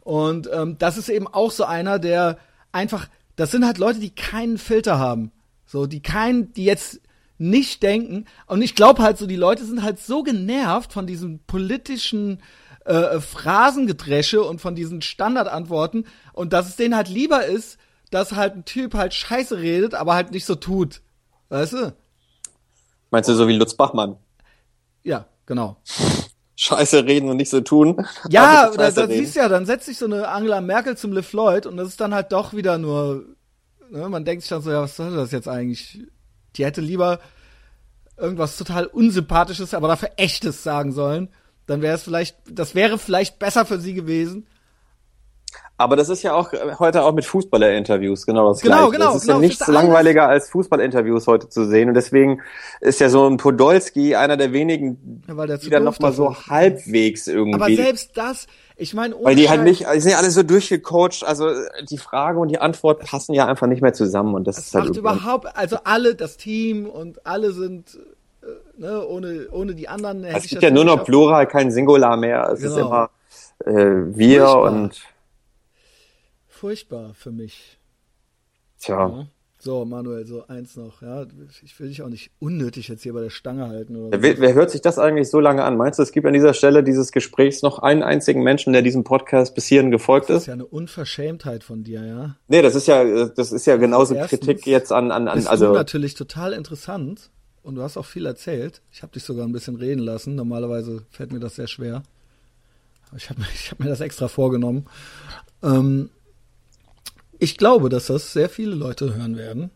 Und ähm, das ist eben auch so einer, der einfach, das sind halt Leute, die keinen Filter haben. So, die keinen, die jetzt nicht denken. Und ich glaube halt so, die Leute sind halt so genervt von diesem politischen äh, Phrasengedresche und von diesen Standardantworten und dass es denen halt lieber ist, dass halt ein Typ halt Scheiße redet, aber halt nicht so tut. Weißt du? Meinst du so wie Lutz Bachmann? Ja, genau. Scheiße reden und nicht so tun. Ja, da, da siehst ja, dann setzt sich so eine Angela Merkel zum Le Floyd und das ist dann halt doch wieder nur, ne, man denkt sich dann so, ja, was soll das jetzt eigentlich? Die hätte lieber irgendwas total Unsympathisches, aber dafür Echtes sagen sollen. Dann wäre es vielleicht, das wäre vielleicht besser für sie gewesen. Aber das ist ja auch äh, heute auch mit Fußballer-Interviews genau das genau, Gleiche. Genau, das ist genau, ja nichts langweiliger als Fußball-Interviews heute zu sehen. Und deswegen ist ja so ein Podolski einer der wenigen, ja, die dann nochmal so halbwegs irgendwie. Aber selbst das, ich meine, weil die halt nicht, die sind ja alle so durchgecoacht. Also die Frage und die Antwort passen ja einfach nicht mehr zusammen. Und das, das ist halt macht überhaupt, also alle, das Team und alle sind äh, ne, ohne ohne die anderen. Es gibt ja nur noch Plural, kein Singular mehr. Es genau. ist immer äh, wir Furchtbar. und furchtbar für mich. Tja. Ja. So, Manuel, so eins noch, ja. Ich will dich auch nicht unnötig jetzt hier bei der Stange halten. Oder wer, so. wer hört sich das eigentlich so lange an? Meinst du, es gibt an dieser Stelle dieses Gesprächs noch einen einzigen Menschen, der diesem Podcast bis hierhin gefolgt ist? Das ist ja eine Unverschämtheit von dir, ja. Nee, das ist ja, das ist ja genauso Erstens Kritik jetzt an, an, an, also. Natürlich total interessant und du hast auch viel erzählt. Ich habe dich sogar ein bisschen reden lassen. Normalerweise fällt mir das sehr schwer. Ich habe ich hab mir das extra vorgenommen. Ähm, ich glaube, dass das sehr viele Leute hören werden.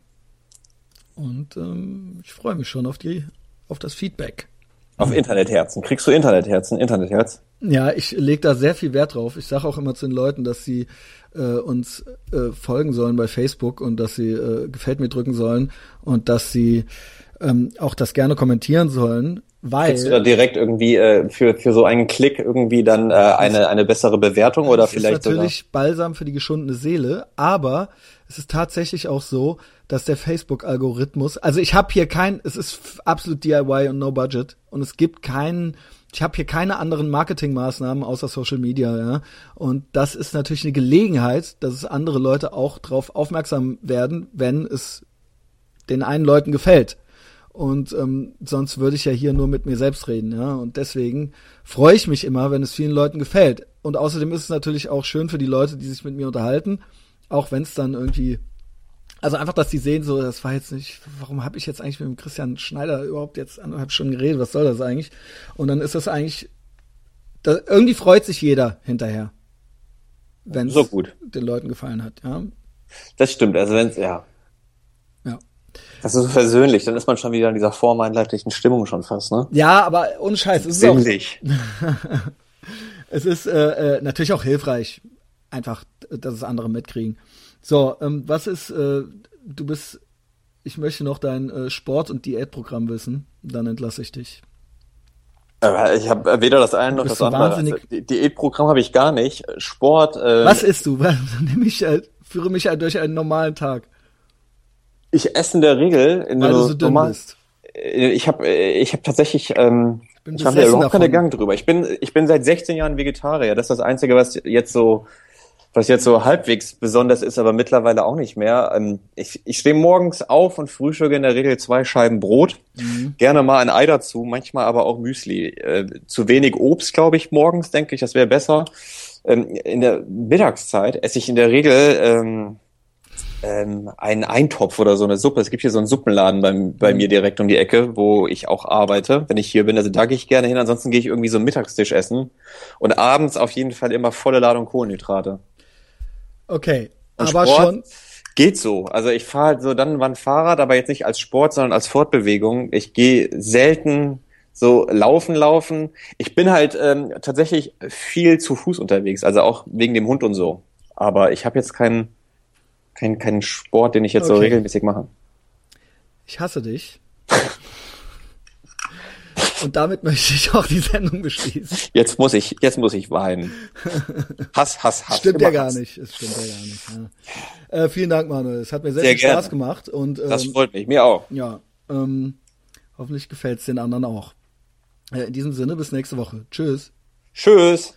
Und ähm, ich freue mich schon auf die, auf das Feedback. Auf Internetherzen. Kriegst du Internetherzen? Internetherz? Ja, ich lege da sehr viel Wert drauf. Ich sage auch immer zu den Leuten, dass sie äh, uns äh, folgen sollen bei Facebook und dass sie äh, gefällt mir drücken sollen und dass sie ähm, auch das gerne kommentieren sollen, weil Kriegst du da direkt irgendwie äh, für für so einen Klick irgendwie dann äh, eine eine bessere Bewertung oder vielleicht ist natürlich sogar? Balsam für die geschundene Seele, aber es ist tatsächlich auch so, dass der Facebook Algorithmus, also ich habe hier kein, es ist absolut DIY und no budget und es gibt keinen ich habe hier keine anderen Marketingmaßnahmen außer Social Media, ja. Und das ist natürlich eine Gelegenheit, dass es andere Leute auch drauf aufmerksam werden, wenn es den einen Leuten gefällt. Und ähm, sonst würde ich ja hier nur mit mir selbst reden, ja. Und deswegen freue ich mich immer, wenn es vielen Leuten gefällt. Und außerdem ist es natürlich auch schön für die Leute, die sich mit mir unterhalten, auch wenn es dann irgendwie, also einfach, dass die sehen, so, das war jetzt nicht, warum habe ich jetzt eigentlich mit dem Christian Schneider überhaupt jetzt anderthalb Stunden geredet, was soll das eigentlich? Und dann ist das eigentlich, da, irgendwie freut sich jeder hinterher, wenn es so den Leuten gefallen hat, ja. Das stimmt, also wenn es, ja, das ist so versöhnlich, dann ist man schon wieder in dieser vormeinleitlichen Stimmung schon fast, ne? Ja, aber ohne Scheiß. Es Sinnlich. Ist auch, es ist äh, äh, natürlich auch hilfreich, einfach, dass es andere mitkriegen. So, ähm, was ist, äh, du bist, ich möchte noch dein äh, Sport- und Diätprogramm wissen, dann entlasse ich dich. Ich habe weder das eine noch das andere. Also, Diätprogramm habe ich gar nicht. Sport. Äh, Was isst du? Nimm mich, äh, führe mich durch einen normalen Tag. Ich esse in der Regel in Weil du so dünn bist. Äh, ich habe ich hab tatsächlich ähm, ich, ich habe ja überhaupt keine Gang drüber. Ich bin ich bin seit 16 Jahren Vegetarier. Das ist das einzige, was jetzt so was jetzt so halbwegs besonders ist, aber mittlerweile auch nicht mehr. Ähm, ich, ich stehe morgens auf und frühstücke in der Regel zwei Scheiben Brot, mhm. gerne mal ein Ei dazu, manchmal aber auch Müsli. Äh, zu wenig Obst, glaube ich, morgens, denke ich, das wäre besser. Ähm, in der Mittagszeit esse ich in der Regel ähm, einen Eintopf oder so eine Suppe. Es gibt hier so einen Suppenladen beim, bei mir direkt um die Ecke, wo ich auch arbeite, wenn ich hier bin. Also da gehe ich gerne hin. Ansonsten gehe ich irgendwie so einen Mittagstisch essen. Und abends auf jeden Fall immer volle Ladung Kohlenhydrate. Okay, und aber Sport schon. Geht so. Also ich fahre halt so dann wann Fahrrad, aber jetzt nicht als Sport, sondern als Fortbewegung. Ich gehe selten so laufen, laufen. Ich bin halt ähm, tatsächlich viel zu Fuß unterwegs, also auch wegen dem Hund und so. Aber ich habe jetzt keinen kein, kein Sport, den ich jetzt okay. so regelmäßig mache. Ich hasse dich. Und damit möchte ich auch die Sendung beschließen. Jetzt muss ich, jetzt muss ich weinen. Hass, Hass, Hass. Stimmt ja gar Hass. nicht. Es stimmt ja gar nicht. Ja. Äh, vielen Dank, Manuel. Es hat mir sehr, sehr viel gerne. Spaß gemacht. Und, ähm, das freut mich. Mir auch. Ja. Ähm, hoffentlich gefällt es den anderen auch. Äh, in diesem Sinne, bis nächste Woche. Tschüss. Tschüss.